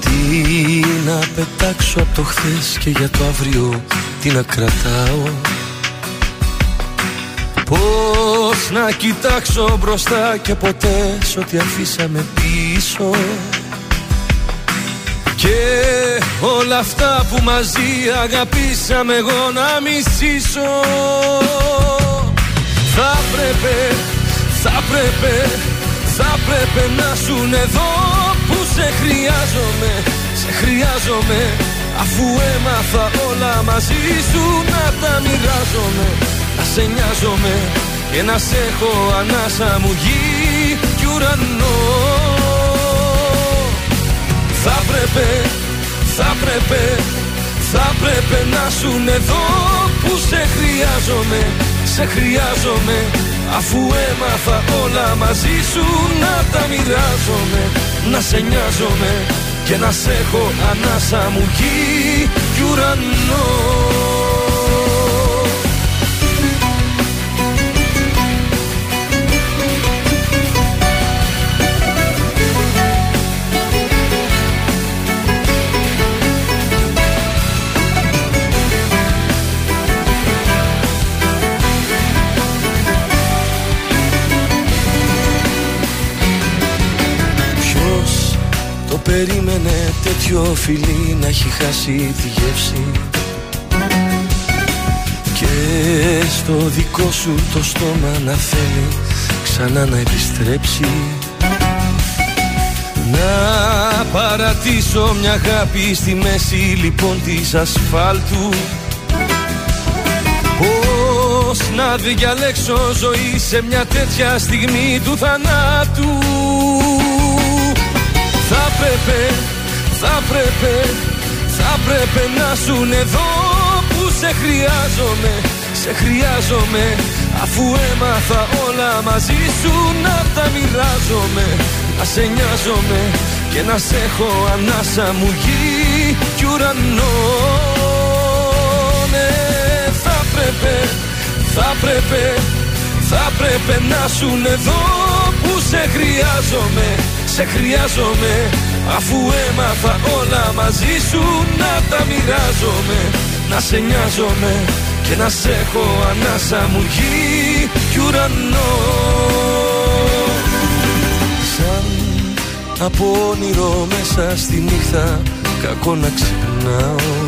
Τι να πετάξω από το χθες και για το αύριο τι να κρατάω. Πώς να κοιτάξω μπροστά και ποτέ σ' ό,τι αφήσαμε πίσω. Και όλα αυτά που μαζί αγαπήσαμε εγώ να μισήσω θα πρέπει, θα πρέπει, θα πρέπει να σου εδώ που σε χρειάζομαι, σε χρειάζομαι. Αφού έμαθα όλα μαζί σου να τα μοιράζομαι Να σε νοιάζομαι και να σε έχω ανάσα μου γη κι ουρανό. Θα πρέπει, θα πρέπει, θα πρέπει να σου εδώ που σε χρειάζομαι σε χρειάζομαι Αφού έμαθα όλα μαζί σου να τα μοιράζομαι Να σε νοιάζομαι και να σε έχω ανάσα μου γη κι ουρανό περίμενε τέτοιο φιλί να έχει χάσει τη γεύση. Και στο δικό σου το στόμα να θέλει ξανά να επιστρέψει. Να παρατήσω μια αγάπη στη μέση λοιπόν της ασφάλτου. Πώς να διαλέξω ζωή σε μια τέτοια στιγμή του θανάτου Θα πρέπει, θα πρέπει, θα πρέπει να σου εδώ που σε χρειάζομαι, σε χρειάζομαι. Αφού έμαθα όλα μαζί σου να τα μοιράζομαι Να σε νοιάζομαι και να σε έχω ανάσα μου γη κι ουρανό Ναι, θα πρέπει, Θα πρέπει, θα πρέπει να σου εδώ που σε χρειάζομαι Σε χρειάζομαι αφού έμαθα όλα μαζί σου να τα μοιράζομαι. Να σε νοιάζομαι και να σε έχω ανάσα μου γη κι ουρανό. Σαν από όνειρο μέσα στη νύχτα κακό να ξυπνάω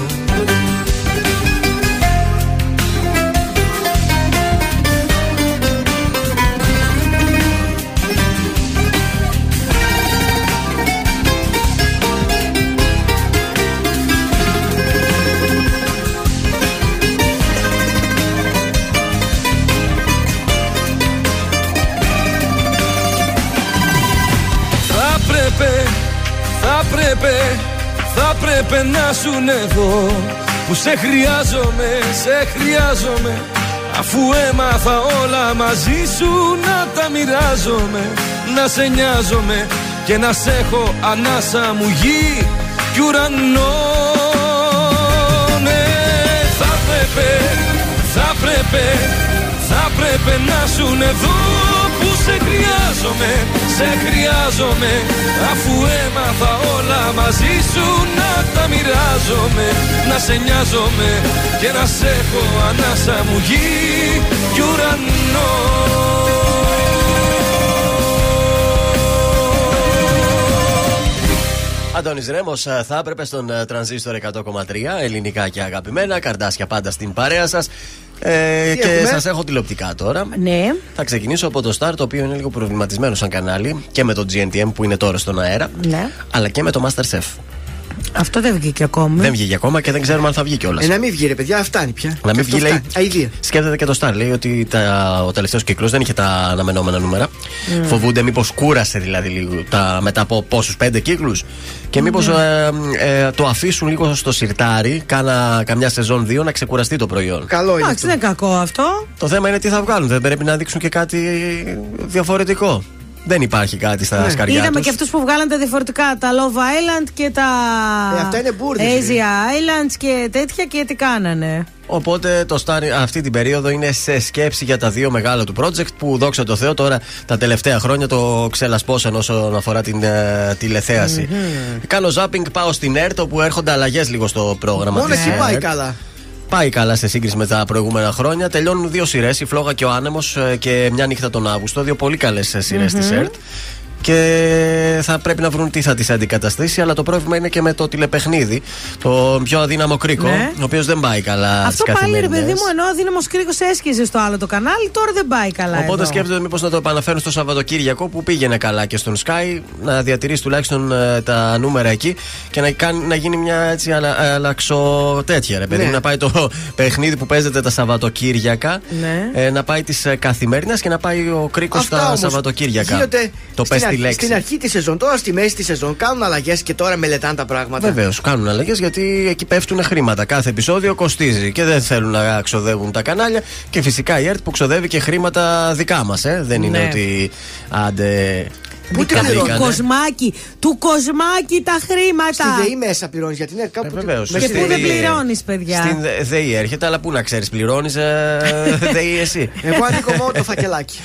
θα πρέπει, θα πρέπει να σου εδώ. Που σε χρειάζομαι, σε χρειάζομαι. Αφού έμαθα όλα μαζί σου να τα μοιράζομαι. Να σε νοιάζομαι και να σε έχω ανάσα μου γη κι ουρανό Ναι, θα πρέπει, θα πρέπει, θα πρέπει να σου εδώ. που σε χρειάζομαι, σε χρειάζομαι Αφού έμαθα όλα μαζί σου να τα μοιράζομαι. Να σε νοιάζομαι και να σε έχω ανάσα μου γη κι ουρανό Αντώνης Ρέμος θα έπρεπε στον ε, τρανζίστορ 100,3 ελληνικά και αγαπημένα. Καρδάσια πάντα στην παρέα σας. Ε, Τι και έχουμε; σας έχω τηλεοπτικά τώρα. Ναι. Θα ξεκινήσω από το Star, το οποίο είναι λίγο προβληματισμένο σαν κανάλι και με το GNTM που είναι τώρα στον αέρα, Ναι. αλλά και με το Masterchef. Αυτό δεν βγήκε ακόμη. Δεν βγήκε ακόμα και δεν ξέρουμε αν θα βγει κιόλας. Ε, να μην βγει, ρε παιδιά, φτάνει πια. Να μην Αυτό βγει, λέει. φτάνει. Αηδία. Σκέφτεται και το Star. Λέει ότι τα, ο τελευταίος κύκλος δεν είχε τα αναμενόμενα νούμερα. Mm. Φοβούνται μήπως κούρασε δηλαδή λίγο τα, μετά από πόσους πέντε κύκλους. Και μήπως Ναι. ε, ε, το αφήσουν λίγο στο σιρτάρι, κάνα καμιά σεζόν δύο να ξεκουραστεί το προϊόν. Καλό Εντάξει, δεν είναι κακό αυτό. Το θέμα είναι τι θα βγάλουν. Δεν πρέπει να δείξουν και κάτι διαφορετικό. Δεν υπάρχει κάτι στα σκαριά Ναι. Είδαμε τους. και αυτούς που βγάλαν τα διαφορετικά. Τα Love Island και τα. Ε, αυτά είναι μπουρδες, Asia Islands και τέτοια και τι κάνανε. Οπότε το Star αυτή την περίοδο είναι σε σκέψη για τα δύο μεγάλα του project που δόξα τω Θεώ τώρα τα τελευταία χρόνια το ξελασπώσαν όσον αφορά την ε, τηλεθέαση. Κάνω ζάπινγκ, πάω στην ΕΡΤ όπου έρχονται αλλαγές λίγο στο πρόγραμμα Μόνος της εκεί πάει ΕΡΤ. καλά; Πάει καλά σε σύγκριση με τα προηγούμενα χρόνια. Τελειώνουν δύο σειρές, η Φλόγα και ο Άνεμος και μια νύχτα τον Αύγουστο. Δύο πολύ καλές σειρές Μμμ. της ΕΡΤ. Και θα πρέπει να βρουν τι θα τις αντικαταστήσει. Αλλά το πρόβλημα είναι και με το τηλεπαιχνίδι. Το πιο αδύναμο κρίκο, Ναι. ο οποίος δεν πάει καλά Αυτό στις πάλι ρε καθημερινές. παιδί μου, ενώ ο δύναμο κρίκος έσχιζε στο άλλο το κανάλι, τώρα δεν πάει καλά. Οπότε εδώ. σκέφτονται μήπως να το επαναφέρουν στο Σαββατοκύριακο που πήγαινε καλά και στον Sky να διατηρήσει τουλάχιστον ε, τα νούμερα εκεί και να, κάνει, να γίνει μια έτσι αλα, αλλαξο τέτοια ρε παιδί Ναι. μου, να πάει το παιχνίδι που παίζεται τα Σαββατοκύριακα Ναι. ε, να πάει τι καθημερινέ και να πάει ο κρίκος Αυτά τα όμως Σαββατοκύριακα. Γίνονται το πες στην, τη αρχ- λέξη. στην αρχή της σεζόν, τώρα στη μέση της σεζόν κάνουν αλλαγές και τώρα μελετάνε τα πράγματα. Βεβαίως, κάνουν αλλαγές γιατί εκεί πέφτουν χρήματα. Κάθε επεισόδιο κοστίζει και δεν θέλουν να ξοδεύουν τα κανάλια. Και φυσικά η ΕΡΤ που ξοδεύει και χρήματα δικά μας. Ε. Δεν είναι Ναι. ότι άντε. Πού τα την Του βρήκανε. κοσμάκι, του κοσμάκι τα χρήματα. Στη ΔΕΗ μέσα πληρώνεις γιατί είναι κάπου. βεβαίως. μέσα Και στη πού δεν ΔΕΗ. πληρώνεις, παιδιά; Στην Δε- ΔΕΗ έρχεται, αλλά πού να ξέρεις, πληρώνεις ΔΕΗ εσύ. Εγώ ανήκω μόνο το φακελάκι.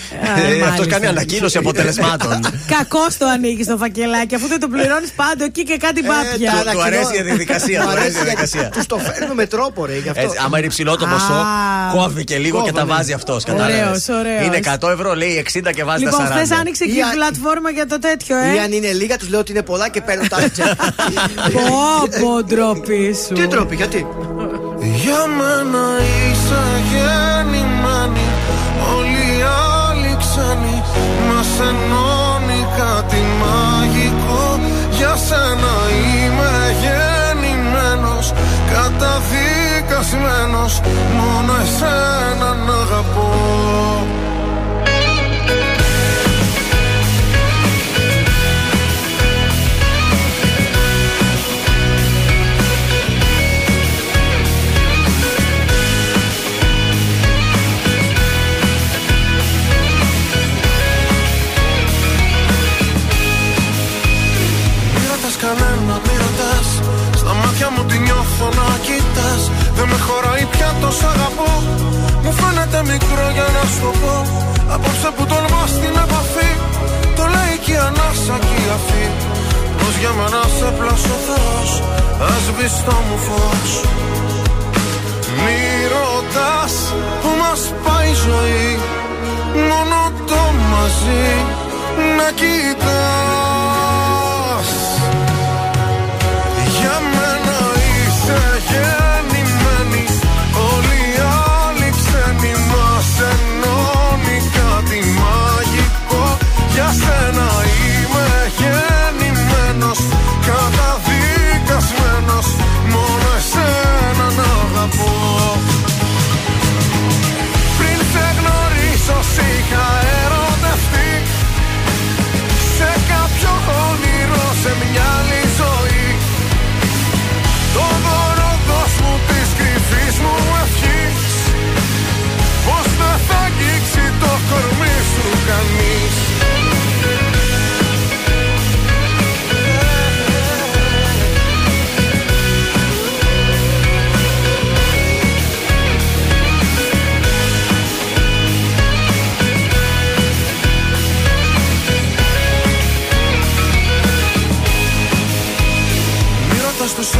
Ε, Αυτός κάνει ανακοίνωση αποτελεσμάτων. Κακός το ανοίγεις το φακελάκι, αφού δεν το πληρώνεις πάντα εκεί και κάτι μπάπια. τα του αρέσει η διαδικασία, του αρέσει η διαδικασία. Τους το φέρνουν με τρόπο, ρε. Γι' αυτό. Έτσι, άμα είναι υψηλό το ποσό, Α, κόβει και λίγο και τα κόβω, ναι. βάζει αυτός. Ωραίος, ωραίος. Είναι 100 ευρώ, λέει 60 και βάζει Λοιπόν, τα χθες 40. άνοιξε και Ή η αν- πλατφόρμα για το τέτοιο, Ή ε. αν είναι λίγα, τους λέω ότι είναι πολλά και παίρνουν τα άλλα. Πω, πω, ντροπή σου. Τι τρόποι, γιατί; Για μένα είσαι γεννημένη Όλοι οι άλλοι ξένοι Μας ενώνει κάτι μαγικό Για σένα είμαι γεννημένος Καταδικασμένος Μόνο εσένα να αγαπώ για να σου το πω. Απόψε που τολμά στην επαφή Το λέει και η ανάσα και η αφή. Πως για μένα σε πλάσω Θεός Ας μπεις στο μου φως. Μη ρωτάς που μας πάει η ζωή Μόνο το μαζί να κοιτάς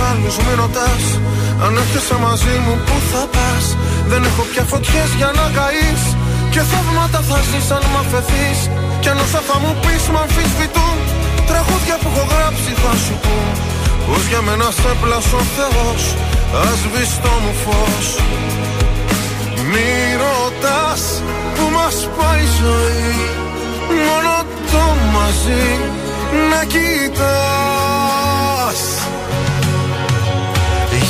άλλους, μη ρωτάς Αν έρχεσαι μαζί μου που θα πας. Δεν έχω πια φωτιές για να καείς Και θαύματα θα ζεις αν μ' αφαιθείς. Κι αν όσα θα μου πεις μ' αμφισβητούν Τραγούδια που έχω γράψει θα σου πούν. Πως για μένα σε πλάσω ο Θεός Ας μπεις στο μου φως. Μη ρωτάς που μας πάει η ζωή Μόνο το μαζί να κοιτάς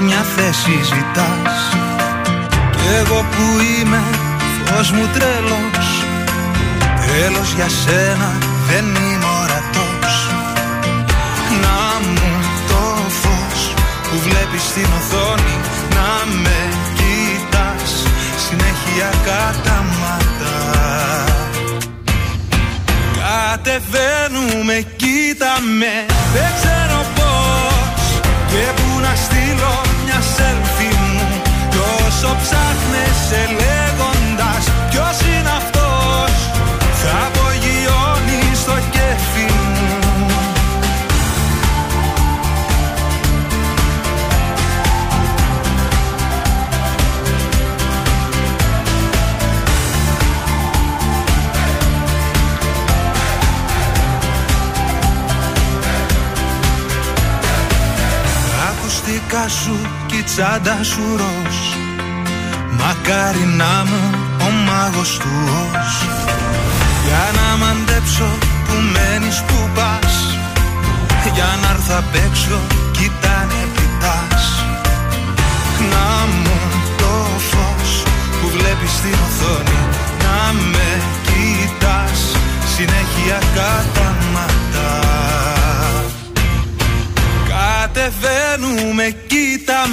μια θέση ζητάς. Κι εγώ που είμαι φως μου τρέλος Τέλος για σένα δεν είμαι ορατός. Να μου το φως που βλέπεις στην οθόνη Να με κοιτάς. Συνέχεια καταμάτα. Κατεβαίνουμε, κοίτα με Δεν ξέρω πώς Και που να στείλω μια selfie μου Τόσο ψάχνεσαι λέγοντας Ακουστικά σου κι η τσάντα σου ροζ. Μακάρι να μου ο μάγος του ως Για να μαντέψω που μένεις που πας. Για να έρθω απ' έξω κοιτάνε κοιτάς. Να μου το φως που βλέπεις στην οθόνη Να με κοιτάς. Συνέχεια καταμάτα Κατεβαίνουμε, κοίτα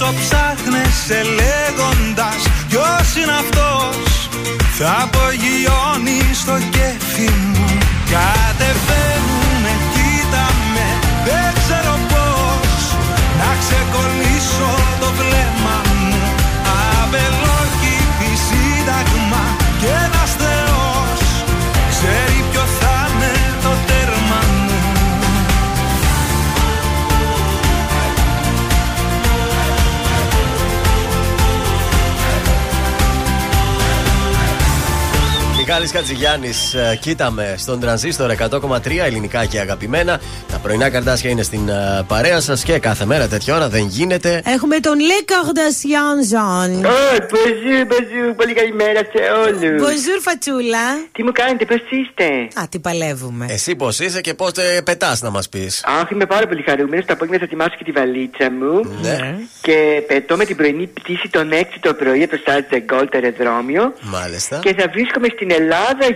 όσο ψάχνεσαι λέγοντας Ποιος είναι αυτός Θα απογειώνεις στο κέφι μου. Κατεβαίνουμε, Μιχάλης Χατζηγιάννης, ε, κοίταμε στον τρανζίστορ 100,3 ελληνικά και αγαπημένα. Τα πρωινά καρτάσια είναι στην ε, παρέα σας και κάθε μέρα τέτοια ώρα δεν γίνεται. Έχουμε τον Le Kardashian Jean. bonjour, bonjour. Πολύ καλημέρα σε όλους. Bonjour, φατσούλα. Τι μου κάνετε, πώς είστε; Α, τι παλεύουμε. Εσύ πώς είσαι και πώς τε πετάς να μας πεις. Αχ, είμαι πάρα πολύ χαρούμενος. Το απόγευμα θα ετοιμάσω και τη βαλίτσα μου. Ναι. Και πετώ με την πρωινή πτήση τον 6 το πρωί από το Start the Gold αεροδρόμιο. Μάλιστα. Και θα βρίσκομαι στην Ελλάδα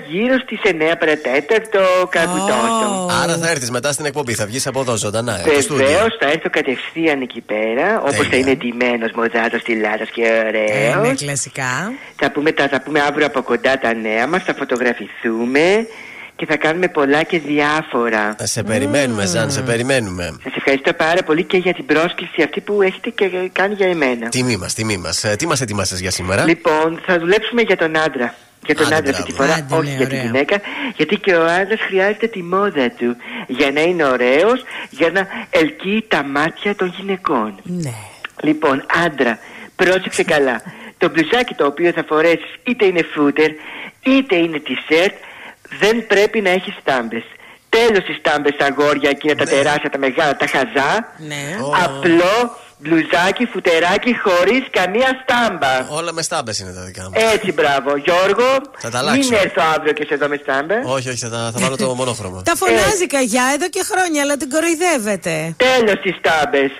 γύρω στις 9 παρατέταρτο, κάπου τόσο. Άρα θα έρθεις μετά στην εκπομπή, θα βγεις από εδώ ζωντανά. ε, το στούντιο. Βεβαίω θα έρθω κατευθείαν εκεί πέρα, όπως θα είναι εντυμένο μοζάτο στη Λάτα και Ε, ωραίο. ναι, κλασικά. Θα πούμε, τα, θα πούμε αύριο από κοντά τα νέα μας, θα φωτογραφηθούμε και θα κάνουμε πολλά και διάφορα. Σε περιμένουμε, Ζαν, σε περιμένουμε. Σας ευχαριστώ πάρα πολύ και για την πρόσκληση αυτή που έχετε και κάνει για εμένα. Τιμή μας, τιμή μας. Ε, Τι μας ετοιμάσες για σήμερα; Λοιπόν, θα δουλέψουμε για τον άντρα. Για τον Άντε, άντρα αυτή τη μπράβο. φορά, Άντε, όχι ναι, για τη ωραία. γυναίκα. Γιατί και ο άντρας χρειάζεται τη μόδα του για να είναι ωραίος, για να ελκύει τα μάτια των γυναικών. Ναι. Λοιπόν, άντρα, πρόσεξε καλά. Το μπλουζάκι το οποίο θα φορέσεις είτε είναι φούτερ είτε είναι t-shirt δεν πρέπει να έχεις στάμπες. Τέλος οι στάμπες αγόρια εκείνα τα τεράστια, τα μεγάλα, τα χαζά. Ναι. Απλό μπλουζάκι, φουτεράκι χωρίς καμία στάμπα. Όλα με στάμπες είναι τα δικά μου. Έτσι, μπράβο. Γιώργο, Θα τα αλλάξω. μην έρθω αύριο και σε δω με στάμπες. Όχι, όχι, θα, τα- θα βάλω το μονόχρωμο. Τα φωνάζει καγιά εδώ και χρόνια, αλλά την κοροϊδεύετε. Τέλος οι στάμπες.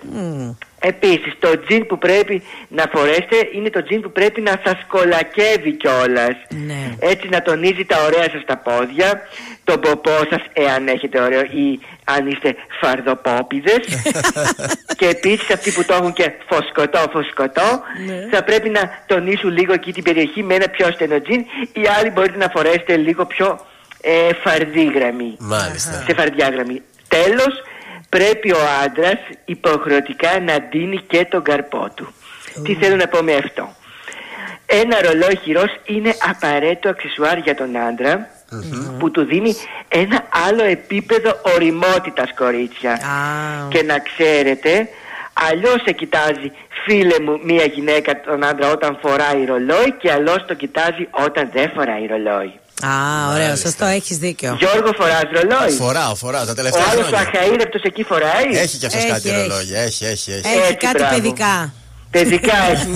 Επίσης, το τζιν που πρέπει να φορέσετε είναι το τζιν που πρέπει να σας κολακεύει κιόλας. Ναι. Έτσι να τονίζει τα ωραία σας τα πόδια, τον ποπό σας, εάν έχετε ωραίο, ή αν είστε φαρδοπόπιδε. και επίσης αυτοί που το έχουν και φωσκωτό, φωσκωτό, θα πρέπει να τονίσουν λίγο εκεί την περιοχή με ένα πιο στενό τζιν. Οι άλλοι μπορείτε να φορέσετε λίγο πιο ε, φαρδί γραμμή. Μάλιστα. Σε φαρδιά γραμμή. Τέλο, πρέπει ο άντρας υποχρεωτικά να ντύνει και τον καρπό του. Τι θέλω να πω με αυτό. Ένα ρολόι χειρός είναι απαραίτητο αξεσουάρ για τον άντρα που του δίνει ένα άλλο επίπεδο οριμότητας κορίτσια. Και να ξέρετε, αλλιώς σε κοιτάζει φίλε μου μία γυναίκα τον άντρα όταν φοράει ρολόι και αλλιώς το κοιτάζει όταν δεν φοράει ρολόι. Α, ωραίο, σωστό, έχεις δίκιο. Γιώργος φοράς ρολόι. Φοράω, φοράω τα Ο τελευταία άλλος ο χρόνια. αχαήρευτος εκεί φοράει. Έχει κι αυτός κάτι ρολόγια. Έχει, έχει, έχει. Έχει Έτσι, κάτι μπράβο. παιδικά. Παιδικά έχει.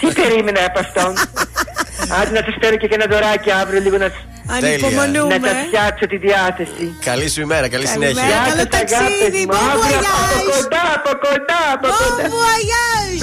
Τι περίμενα από αυτόν. Άντε να σα φέρω και ένα δωράκι αύριο λίγο να, Ανυπομονούμε. να τα φτιάξω τη διάθεση. Καλή σου ημέρα, καλή Καλημέρα, συνέχεια. καλό σας, αγάπες ταξίδι, μου. bon Αύριο Από voyage. κοντά, από κοντά, από Bon κοντά. voyage.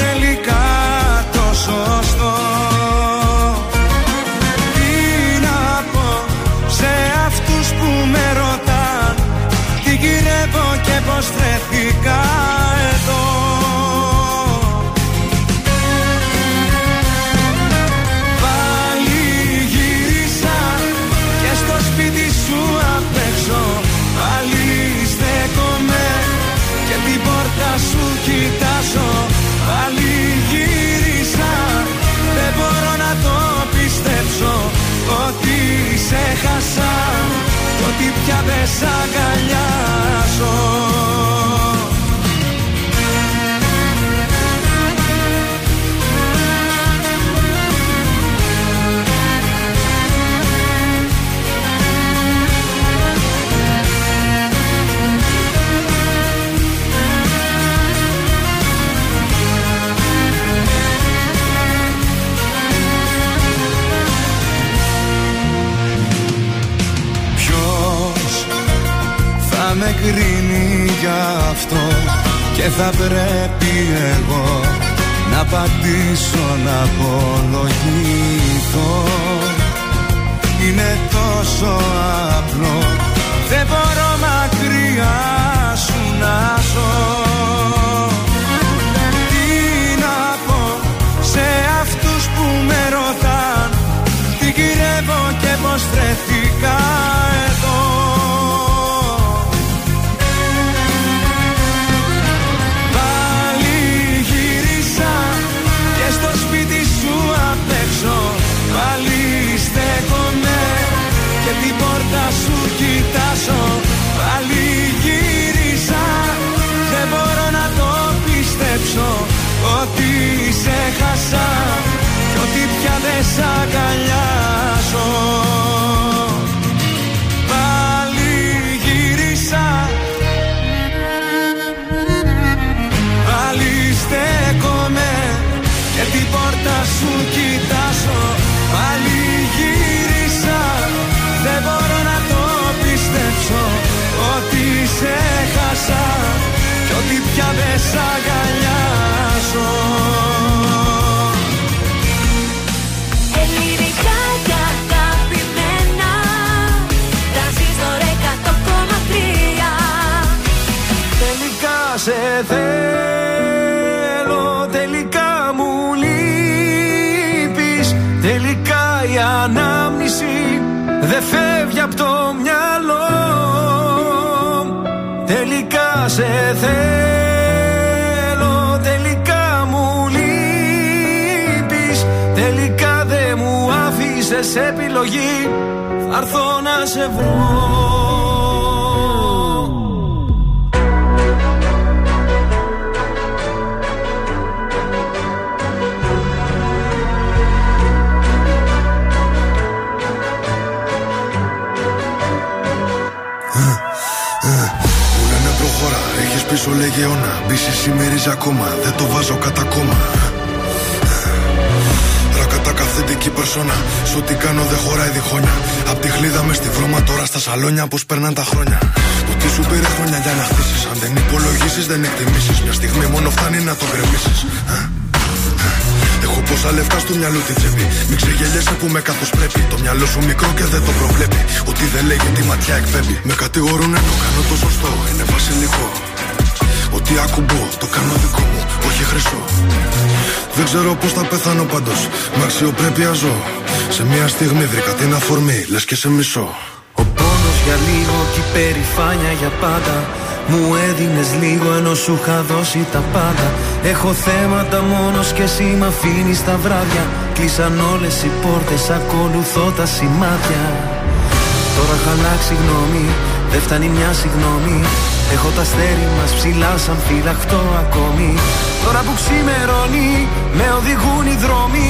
και σε μισό. Ο πόνος για λίγο και η περηφάνεια για πάντα. Μου έδινες λίγο ενώ σου είχα δώσει τα πάντα. Έχω θέματα μόνος και εσύ μ' αφήνεις τα βράδια. Κλείσαν όλες οι πόρτες, ακολουθώ τα σημάδια. Τώρα έχω αλλάξει γνώμη, δεν φτάνει μια συγγνώμη. Έχω τα αστέρι μας ψηλά σαν φυλαχτό ακόμη. Τώρα που ξημερώνει, με οδηγούν οι δρόμοι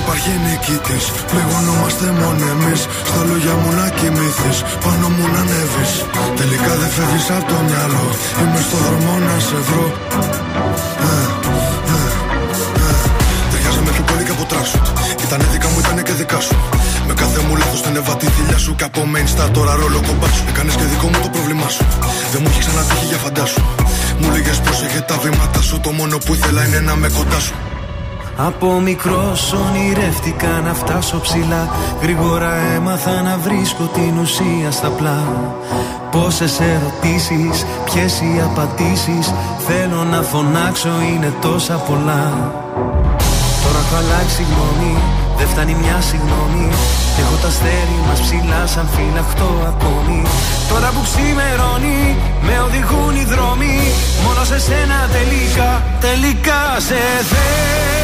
υπάρχει νικητής, πληγωνόμαστε μόνο εμείς. Στα λόγια μου να κοιμηθείς, πάνω μου να ανέβεις. Τελικά δεν φεύγεις από το μυαλό. Είμαι στο δρόμο να σε βρω. Ε, ε, ε. Ταιριάζαμε πιο πολύ και από τράσουτ. Ήτανε δικά μου, ήτανε και δικά σου. Με κάθε μου λάθος την εβατή θηλιά σου. Και από main star τώρα ρόλο κομπά σου. Έκανες και δικό μου το πρόβλημά σου. Δεν μου έχει ξανατύχει για φαντάσου. Μου λέγες πρόσεχε τα βήματα σου. Το μόνο που ήθελα είναι να με κοντά σου. Από μικρός ονειρεύτηκα να φτάσω ψηλά. Γρήγορα έμαθα να βρίσκω την ουσία στα πλά. Πόσες ερωτήσεις, ποιες οι απαντήσεις. Θέλω να φωνάξω, είναι τόσα πολλά. Τώρα έχω αλλάξει γνώμη, δεν φτάνει μια συγγνώμη. Έχω τα αστέρι μας ψηλά, σαν φυλαχτό ακόμη. Τώρα που ξημερώνει, με οδηγούν οι δρόμοι. Μόνο σε σένα τελικά, τελικά σε θέλω.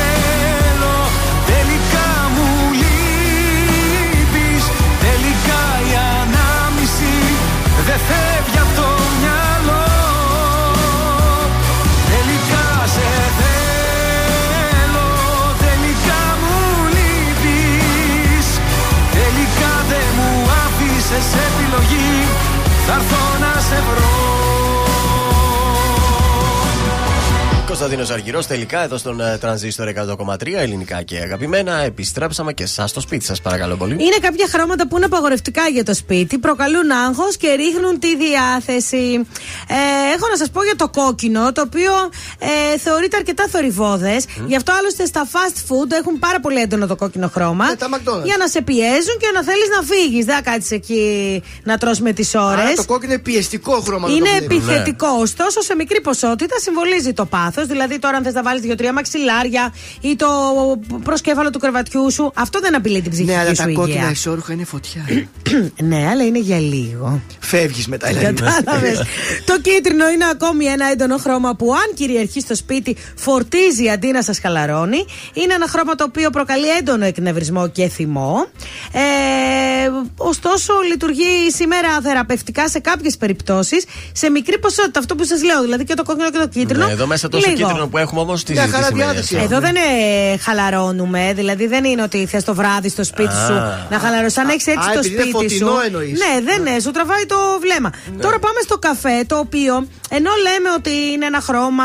Δεν φεύγει από το μυαλό. Τελικά σε θέλω. Τελικά μου λείπεις Τελικά δεν μου άφησες επιλογή Θα έρθω να σε βρω Κωνσταντίνος Αργυρός, τελικά εδώ στον ε, τρανζίστορ 100,3 ελληνικά και αγαπημένα. Επιστρέψαμε και εσάς στο σπίτι σας, παρακαλώ πολύ. Είναι κάποια χρώματα που είναι απαγορευτικά για το σπίτι, προκαλούν άγχος και ρίχνουν τη διάθεση. Ε, έχω να σας πω για το κόκκινο, το οποίο ε, θεωρείται αρκετά θορυβόδες. Γι' αυτό άλλωστε στα fast food έχουν πάρα πολύ έντονο το κόκκινο χρώμα. Ε, τα McDonald's. για να σε πιέζουν και να θέλεις να φύγεις. Δεν θα κάτσεις εκεί να τρως με τις ώρες. Άρα το κόκκινο είναι πιεστικό χρώμα. να Είναι το βλέπεις. επιθετικό, ωστόσο σε μικρή ποσότητα συμβολίζει το πάθος. Δηλαδή, τώρα αν θες να βάλεις δύο-τρία μαξιλάρια ή το προσκέφαλο του κρεβατιού σου, αυτό δεν απειλεί την ψυχική Ναι, αλλά σου τα κόκκινα υγεία. ισόρουχα είναι φωτιά. ναι, αλλά είναι για λίγο. Φεύγεις μετά, Ελένη. Κατάλαβε. το κίτρινο είναι ακόμη ένα έντονο χρώμα που, αν κυριαρχεί στο σπίτι, φορτίζει αντί να σας χαλαρώνει. Είναι ένα χρώμα το οποίο προκαλεί έντονο εκνευρισμό και θυμό. Ε, ωστόσο, λειτουργεί σήμερα θεραπευτικά σε κάποιες περιπτώσεις, σε μικρή ποσότητα. Αυτό που σας λέω, δηλαδή και το κόκκινο και το κίτρινο. Ναι, εδώ μέσα τόσο λίγο. κίτρινο που έχουμε όμως τη Μια χαρά τη σημαίνει διάθεση αυτό. Εδώ δεν ε, χαλαρώνουμε, δηλαδή δεν είναι ότι θες το βράδυ στο σπίτι Α. σου να χαλαρώσεις. Αν έχεις έτσι Α, το επειδή είναι σπίτι φωτεινό σου. εννοείς. Ναι, δεν είναι, σου τραβάει το βλέμμα. Τώρα πάμε στο καφέ, το οποίο ενώ λέμε ότι είναι ένα χρώμα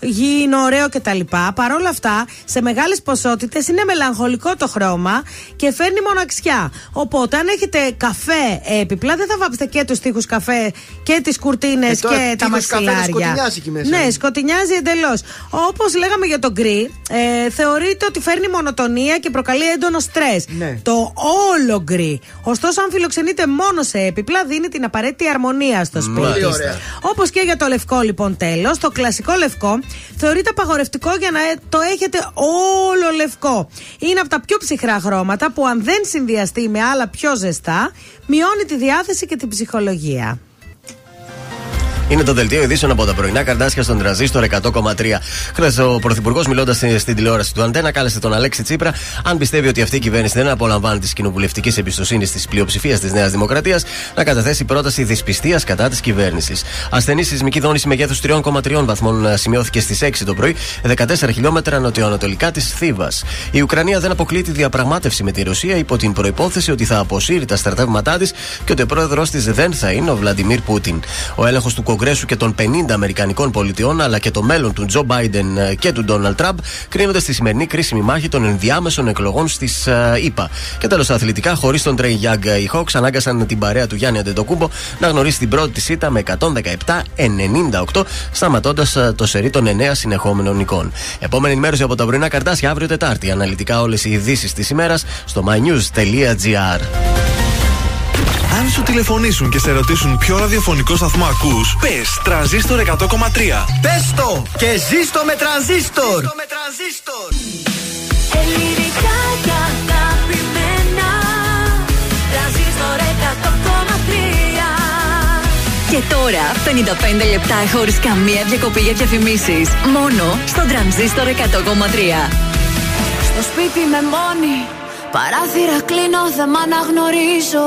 γήινο, ωραίο κτλ. Παρ' όλα αυτά, σε μεγάλες ποσότητες είναι μελαγχολικό το χρώμα και φέρνει μοναξιά. Οπότε, αν έχετε καφέ έπιπλα, δεν θα βάψετε και τους τοίχους καφέ και τις κουρτίνες Ε, τώρα και τα τοίχους καφέ δεν μαξιλάρια. σκοτεινιάζει εκεί μέσα. Ναι, σκοτεινιάζει εντελώς. Όπως λέγαμε για το γκρι, ε, θεωρείται ότι φέρνει μονοτονία και προκαλεί έντονο στρες. Ναι. Το όλο γκρι. Ωστόσο, αν φιλοξενείτε μόνο σε έπιπλα, δίνει την απαραίτητη αρμονία στο σπίτι. Πολύ ωραία. Όπως και για το λευκό, λοιπόν, τέλος. Το κλασικό λευκό θεωρείται απαγορευτικό για να ε- το έχετε όλο λευκό. Είναι από τα πιο ψυχρά χρώματα που, αν δεν συνδυαστεί με άλλα πιο ζεστά, μειώνει τη διάθεση και την ψυχολογία. Είναι το δελτίο ειδήσεων από τα πρωινά καρτάσια στον τραζίστορ 100,3. Χθες ο Πρωθυπουργός, μιλώντας στην, στην τηλεόραση του Αντένα, κάλεσε τον Αλέξη Τσίπρα, αν πιστεύει ότι αυτή η κυβέρνηση δεν απολαμβάνει της κοινοβουλευτικής εμπιστοσύνης της πλειοψηφίας της Νέας Δημοκρατίας, να καταθέσει πρόταση δυσπιστίας κατά της κυβέρνησης. Ασθενή σεισμική δόνηση μεγέθους 3,3 βαθμών ε, σημειώθηκε στις 6 το πρωί, 14 χιλιόμετρα νοτιοανατολικά της Θήβας. Η Ουκρανία δεν αποκλεί τη διαπραγμάτευση με τη Ρωσία υπό την προπόθεση ότι θα αποσύρει τα στρατεύματά της και ότι ο πρόεδρό της δεν θα είναι ο Βλαντιμίρ Πούτιν. Ο έλεγχος του Κογκρέσου και των 50 Αμερικανικών πολιτιών, αλλά και το μέλλον του Τζο Μπάιντεν ε, και του Ντόναλτ Τραμπ, κρίνονται στη σημερινή κρίσιμη μάχη των ενδιάμεσων εκλογών στις ΗΠΑ. Και τέλος, στα αθλητικά, χωρίς τον Τρέι Γιάνγκ, οι Hawks ανάγκασαν την παρέα του Γιάννη Αντετοκούμπο να γνωρίσει την πρώτη τη ήττα με 117-98, σταματώντας το σερί των 9 συνεχόμενων νικών. Επόμενη ενημέρωση από τα πρωινά καρτάσια αύριο Τετάρτη. Αναλυτικά όλες οι ειδήσεις της ημέρας στο mynews.gr. Αν σου τηλεφωνήσουν και σε ρωτήσουν ποιο ραδιοφωνικό σταθμό ακούς, πες τρανζίστορ 100,3. Πες το και ζήστο με τρανζίστορ. Ελληνικά και αγαπημένα Τρανζίστορ 100,3 Και τώρα 55 λεπτά χωρίς καμία διακοπή για διαφημίσεις. Μόνο στον τρανζίστορ 100,3. Στο σπίτι με μόνη Παράθυρα κλείνω, δεν μ' αναγνωρίζω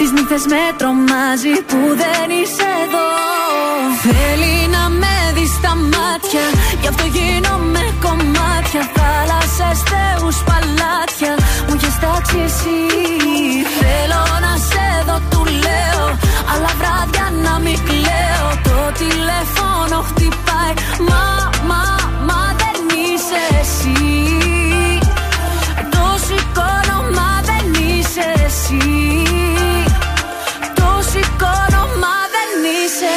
Τις νύχτες με τρομάζει Που δεν είσαι εδώ. Θέλει να με δεις στα μάτια Γι' αυτό γίνομαι κομμάτια. Θάλασσες, θεούς, παλάτια Μου έχεις τάξει εσύ. Θέλω να σε δω, του λέω Αλλά βράδια να μην κλαίω. Το τηλέφωνο χτυπάει Μα, μα, μα δεν είσαι εσύ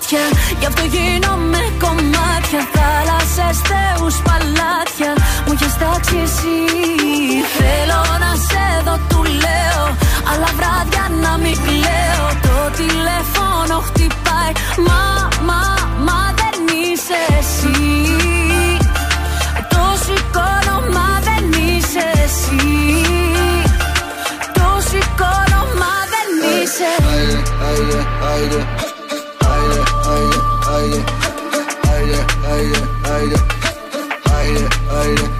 μάτια. Γι' αυτό γίνομαι κομμάτια. Θάλασσες, θεούς, παλάτια. Μου έχεις τάξει εσύ. Θέλω να σε δω, του λέω. Αλλά βράδια να μην κλαίω. Το τηλέφωνο χτυπάει. Μα, μα, μα δεν είσαι εσύ. Το σηκώνω, μα δεν είσαι εσύ. Το σηκώνω, μα δεν είσαι Θέλει να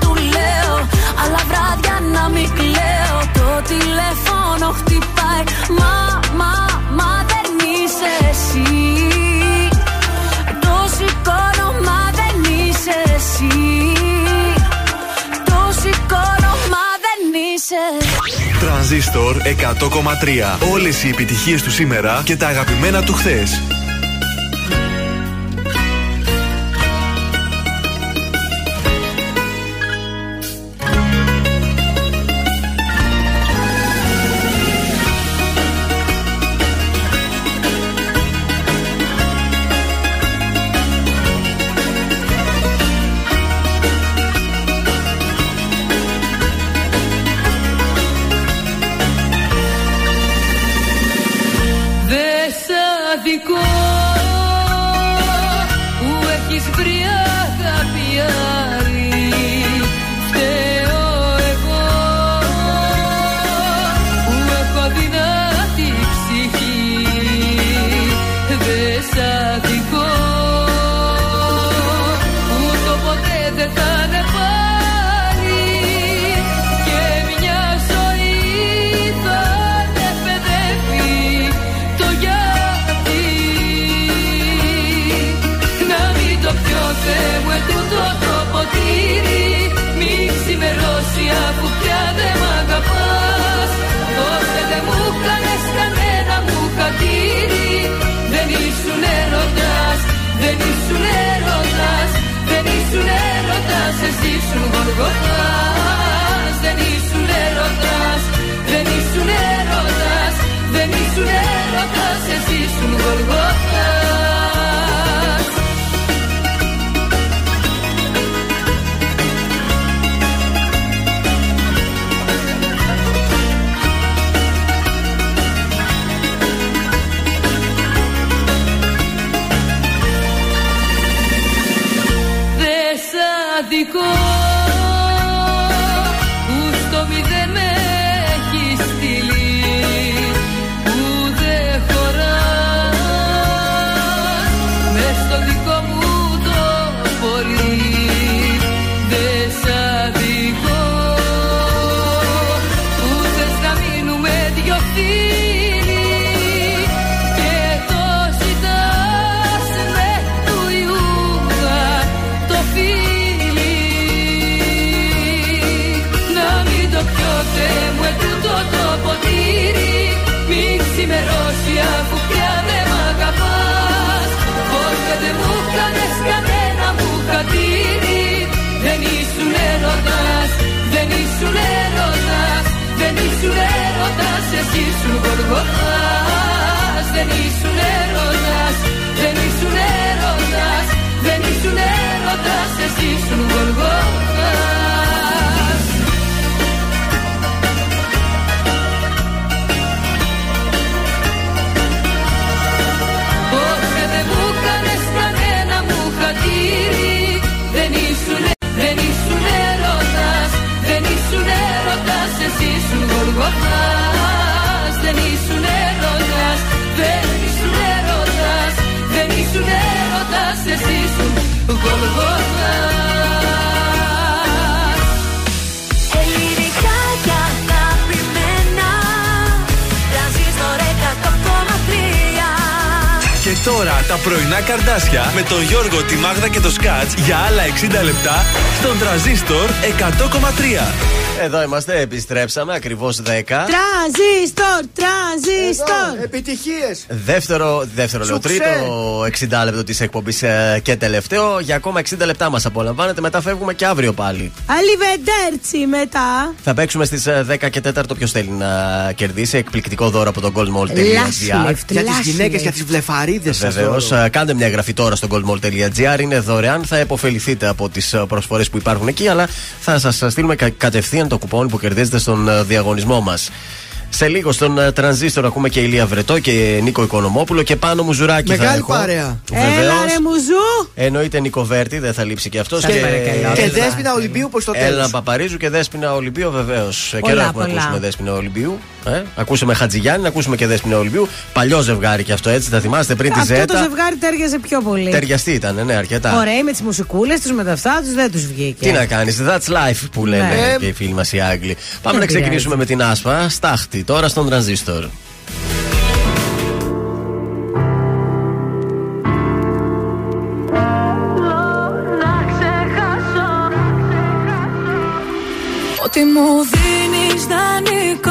Αλλά βράδια να μην κλαίω. Το τηλέφωνο χτυπάει. Μα, μα, μα δεν είσαι εσύ. Το σηκώνω, μα δεν είσαι εσύ. Το σηκώνω, μα δεν είσαι. Τρανζίστορ 100,3. Όλες οι επιτυχίες του σήμερα και τα αγαπημένα του χθες. Ήσουν γοργοθάς Δεν ήσουν έρωτας, δεν ήσουν έρωτας Δεν ήσουν έρωτας, εσύ ήσουν γοργοθάς Πότε δεν μου κάνες κανένα μου χατήρι Δεν ήσουν, δεν ήσουν έρωτας Δεν ήσουν έρωτας, εσύ ήσουν γοργοθάς Δεν ήσουν έρωτας, δεν ήσουν έρωτας Δεν ήσουν έρωτας, εσύ ήσουν γοργοθάς Ελληνικά και αγαπημένα Τρανζίστορ 100,3 Και τώρα τα πρωινά καρδάσια με τον Γιώργο, τη Μάγδα και το Σκάτς για άλλα 60 λεπτά στον τραζίστορ 100,3. Εδώ είμαστε, επιστρέψαμε ακριβώς 10. Τρανζίστορ, τρανζίστορ. Επιτυχίες. Δεύτερο, δεύτερο λέω, Σουξέ. τρίτο 60 λεπτό της εκπομπής και τελευταίο. Για ακόμα 60 λεπτά μας απολαμβάνετε. Μετά φεύγουμε και αύριο πάλι. Αλιβεντέρτσι μετά. Θα παίξουμε στις 10 και 4 ποιος θέλει να κερδίσει. Εκπληκτικό δώρο από το goldmall.gr. Last Για τις γυναίκες, για τις βλεφαρίδες σας. Βεβαίως, κάντε μια εγγραφή τώρα στο goldmall.gr. Είναι δωρεάν. Θα επωφεληθείτε από τις προσφορές που υπάρχουν εκεί, αλλά θα σας στείλουμε κα- κατευθείαν το κουπόνι που κερδίζετε στον ε, διαγωνισμό μας. Σε λίγο στον ε, τρανζίστορ ακούμε και Ηλία Βρετό και Νίκο Οικονομόπουλο και πάνω μου ζουράκι θα Μεγάλη έχω. παρέα. Έλα ρε μουζού. Εννοείται Νίκο Βέρτη, δεν θα λείψει και αυτός. Σας παρακαλώ. Και δέσπινα Ολυμπίου προ το τέλο. Έλληνα Παπαρίζου και Δέσπινα Ολυμπίου, βεβαίως. Πολλά, Καιρό έχουμε πολλά. ακούσουμε Δέσπινα Ολυμπίου. Ε; Ακούσαμε Χατζηγιάννη, ακούσουμε και Δέσπινα Ολυμπίου. Παλιό ζευγάρι και αυτό έτσι, θα θυμάστε πριν τη Αυτό το Ζέτα. ζευγάρι τέριαζε πιο πολύ. Ταιριαστή ήταν, ναι, αρκετά. Ωραίοι με τις μουσικούλες τους, με τα αυτά τους δεν τους βγήκε. Τι να κάνεις, that's life που λένε Ναι. και οι φίλοι μας οι Άγγλοι. Πάμε Δεν να ξεκινήσουμε με την άσπα. Στάχτη, τώρα στον τρανζίστορ. Να ξεχάσω Ότι μου δίνεις δανεικό Και η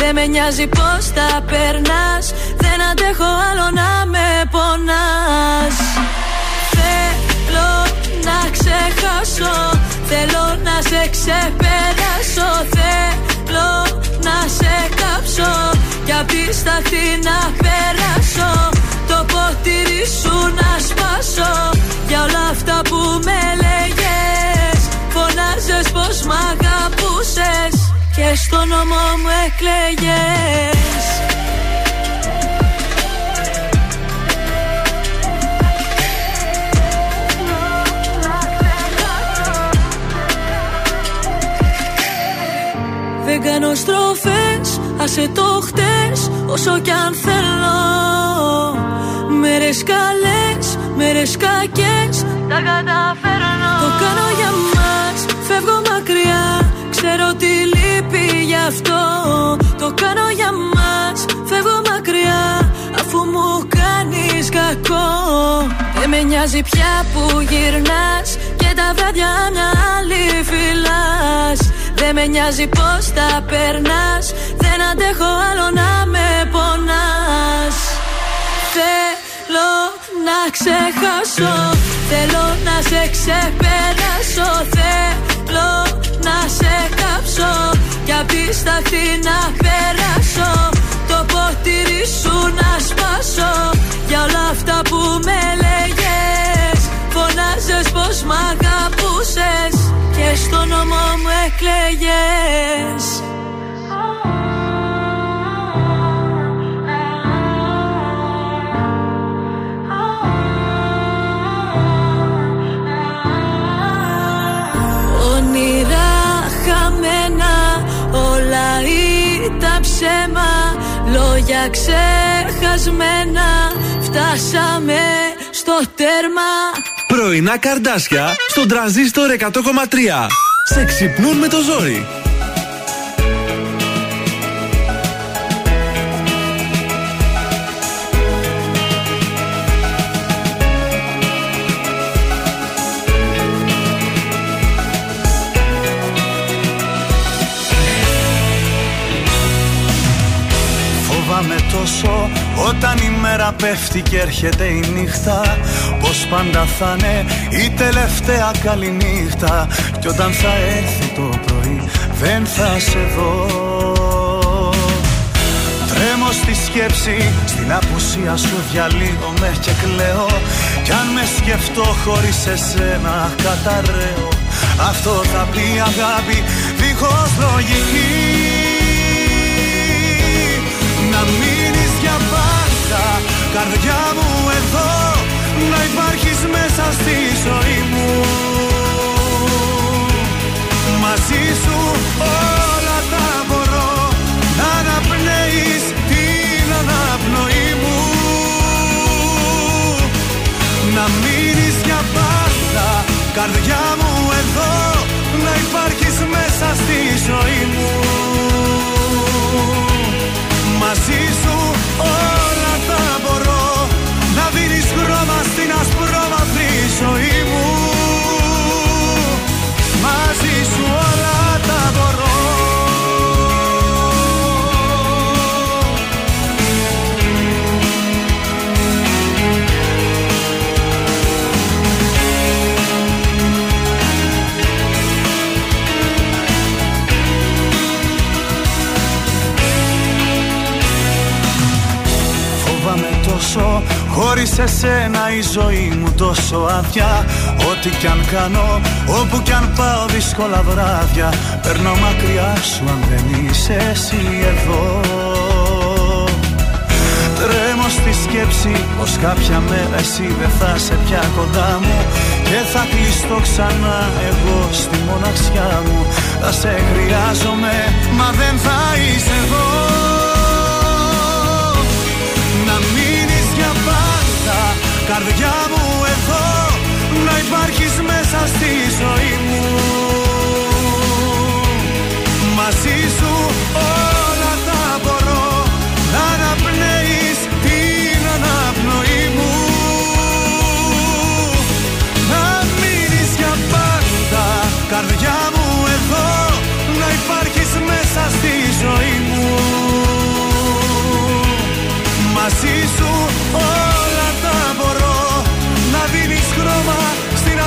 Δεν με νοιάζει πως τα περνάς. Δεν αντέχω άλλο να με πονάς. Θέλω να ξεχάσω Θέλω να σε ξεπεράσω. Θέλω να σε κάψω Κι απ' τη σταχτή να περάσω. Το ποτήρι σου να σπάσω Για όλα αυτά που με λέγες. Φωνάζες πως μ' αγαπούσες Και στο νόμο μου εκλέγες. Δεν κάνω στροφές, άσε το χτες Όσο κι αν θέλω. Μέρες καλές, μέρες κακές Τα καταφέρνω. Το κάνω για μας, φεύγω μακριά Ξέρω τι λείπει γι' αυτό. Το κάνω για μας, φεύγω μακριά Αφού μου κάνεις κακό. Δεν με νοιάζει πια που γυρνάς Και τα βράδια μια άλλη φυλάς δεν με νοιάζει πως τα περνάς Δεν αντέχω άλλο να με πονάς. Θέλω να ξεχάσω Θέλω να σε ξεπεράσω. Θέλω να σε κάψω. Κι απ' τη σταχτή να περάσω. Το ποτήρι σου να σπάσω. Για όλα αυτά που με λέγες Φωνάζες πως μ' αγαπούσες. Και στο νόμο μου εκλέγες ψέμα Λόγια ξεχασμένα Φτάσαμε στο τέρμα Πρωινά καρδάσια στον τραζίστορ 100,3. Σε ξυπνούν με το ζόρι. Η μέρα πέφτει και έρχεται η νύχτα. Πως πάντα θα είναι η τελευταία καλή νύχτα. Κι όταν θα έρθει το πρωί δεν θα σε δω. Τρέμω στη σκέψη, στην απουσία σου διαλύομαι και κλαίω. Κι αν με σκεφτώ χωρίς εσένα καταραίω. Αυτό θα πει αγάπη δίχως λογική. Να μείνεις για πάντα, καρδιά μου εδώ Να υπάρχεις μέσα στη ζωή μου. Μαζί σου όλα τα μπορώ Να αναπνέεις την αναπνοή μου. Να μείνεις για πάντα Καρδιά μου εδώ Να υπάρχεις μέσα στη ζωή μου Μαζί σου όλα τα μπορώ. Να δίνεις χρώμα στην ασπρόμαυρη Φοβάμαι τόσο Χωρίς εσένα η ζωή μου τόσο άδεια. Ό,τι κι αν κάνω, όπου κι αν πάω δύσκολα βράδια Περνώ μακριά σου αν δεν είσαι εσύ εδώ. Τρέμω στη σκέψη πως κάποια μέρα εσύ δεν θα σε πια κοντά μου Και θα κλειστώ ξανά εγώ στη μοναξιά μου. Θα σε χρειάζομαι μα δεν θα είσαι εδώ Καρδιά μου εδώ Να υπάρχεις μέσα στη ζωή μου. Μαζί σου όλα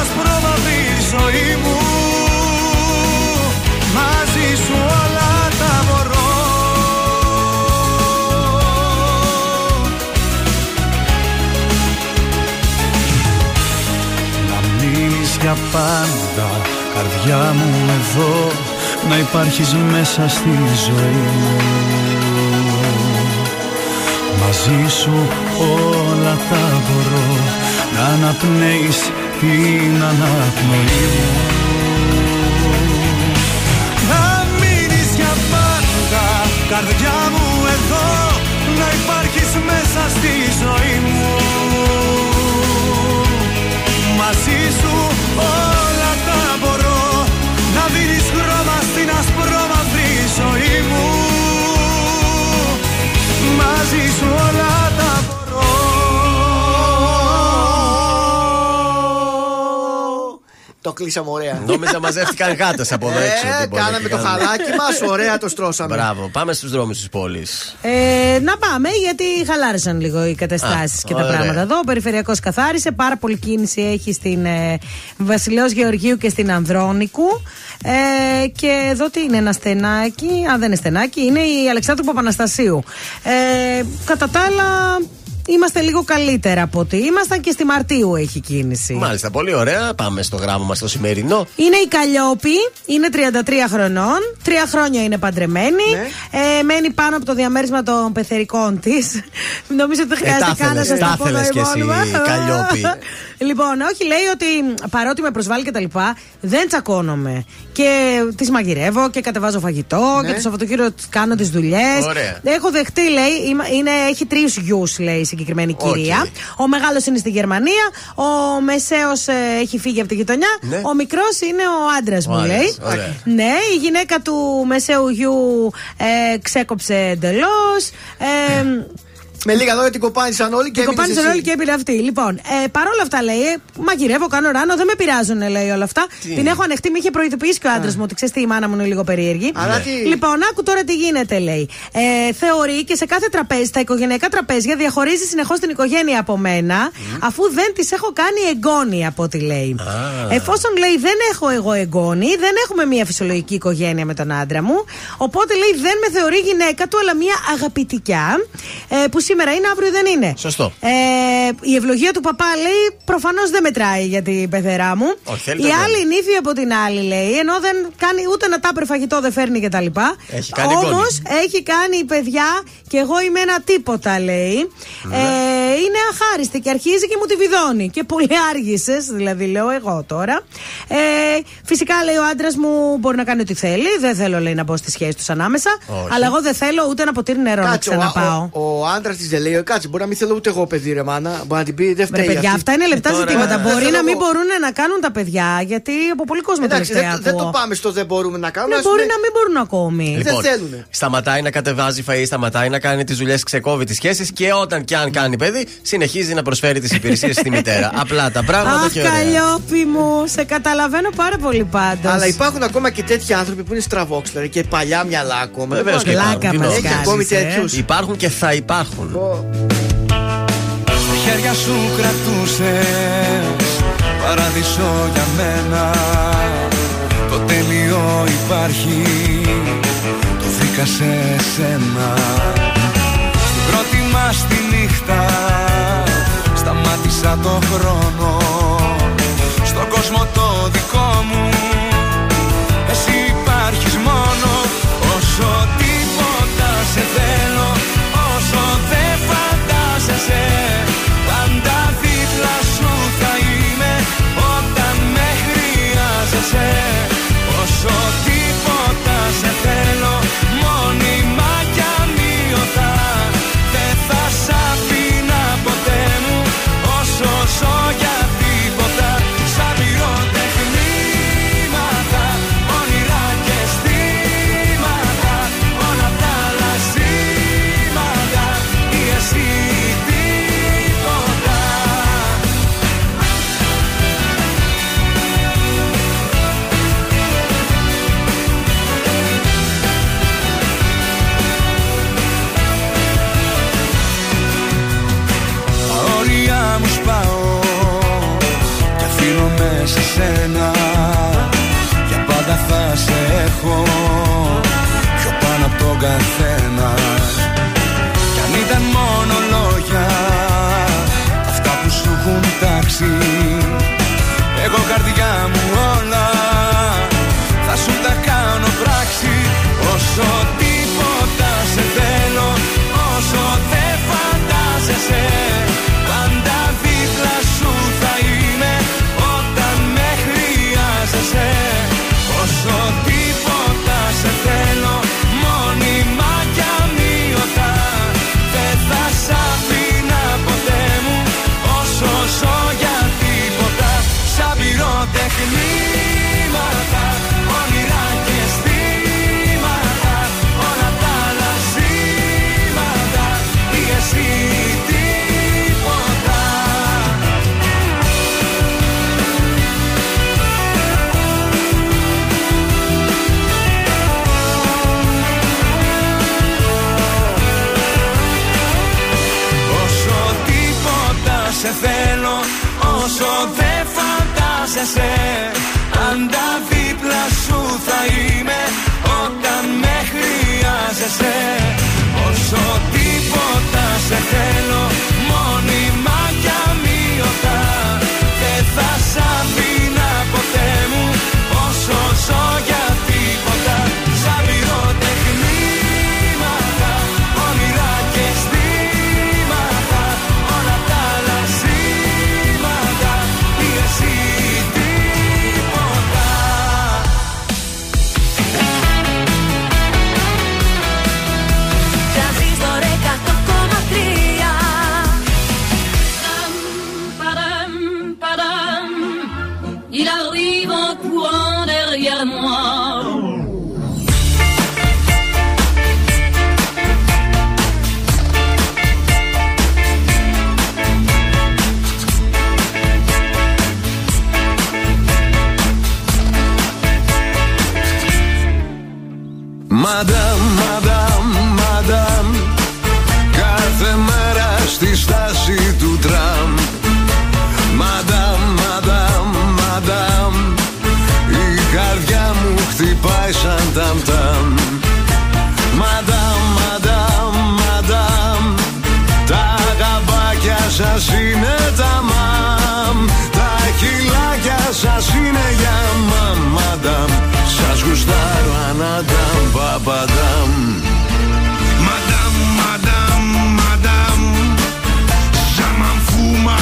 στην ασπρόμαυρη ζωή μου. Μαζί σου όλα τα μπορώ. Να μείνεις για πάντα Καρδιά μου εδώ Να υπάρχεις μέσα στη ζωή μου. Μαζί σου όλα τα μπορώ Να αναπνέεις την αναπνοή μου. Να μείνεις για πάντα Καρδιά μου εδώ Να υπάρχεις μέσα στη ζωή μου. Μαζί σου όλα τα μπορώ Να δίνεις χρώμα στην ασπρόμαυρη ζωή μου. Μαζί σου όλα Το κλείσαμε ωραία. Νόμιζα μαζεύτηκαν γάτες από εδώ έξω. Ε, τίποτα, κάναμε και το κάναμε. χαλάκι μας, ωραία το στρώσαμε. Μπράβο, πάμε στους δρόμους της πόλης. Ε, να πάμε γιατί χαλάρισαν λίγο οι καταστάσεις Α, και τα ωραία. πράγματα εδώ. Ο Περιφερειακός καθάρισε. Πάρα πολύ κίνηση έχει στην ε, Βασιλέως Γεωργίου και στην Ανδρώνικου. Ε, και εδώ τι είναι, ένα στενάκι. Αν δεν είναι στενάκι, είναι η Αλεξάνδρου Παπαναστασίου. Ε, κατά τα άλλα, είμαστε λίγο καλύτερα από ό,τι ήμασταν και στη Μαρτίου έχει κίνηση. Μάλιστα, πολύ ωραία. Πάμε στο γράμμα μας το σημερινό. Είναι η Καλλιόπη, είναι 33 χρονών, τρία χρόνια είναι παντρεμένη. Ε, μένει πάνω από το διαμέρισμα των πεθερικών της. Νομίζω ότι δεν Ε, χρειάζεται τα καν να θέλες, σας τα τα πω τα θέλες κι εσύ, υπόλοιπα. Καλλιόπη. λοιπόν, όχι, λέει ότι παρότι με προσβάλλει και τα λοιπά, δεν τσακώνομαι. Και τη μαγειρεύω και κατεβάζω φαγητό Ναι. και το Σαββατοκύριακο της κάνω τις δουλειές. Ωραία. Έχω δεχτεί, λέει, είμαι- είναι, έχει τρεις γιους, λέει η συγκεκριμένη Οκ. κυρία. Ο μεγάλος είναι στη Γερμανία, ο μεσαίος έχει φύγει από τη γειτονιά, Ναι. ο μικρός είναι ο άντρας Ο μου, άντρας, λέει. ωραία. Ναι, η γυναίκα του μεσαίου γιου ε, ξέκοψε εντελώς. Ε, Με λίγα λόγια την κοπάνισαν όλοι και Την έμεινες κοπάνισαν εσύ. όλοι και έπειρε αυτή. Λοιπόν, ε, παρόλα αυτά λέει, ε, μαγειρεύω, κάνω ράνο, δεν με πειράζουν, λέει όλα αυτά. Τι; Την έχω ανεχτεί, με είχε προειδοποιήσει και ο άντρας μου ότι ξέρεις τι, η μάνα μου είναι λίγο περίεργη. Αλλά τι; Λοιπόν, άκου τώρα τι γίνεται, λέει. Ε, θεωρεί και σε κάθε τραπέζι, τα οικογενειακά τραπέζια, διαχωρίζει συνεχώς την οικογένεια από μένα, αφού δεν τη έχω κάνει εγγόνη, από ό,τι λέει. Εφόσον λέει δεν έχω εγώ εγγόνη, δεν έχουμε μια φυσιολογική οικογένεια με τον άντρα μου, οπότε λέει δεν με θεωρεί γυναίκα του, αλλά μια αγαπητικιά, ε, που σήμερα είναι, αύριο δεν είναι. Σωστό. Ε, η ευλογία του παπά λέει προφανώς δεν μετράει για την πεθερά μου. Όχι, θέλει η το άλλη νύφη από την άλλη λέει, ενώ δεν κάνει ούτε ένα τάπερ φαγητό δεν φέρνει κτλ. Έχει κάνει Όμως γκόνη. έχει κάνει παιδιά και εγώ είμαι ένα τίποτα λέει. Ναι. Ε, είναι αχάριστη και αρχίζει και μου τη βιδώνει. Και πολύ άργησες, δηλαδή λέω εγώ τώρα. Ε, φυσικά λέει ο άντρας μου μπορεί να κάνει ό,τι θέλει. Δεν θέλω λέει να μπω στη σχέση τους ανάμεσα. Όχι. Αλλά εγώ δεν θέλω ούτε ένα ποτήρι νερό να Κάτσε, ο, ξαναπάω. ο, ο άντρας της δεν λέει, κάτσε, μπορεί να μην θέλω ούτε εγώ παιδί, ρε μάνα. Μπορεί να την πει, δεν Ρε φταίει. παιδιά, αυτή. αυτά είναι λεπτά Τώρα, ζητήματα. ε, Μπορεί δεν να θέλω μην εγώ. μπορούν να κάνουν τα παιδιά, γιατί από πολύ κόσμο Εντάξει, τελευταία δεν, δεν το ακούω. πάμε στο δεν μπορούμε να κάνουμε. Ναι, ας μπορεί πούμε- να μην μπορούν ακόμη. Λοιπόν, σταματάει να κατεβάζει φαΐ, σταματάει να κάνει τις δουλειές, ξεκόβει τις σχέσεις και όταν και αν κάνει παιδί, συνεχίζει να προσφέρει τις υπηρεσίες στη μητέρα. Απλά τα πράγματα Αχ, και ωραία. καλλιόπι μου, σε καταλαβαίνω πάρα πολύ πάντως. Αλλά υπάρχουν ακόμα και τέτοιοι άνθρωποι που είναι στραβόξυλοι και παλιά μυαλά ακόμα. Βεβαίως και Πλάκα υπάρχουν. μας Τι Έχει κάνεις, ακόμη ε. τέτοιους. Υπάρχουν και θα υπάρχουν. Στα χέρια σου κρατούσες Παράδεισο για μένα Το τέλειο υπάρχει Το βρήκα σε σένα Στην πρώτη μας τη νύχτα. Σταμάτησα το χρόνο Στον κόσμο το δικό μου. Εσύ υπάρχεις μόνο Όσο τίποτα σε θέλω Όσο δεν φαντάζεσαι Πάντα δίπλα σου θα είμαι Όταν με χρειάζεσαι Όσο τίποτα πάνω από Όσο δεν φαντάζεσαι Πάντα δίπλα σου θα είμαι Όταν με χρειάζεσαι. Όσο τίποτα σε θέλω γαμπάκια σας είναι τα μαμ. Τα χιλάκια σας είναι για μαμ Μαντάμ, σας γουστάρω αναντάμ, παπαντάμ. Madame, madame, madame, ça m'en fout, ma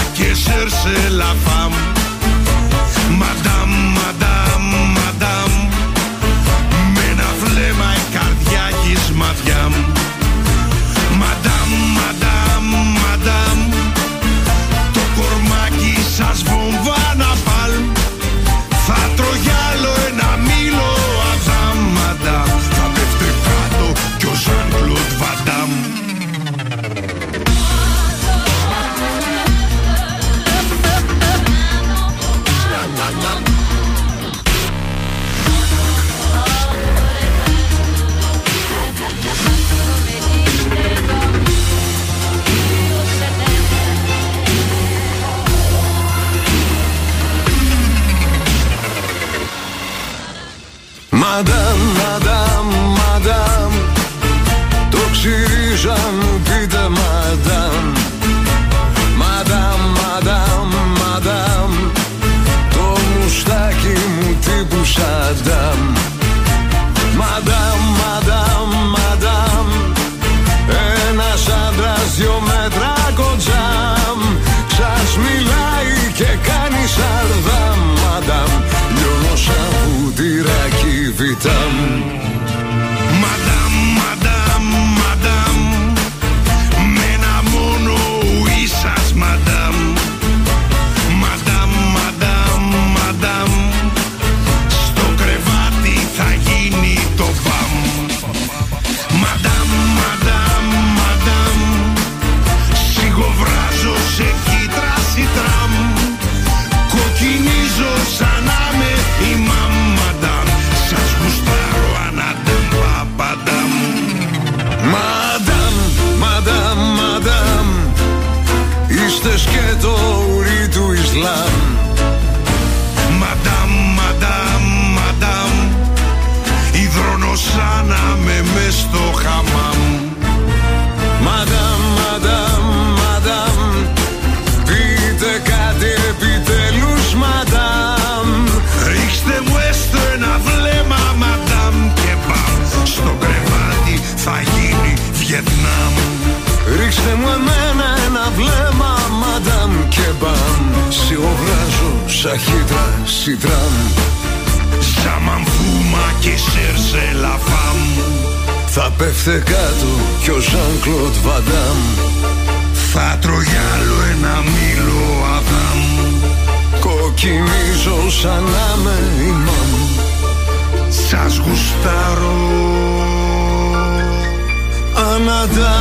χύτρα σιτράμ Σαν μαμφούμα και σέρσε λαφάμ Θα πέφτε κάτω κι ο Ζαν Κλοντ Βαντάμ Θα τρογιάλω ένα μήλο αδάμ. Κοκκινίζω σαν να με ημάμ Σας γουστάρω. Αναντάμ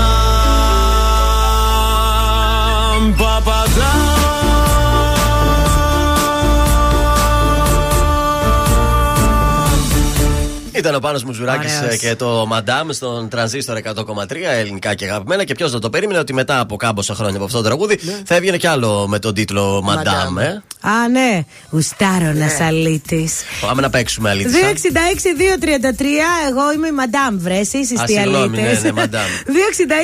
Παπαντάμ Ήταν ο Πάνος Μουζουράκης Ωραίος. ε, και το Μαντάμ στον τρανζίστορ 100,3 ελληνικά και αγαπημένα. Και ποιος δεν το περίμενε ότι μετά από κάμποσα χρόνια από αυτό το τραγούδι θα έβγαινε κι άλλο με τον τίτλο Μαντάμ. Ε. Α, ναι. Γουστάρω να σαλίτη. Πάμε να παίξουμε αλήθεια. 266-233, εγώ είμαι η Μαντάμ, βρε. Εσεί Α, είστε οι συγγνώμη, ναι, αλήτε. ναι, Μαντάμ.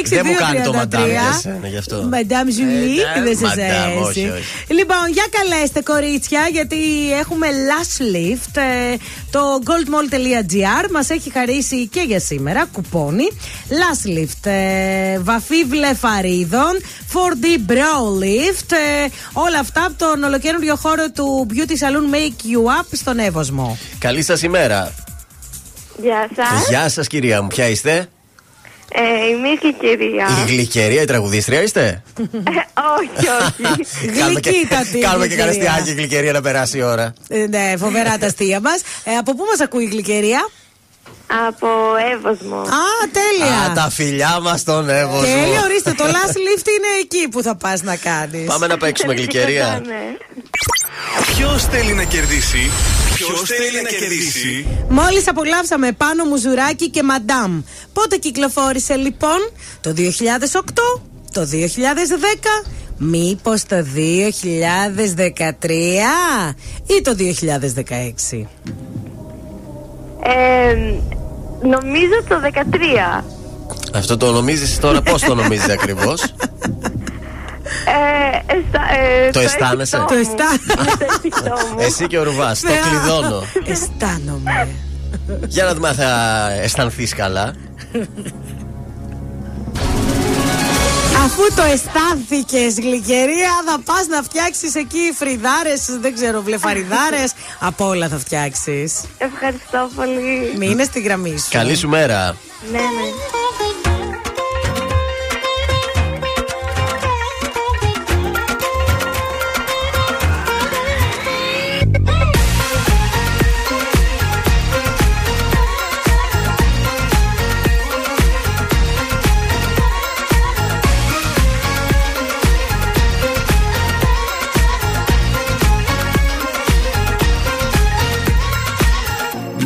266-233. Δεν μου κάνει το Μαντάμ για σένα, γι' αυτό. Μαντάμ Ζουλή, Ε, δεν σα Μαντάμ, όχι, αρέσει. όχι. Λοιπόν, για καλέστε κορίτσια, γιατί έχουμε last lift. Ε, Το goldmall.gr μας έχει χαρίσει και για σήμερα κουπόνι. Last lift. ε, Βαφή βλεφαρίδων. 4D Brow Lift. ε, Όλα αυτά από τον ολοκαίριο χώρο του Beauty Salon Make You Up στον Εύωσμο. Καλή σας ημέρα. Γεια σας. Γεια σας, κυρία μου, ποια είστε; Ε, είμαι η κυρία. Η γλυκερία, η τραγουδίστρια είστε; όχι, όχι. Κάνουμε και- Γλυκύτατη Κάνουμε και κανένα γλυκερία. αστιάκι γλυκερία να περάσει η ώρα. Ε, ναι, φοβερά τα αστεία μας. από πού μας ακούει η γλυκερία; Από Εύωσμο. Α, τέλεια. Α, τα φιλιά μας στον Εύωσμο. Τέλεια, ορίστε, το last lift είναι εκεί που θα πας να κάνεις. Πάμε να παίξουμε γλυκερία. Ναι. Ποιος θέλει να κερδίσει Ποιος θέλει να κερδίσει; Μόλις απολαύσαμε πάνω μου ζουράκι και μαντάμ. Πότε κυκλοφόρησε λοιπόν, το 2008, το 2010, μήπως το 2013 ή το 2016. Ε, νομίζω το 13. Αυτό το νομίζεις τώρα πώς το νομίζεις ακριβώς; Ε, εστα- ε, Το αισθάνεσαι; αισθητό Το μου. αισθάνομαι. Είναι το αισθητό μου. Εσύ και ο Ρουβάς, το κλειδώνω Αισθάνομαι. Για να δούμε αν θα αισθανθείς καλά Αφού το αισθάνθηκες, γλυκερία, θα πας να φτιάξεις εκεί φρυδάρες, δεν ξέρω, βλεφαριδάρες. Από όλα θα φτιάξεις. Ευχαριστώ πολύ. Μείνε στη γραμμή σου. Καλή σου μέρα Ναι, ναι.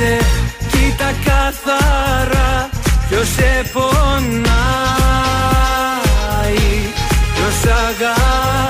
σε Κοίτα καθαρά ποιος σε πονάει Ποιος αγαπάει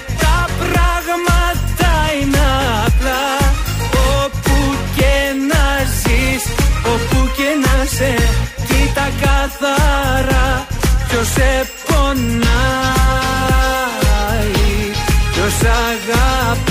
σε Κοίτα καθαρά ποιος σε πονάει Ποιος αγαπάει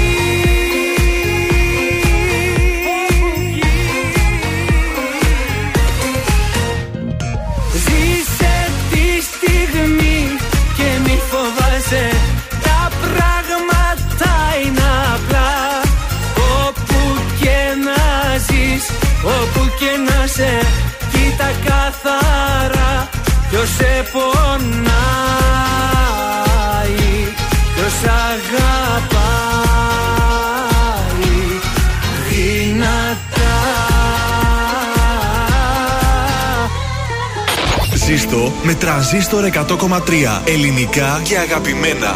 όπου και να σε Κοίτα καθαρά ποιος σε πονάει Ποιος αγαπάει. Δυνατά. Ζήστο με τρανζίστορ 100,3 ελληνικά και αγαπημένα.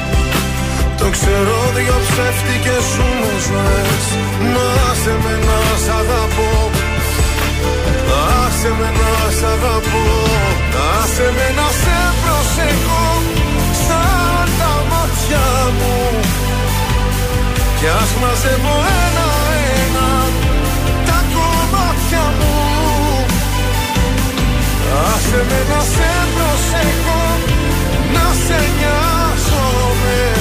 Το ξέρω δυο ψεύτικες σου με ζωές Μα σε με να σ' αγαπώ. Άσε με να σ' αγαπώ. Άσε με να σε προσέχω Σαν τα μάτια μου. Κι ας μαζεύω ένα-ένα Τα κομμάτια μου. Άσε με να σε προσέχω Να σε νοιάζομαι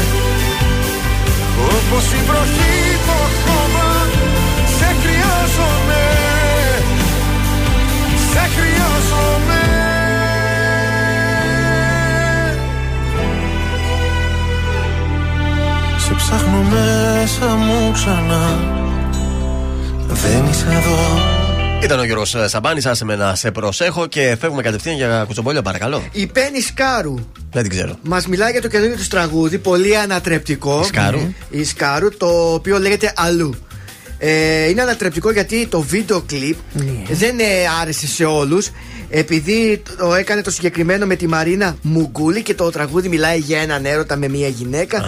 Όπως η βροχή το χώμα Σε χρειάζομαι. Σε χρειάζομαι. Σε ψάχνω μέσα μου ξανά. Δεν είσαι εδώ. Ήταν ο Γιώργος Σαμπάνης, άσε με να σε προσέχω και φεύγουμε κατευθείαν για κουτσομπόλιο, παρακαλώ. Η Πέννη Σκάρου Δεν την ξέρω. Μας μιλάει για το καινούργιο του τραγούδι, πολύ ανατρεπτικό. Η Σκάρου. Η Σκάρου, το οποίο λέγεται Αλλού. Ε, είναι ανατρεπτικό γιατί το βίντεο κλιπ δεν ε, άρεσε σε όλους επειδή το έκανε το συγκεκριμένο με τη Μαρίνα Μουγκούλη και το τραγούδι μιλάει για έναν έρωτα με μια γυναίκα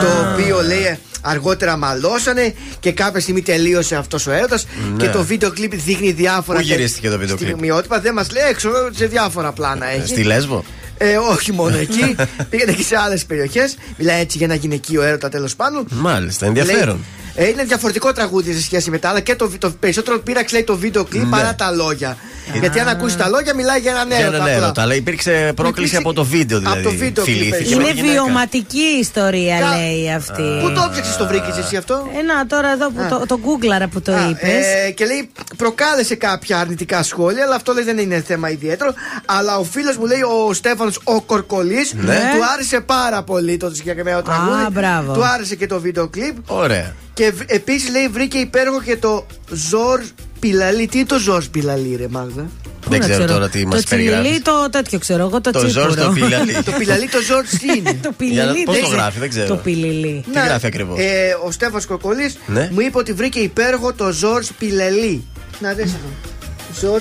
το οποίο λέει αργότερα μαλώσανε και κάποια στιγμή τελείωσε αυτός ο έρωτας Ναι. και το βίντεο κλιπ δείχνει διάφορα Πού γυρίστηκε το βίντεο κλιπ; στιγμιότυπα δεν μας λέει έξω σε διάφορα πλάνα έχει Στη Λέσβο; Ε, όχι μόνο εκεί. Πήγαινε και σε άλλες περιοχές. Μιλάει έτσι για ένα γυναικείο έρωτα τέλος πάντων. Μάλιστα, ενδιαφέρον. Λέει, ε, είναι διαφορετικό τραγούδι σε σχέση με τα άλλα και το, το περισσότερο πείραξε λέει το βίντεο κλιπ Ναι. παρά τα λόγια. Γιατί αν ακούσει τα λόγια, μιλάει για έναν Για έρωτα. έναν απλά. έρωτα. Αλλά υπήρξε πρόκληση από το βίντεο δηλαδή. Από το βίντεο κλιπ, Φιλήθηκε Είναι με τη γυναίκα. βιωματική ιστορία, Κα- λέει αυτή. Πού το ψάξε, το βρήκες εσύ αυτό; Ε, να, τώρα εδώ που το, το γκούγκλαρα που το Α, είπες. ε, και λέει προκάλεσε κάποια αρνητικά σχόλια, αλλά αυτό λέει δεν είναι θέμα ιδιαίτερο. Αλλά ο φίλος μου λέει ο Στέφανος ο Κορκολής Ναι. του άρεσε πάρα πολύ το συγκεκριμένο τραγούδι. μπράβο. Του άρεσε και το βίντεο κλιπ. Ωραία. Και επίσης λέει βρήκε υπέροχο και το Ζορ Πιλαλί. Τι είναι το Ζορ Πιλαλί, ρε Μάγδα; Δεν να ξέρω ξέρω. τώρα τι Το μα τσιλιλί, περιγράφεις. το τέτοιο ξέρω εγώ, το, Το τσίπουρο. Ζορ το πιλαλί. το Πιλαλί, το Ζορ τι είναι. το Για να- πιλιλί. πώς δεν το ξέρω. γράφει, δεν ξέρω. Το πιλιλί. Τι γράφει ακριβώς; Ε, ο Στέφανος Κορκολή Ναι. μου είπε ότι βρήκε υπέροχο το Ζορ Πιλαλί. Να δες αυτό.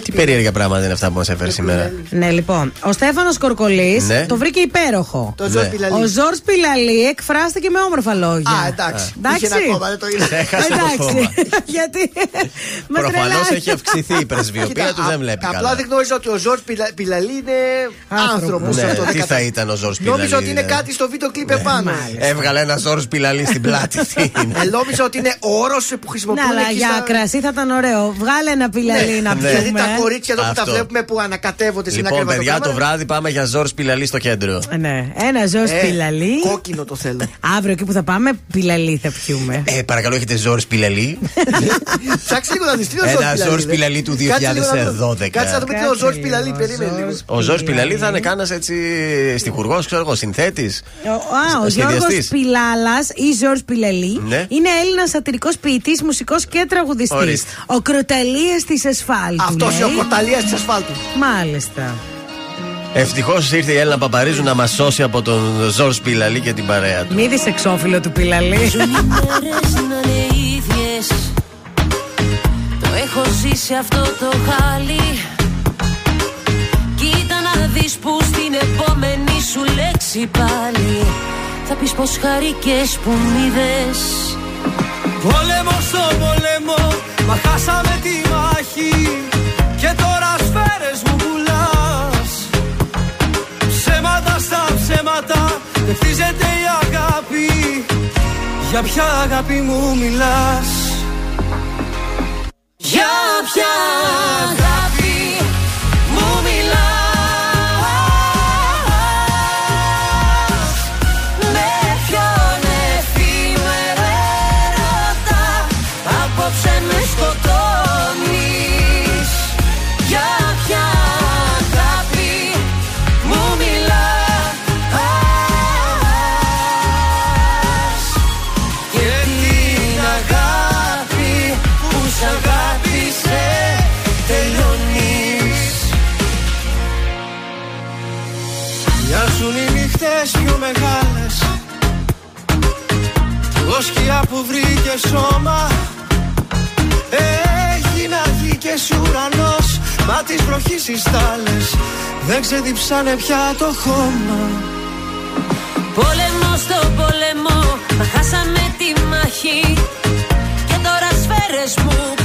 Τι περίεργα πράγματα είναι αυτά που μας έφερε σήμερα. Ναι, λοιπόν. Ο Στέφανος Κορκολής Ναι. το βρήκε υπέροχο. Το Ζορς Πιλαλή. Ο Ζορ Πιλαλή εκφράστηκε με όμορφα λόγια. Α, εντάξει. Εντάξει. Είχε ένα κόμμα, δεν το είδα. Έχασε το Εντάξει. κόμμα. Γιατί. με Προφανώς τρελάει. έχει αυξηθεί η πρεσβειοποίηση του, δεν βλέπει Απλά καλά. δεν γνώριζα ότι ο Ζορ Πιλαλή είναι άνθρωπος. Ναι, τι θα ήταν ο Ζορ Πιλαλή. Νόμιζα ότι είναι ναι. κάτι στο βίντεο κλειπ επάνω. Έβγαλε ένα Ζορ Πιλαλή στην πλάτη. Τι είναι. Ε, Νόμιζα ότι είναι όρος που Ναι, χρησιμοποιούν αλλά εκεί για στα- κρασί θα ήταν ωραίο. Βγάλε ένα πιλαλί να Ναι. Δηλαδή πιούμε. τα κορίτσια εδώ που τα Αυτό. βλέπουμε που ανακατεύονται σε ένα Λοιπόν, παιδιά, το κρεβατοκάμαρα. βράδυ πάμε για Ζορ Πιλαλή στο κέντρο. Ναι, ένα ζώο Ε, πιλαλί. Κόκκινο το θέλω. Αύριο εκεί που θα πάμε, πιλαλί θα πιούμε. Ε, παρακαλώ, έχετε Ζορ Πιλαλή. Ψάξει λίγο να δεις τι είναι ο Ένα Ζορς Ζορς Πιλαλή, Πιλαλή του δε. Κάτσε λίγο να δούμε. 2012. Κάτσε να δούμε τι είναι ο Ζορς Πιλαλή. Περίμενε λίγο. Ο Ζορ Πιλαλή θα είναι κάνας έτσι στιχουργός, ξέρω εγώ, συνθέτης. Ο- Α, ο Γιώργος Σχεδιαστής. Πιλάλας ή Ζορ Πιλαλή Ναι. είναι Έλληνας σατυρικός ποιητής, μουσικός και τραγουδιστής. Ορίστε. Ο κροταλίας της ασφάλτου. Αυτός λέει. είναι ο κοταλίας της ασφάλτου. Μάλιστα. Ευτυχώς ήρθε η Έλληνα Παπαρίζου να μας σώσει από τον Ζορ Πιλαλή και την παρέα του. Μη δεις εξώφυλλο του Πιλαλή. μέρες να είναι ίδιες Το έχω ζήσει αυτό το χάλι Κοίτα να δεις που στην επόμενη σου λέξη πάλι Θα πεις πως χαρικές που μ' είδες Πόλεμο στο πόλεμο, μα χάσαμε τη μάχη Και τώρα σφαίρες μου πουλάς. Ψέματα στα ψέματα, δεν χτίζεται η αγάπη. Για ποια αγάπη μου μιλάς; Για ποια αγάπη μεγάλες. Κι εγώ σκιά που βρήκε σώμα. Έχει να βγει και σ' ουρανός. Μα τις βροχής οι στάλες Δεν ξεδιψάνε πια το χώμα. Πόλεμο στο πόλεμο, μα χάσαμε τη μάχη. Και τώρα σφαίρες μου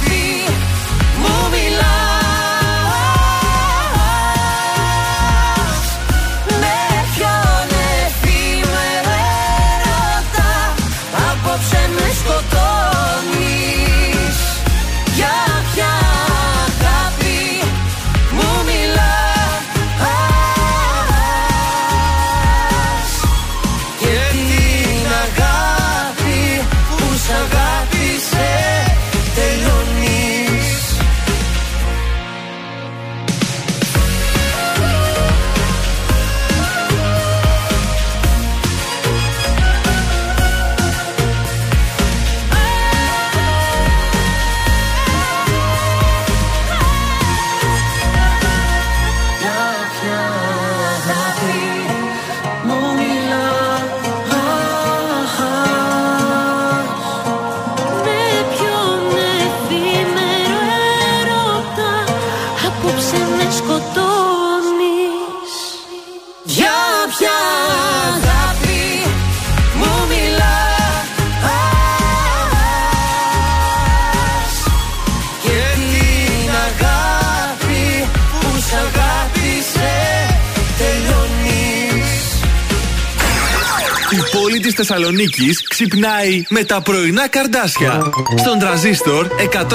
πόλη της Θεσσαλονίκης ξυπνάει με τα πρωινά καρδάσια. Στον τραζίστορ 100,3.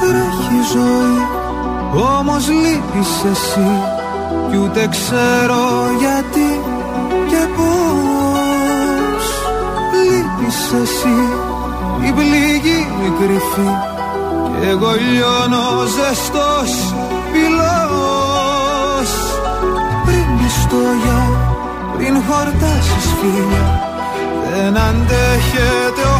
Τρέχει η ζωή Όμως λείπεις εσύ Κι ούτε ξέρω γιατί και πώς. Λείπεις εσύ Η πληγή η κρυφή. Και Εγώ λιώνω ζεστός πυλός. Πριν μισθόγια, πριν χορτάσεις φίλια Δεν αντέχεται ο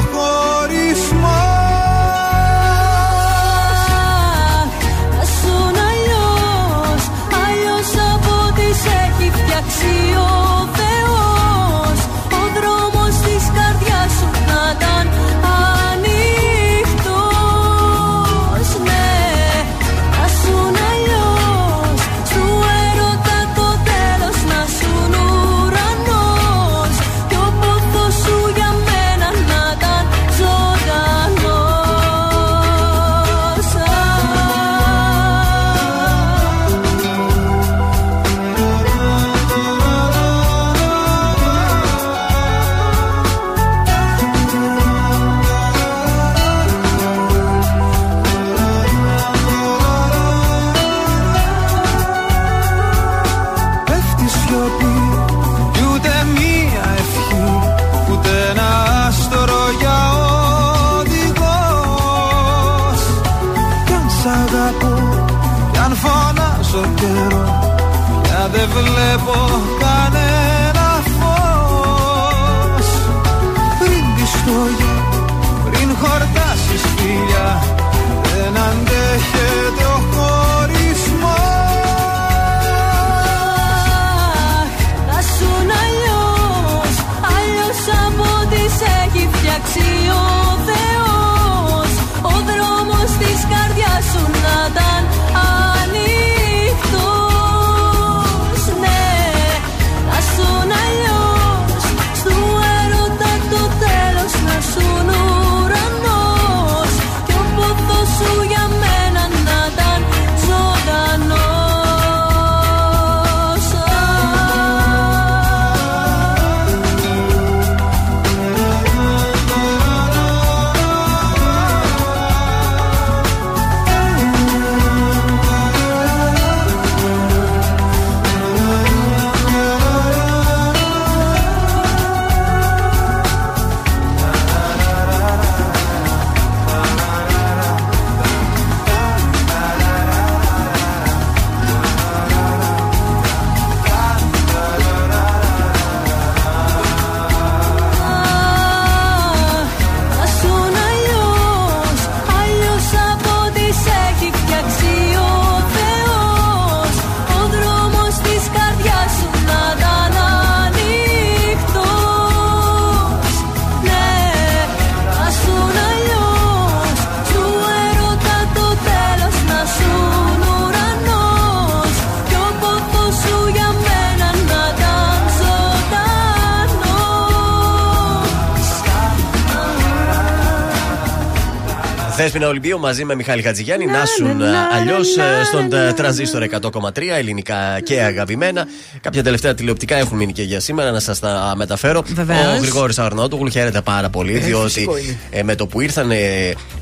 Θέσπινα Ολυμπίου μαζί με Μιχάλη Χατζηγιάννη να σουν να, να, αλλιώς να, στον να, ε, να. τρανζίστορ 100,3 ελληνικά και αγαπημένα. Κάποια τελευταία τηλεοπτικά έχουν μείνει και για σήμερα να σας τα μεταφέρω. Βεβαίως. Ο Γρηγόρης Αρνότουγλου χαίρεται πάρα πολύ διότι φυσικό είναι. ε, με το που ήρθαν ε,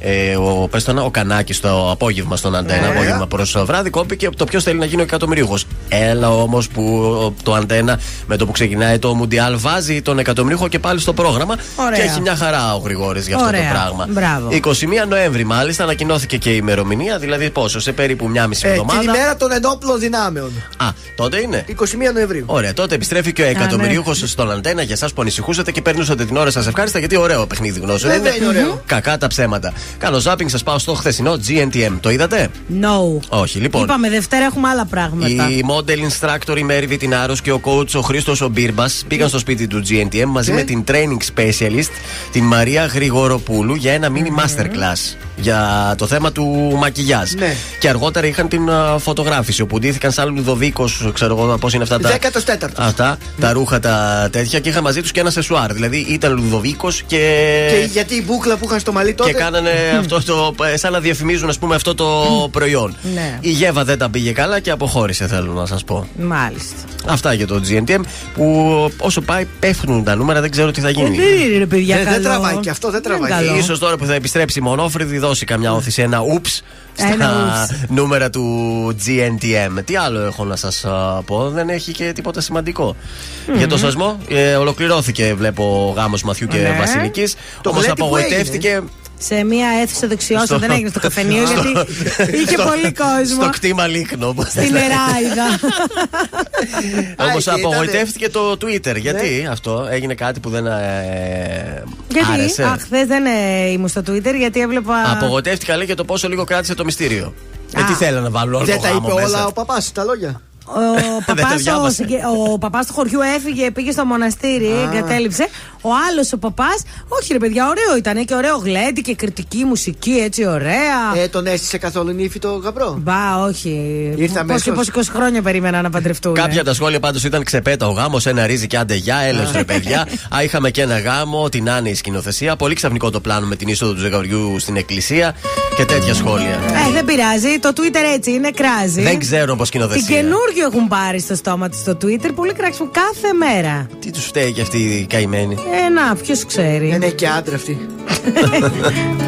ε, ο, πες το να, ο Κανάκης το απόγευμα στον Αντένα, Ναι. απόγευμα προς βράδυ, κόπηκε το ποιος θέλει να γίνει ο εκατομμυρίουχο. Έλα όμως που το Αντένα με το που ξεκινάει το Μουντιάλ βάζει τον εκατομμυρίουχο και πάλι στο πρόγραμμα Ωραία. και έχει μια χαρά ο Γρηγόρης για αυτό Ωραία. το πράγμα. Μπράβο. 21 Νοέμβρη, μάλιστα, ανακοινώθηκε και η ημερομηνία, δηλαδή πόσο, σε περίπου μια μισή Ε, την εβδομάδα. ημέρα των ενόπλων δυνάμεων. Α, τότε είναι; 21 Νοεμβρίου. Ωραία, τότε επιστρέφει και ο εκατομμυρίουχος στον αντένα για εσάς που ανησυχούσατε και περνούσατε την ώρα σας ευχάριστα γιατί ωραίο παιχνίδι γνώσεων. Βέβαια είναι ωραίο. Κακά τα ψέματα. Κάνω ζάπινγκ, σας πάω στο χθεσινό GNTM. Το είδατε; No. Όχι, λοιπόν. Είπαμε Δευτέρα έχουμε άλλα πράγματα. Η model instructor η Μέρη Βιτινάρο και ο coach ο Χρήστος ο Μπίρμπα πήγαν στο σπίτι του GNTM μαζί Ναι. με την training specialist την Μαρία Γρηγοροπούλου για ένα mini masterclass για το θέμα του μακιγιάζ. Ναι. Και αργότερα είχαν την α, φωτογράφηση όπου ντύθηκαν σαν Λουδοβίκος, ξέρω εγώ πώς είναι αυτά τα. 14ο. Αυτά, τα ρούχα τα τέτοια και είχαν μαζί τους και ένα σεσουάρ. Δηλαδή ήταν Λουδοβίκος και. Και γιατί η μπούκλα που είχαν στο μαλλί τότε. Και κάνανε αυτό το. σαν να διαφημίζουν, ας πούμε, αυτό το προϊόν. Ναι. Η Γέβα δεν τα πήγε καλά και αποχώρησε, θέλω να σας πω. Μάλιστα. Αυτά για το GNTM που όσο πάει πέφτουν τα νούμερα, δεν ξέρω τι θα γίνει. Ε, δεν είναι, ρε παιδιά, Δεν- δεν καλό. τραβάει και αυτό, δεν τραβάει. καλό. Ίσως τώρα που θα επιστρέψει η Μονόφρυδη δώσει καμιά όθηση, ένα ούψ στα Ένα ούψ. νούμερα του GNTM. Τι άλλο έχω να σας α, πω, δεν έχει και τίποτα σημαντικό. Για το σασμό, ε, ολοκληρώθηκε βλέπω ο γάμος Μαθιού και Ναι. Βασιλικής. Το Όμως γλέντι που απογοητεύτηκε σε μια αίθουσα δεξιώσεων. Στο- Δεν έγινε στο καφενείο Στο- γιατί είχε στο- πολύ κόσμο. Στο κτήμα λίκνο. όπως Στην λένε. Εράιδα. Όμως εκεί ήταν. απογοητεύτηκε το Twitter. Γιατί αυτό; Έγινε κάτι που δεν ε, γιατί, άρεσε; αχ, χθε δεν ε, ήμουν στο Twitter γιατί έβλεπα. Απογοητεύτηκα λέει για το πόσο λίγο κράτησε το μυστήριο. Ε, τι θέλανε να βάλουν όλο Δεν το τα γάμο είπε μέσα; όλα ο παπάς, τα λόγια. Ο Δεν το παπάς, ο, διάβασα. συγκε- ο παπάς του χωριού έφυγε, πήγε στο μοναστήρι, εγκατέλειψε. Ο άλλος ο παπάς, όχι ρε παιδιά, ωραίο ήταν και ωραίο γλέντι και κριτική μουσική, έτσι ωραία. Ε, τον έστησε καθόλου νύφη το γαμπρό; Μπα, όχι. Ήρθε Πώς και αμέσως. πώς 20 χρόνια περίμενα να παντρευτούν. Κάποια από τα σχόλια πάντως ήταν ξεπέτα ο γάμος, ένα ρίζι και άντε γεια, έλεος ρε παιδιά. Α, είχαμε και ένα γάμο, την Άννη η σκηνοθεσία. Πολύ ξαφνικό το πλάνο με την είσοδο του ζευγαριού στην εκκλησία και τέτοια σχόλια. Ε, δεν πειράζει, το Twitter έτσι είναι, κράζει. Δεν ξέρω πώ Την σκηνοθεσία. Καινούργιο έχουν πάρει στο στόμα του στο Twitter, πολύ κράξιμο κάθε μέρα. Τι του φταίει και αυτή η καημένη; Ε, να, ποιος ξέρει. Είναι και άντρα αυτή.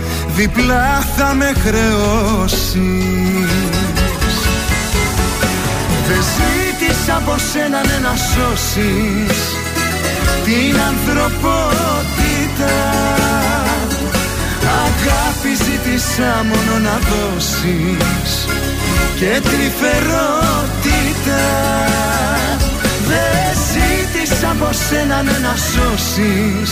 διπλά θα με χρεώσεις. Δεν ζήτησα από σένα ναι, να σώσεις. Την ανθρωπότητα Αγάπη ζήτησα μόνο να δώσεις. Και τρυφερότητα Δεν ζήτησα από σένα ναι, να σώσεις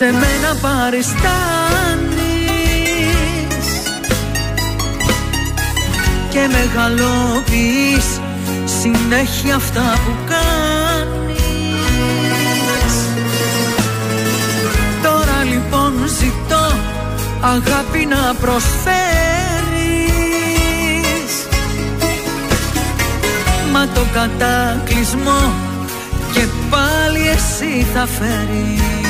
σε μένα παριστάνεις Και μεγαλοποιείς συνέχεια αυτά που κάνεις. Τώρα λοιπόν ζητώ αγάπη να προσφέρεις. Μα το κατάκλυσμό και πάλι εσύ θα φέρεις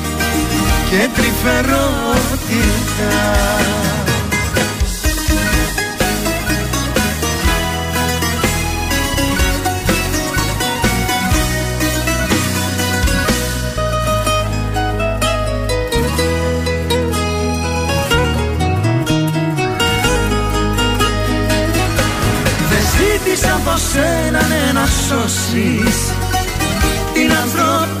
και τρυφερότητα Δεν ζήτησα από σένα ναι, να σώσεις την ανθρωπότητα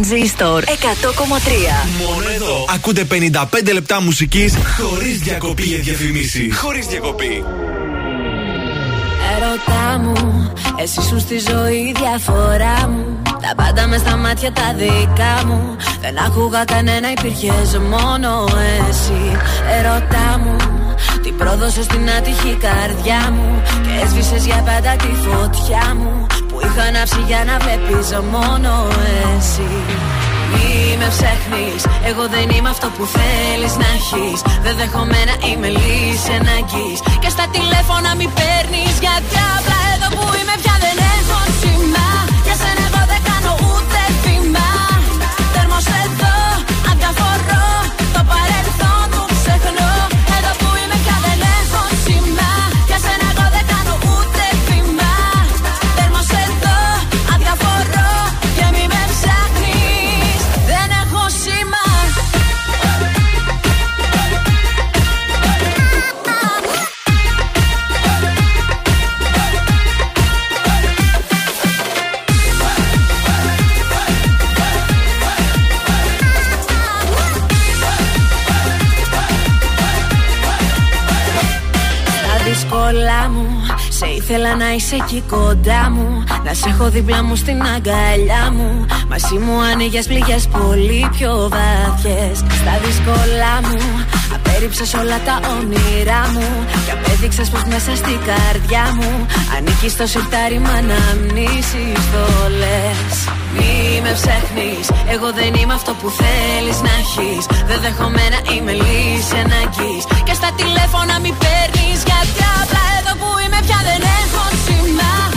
Τρανζίστορ 100,3 Μόνο εδώ. Ακούτε 55 λεπτά μουσικής χωρίς διακοπή για διαφημίσεις. Χωρίς διακοπή. Ερώτα μου, εσύ σου στη ζωή διαφορά μου. Τα πάντα μες στα μάτια τα δικά μου. Δεν άκουγα κανένα, υπήρχες μόνο εσύ. Ερώτα μου, την πρόδωσες στην άτυχη καρδιά μου. Και έσβησες για πάντα τη φωτιά μου. Που είχα ανάψει για να βλέπεις μόνο εσύ. Μη με ψάχνει, εγώ δεν είμαι αυτό που θέλεις να έχεις. Δεν δέχομαι να είμαι λύση ανάγκης. Και στα τηλέφωνα μη παίρνεις, γιατί απλά εδώ που είμαι πια είσαι εκεί κοντά μου. Να σε έχω δίπλα μου στην αγκαλιά μου. Μαζί μου άνοιγες πληγές πολύ πιο βάθιες Στα δύσκολα μου Απέριψες όλα τα όνειρά μου. Και απέδειξες πως μέσα στην καρδιά μου Ανήκεις στο σιρτάρι με αναμνήσεις το λες. Μη με ψάχνεις Εγώ δεν είμαι αυτό που θέλεις να έχεις. Δεν δέχομαι να είμαι λύση ανάγκης Και στα τηλέφωνα μη παίρνεις Γιατί απλά εδώ που είμαι πια δεν έχω σήμα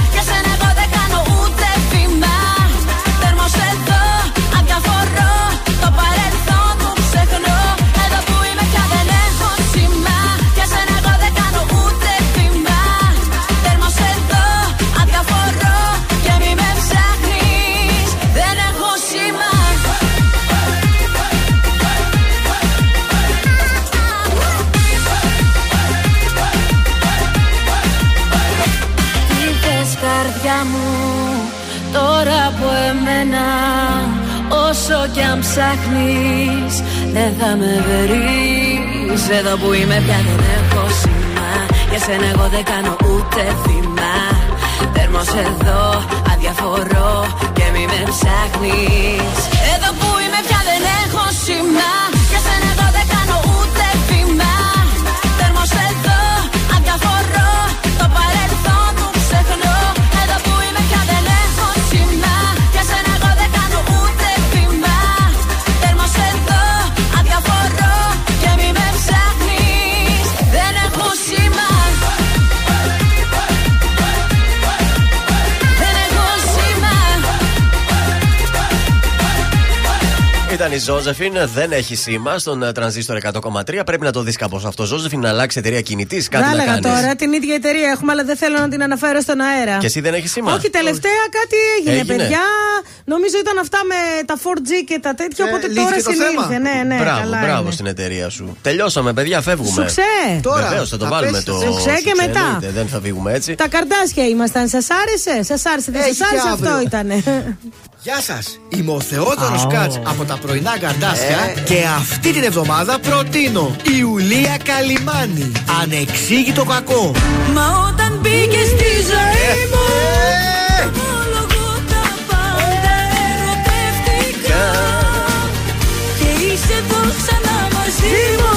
ψάχνεις δεν θα με βρεις. Εδώ που είμαι πια δεν έχω σήμα. Για σένα εγώ δεν κάνω ούτε βήμα. Τέρμος εδώ αδιαφορώ και μη με ψάχνεις. Εδώ που είμαι πια δεν έχω σήμα Ήταν η Ζώζεφιν, δεν έχει σήμα στον ε, τρανζίστορ 100,3. Πρέπει να το δεις κάπως αυτό. Ζώζεφιν να αλλάξει εταιρεία κινητής, κάτι Να να έλεγα κάνεις. τώρα την ίδια εταιρεία έχουμε, αλλά δεν θέλω να την αναφέρω στον αέρα. Και εσύ δεν έχεις σήμα; Όχι, τελευταία κάτι έγινε, Έγινε. παιδιά. Νομίζω ήταν αυτά με τα 4G και τα τέτοια, Ε, οπότε λύθηκε τώρα το θέμα. συνήλθε. Ναι, ναι, μπράβο, καλά μπράβο είναι. στην εταιρεία σου. Τελειώσαμε, παιδιά, φεύγουμε. Σουξέ. Τώρα. Βεβαίως, θα το Θα βάλουμε πέσεις. το. Σουξέ και μετά. εννοείται, Δεν θα φύγουμε έτσι. Τα καρτάσια ήμασταν. Σας άρεσε, σας άρεσε, δεν Έχει σας άρεσε, και αυτό αύριο. ήταν. Γεια σας! Είμαι ο Θεόδωρος Αω. Κάτς από τα πρωινά καρτάσια Ε. και αυτή την εβδομάδα προτείνω η Ιουλία Καλιμάνη. Ανεξήγητο κακό. Μα όταν μπήκες στη ζωή μου Όλο εγώ τα πάντα ερωτεύτηκα Και είσαι εδώ ξανά μαζί μου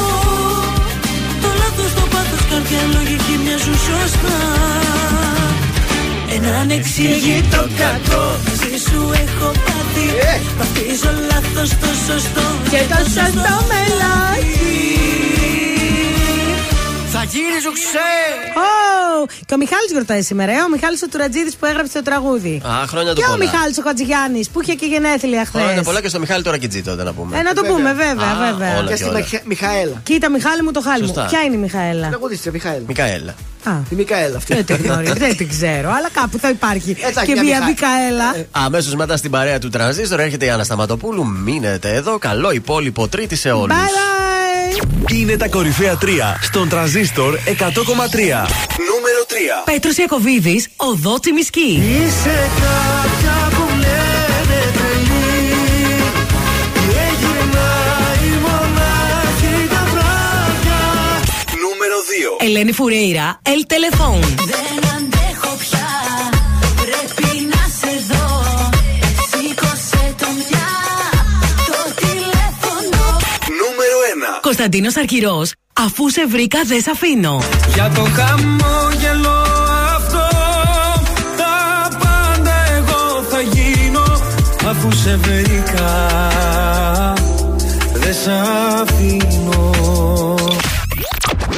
Το λάθος, το πάθος, καρδιά, λογική μοιάζουν σωστά Ένα ανεξήγητο κακό Μαζί σου έχω πάθει. Βαφτίζω λάθος το σωστό Και το σωστό Θα γίνει ζουξέ! Ω, Και ο Μιχάλης ρωτάει σήμερα, ε, ο Μιχάλης ο Τουρατζίδης που έγραψε το τραγούδι. Α, χρόνια του Και ο πολλά. Μιχάλης ο Χατζηγιάννης που είχε και γενέθλια χθες. Χρόνια πολλά και στο Μιχάλη τώρα και τότε να πούμε. Ε, να το πούμε, βέβαια, Α, βέβαια. όλα Και και στη όλα. Μιχα- Μιχαέλα. Κοίτα, Μιχάλη μου το χάλι μου. Σωστά. Ποια είναι η Μιχαέλα; Τραγουδίστρια Μιχαέλα. Μικαέλα. Α, Η Μικαέλα αυτή. δεν την γνωρίζω, δεν την ξέρω, αλλά κάπου θα υπάρχει. Εντάξει, και μια μία Μιχα- Μικαέλα. Αμέσως μετά στην παρέα του τρανζίστορ έρχεται η Άννα Σταματοπούλου. Μείνετε εδώ. Καλό υπόλοιπο Τρίτη σε όλους. Bye bye. Είναι τα κορυφαία 3 στον τρανζίστορ 100,3. Νούμερο 3. Πέτρος Ιακοβίδης, οδό Τσιμισκή. Είσαι κάποια που λένε τρελή Έγινα η μονάχη τα βράδια Νούμερο 2. Ελένη Φουρέιρα, El Telefón. Κωνσταντίνος Αρκυρός. Αφού σε βρήκα, δεν σε αφήνω. Για το χαμόγελο αυτό Τα πάντα εγώ θα γίνω Αφού σε βρήκα Δεν σ' αφήνω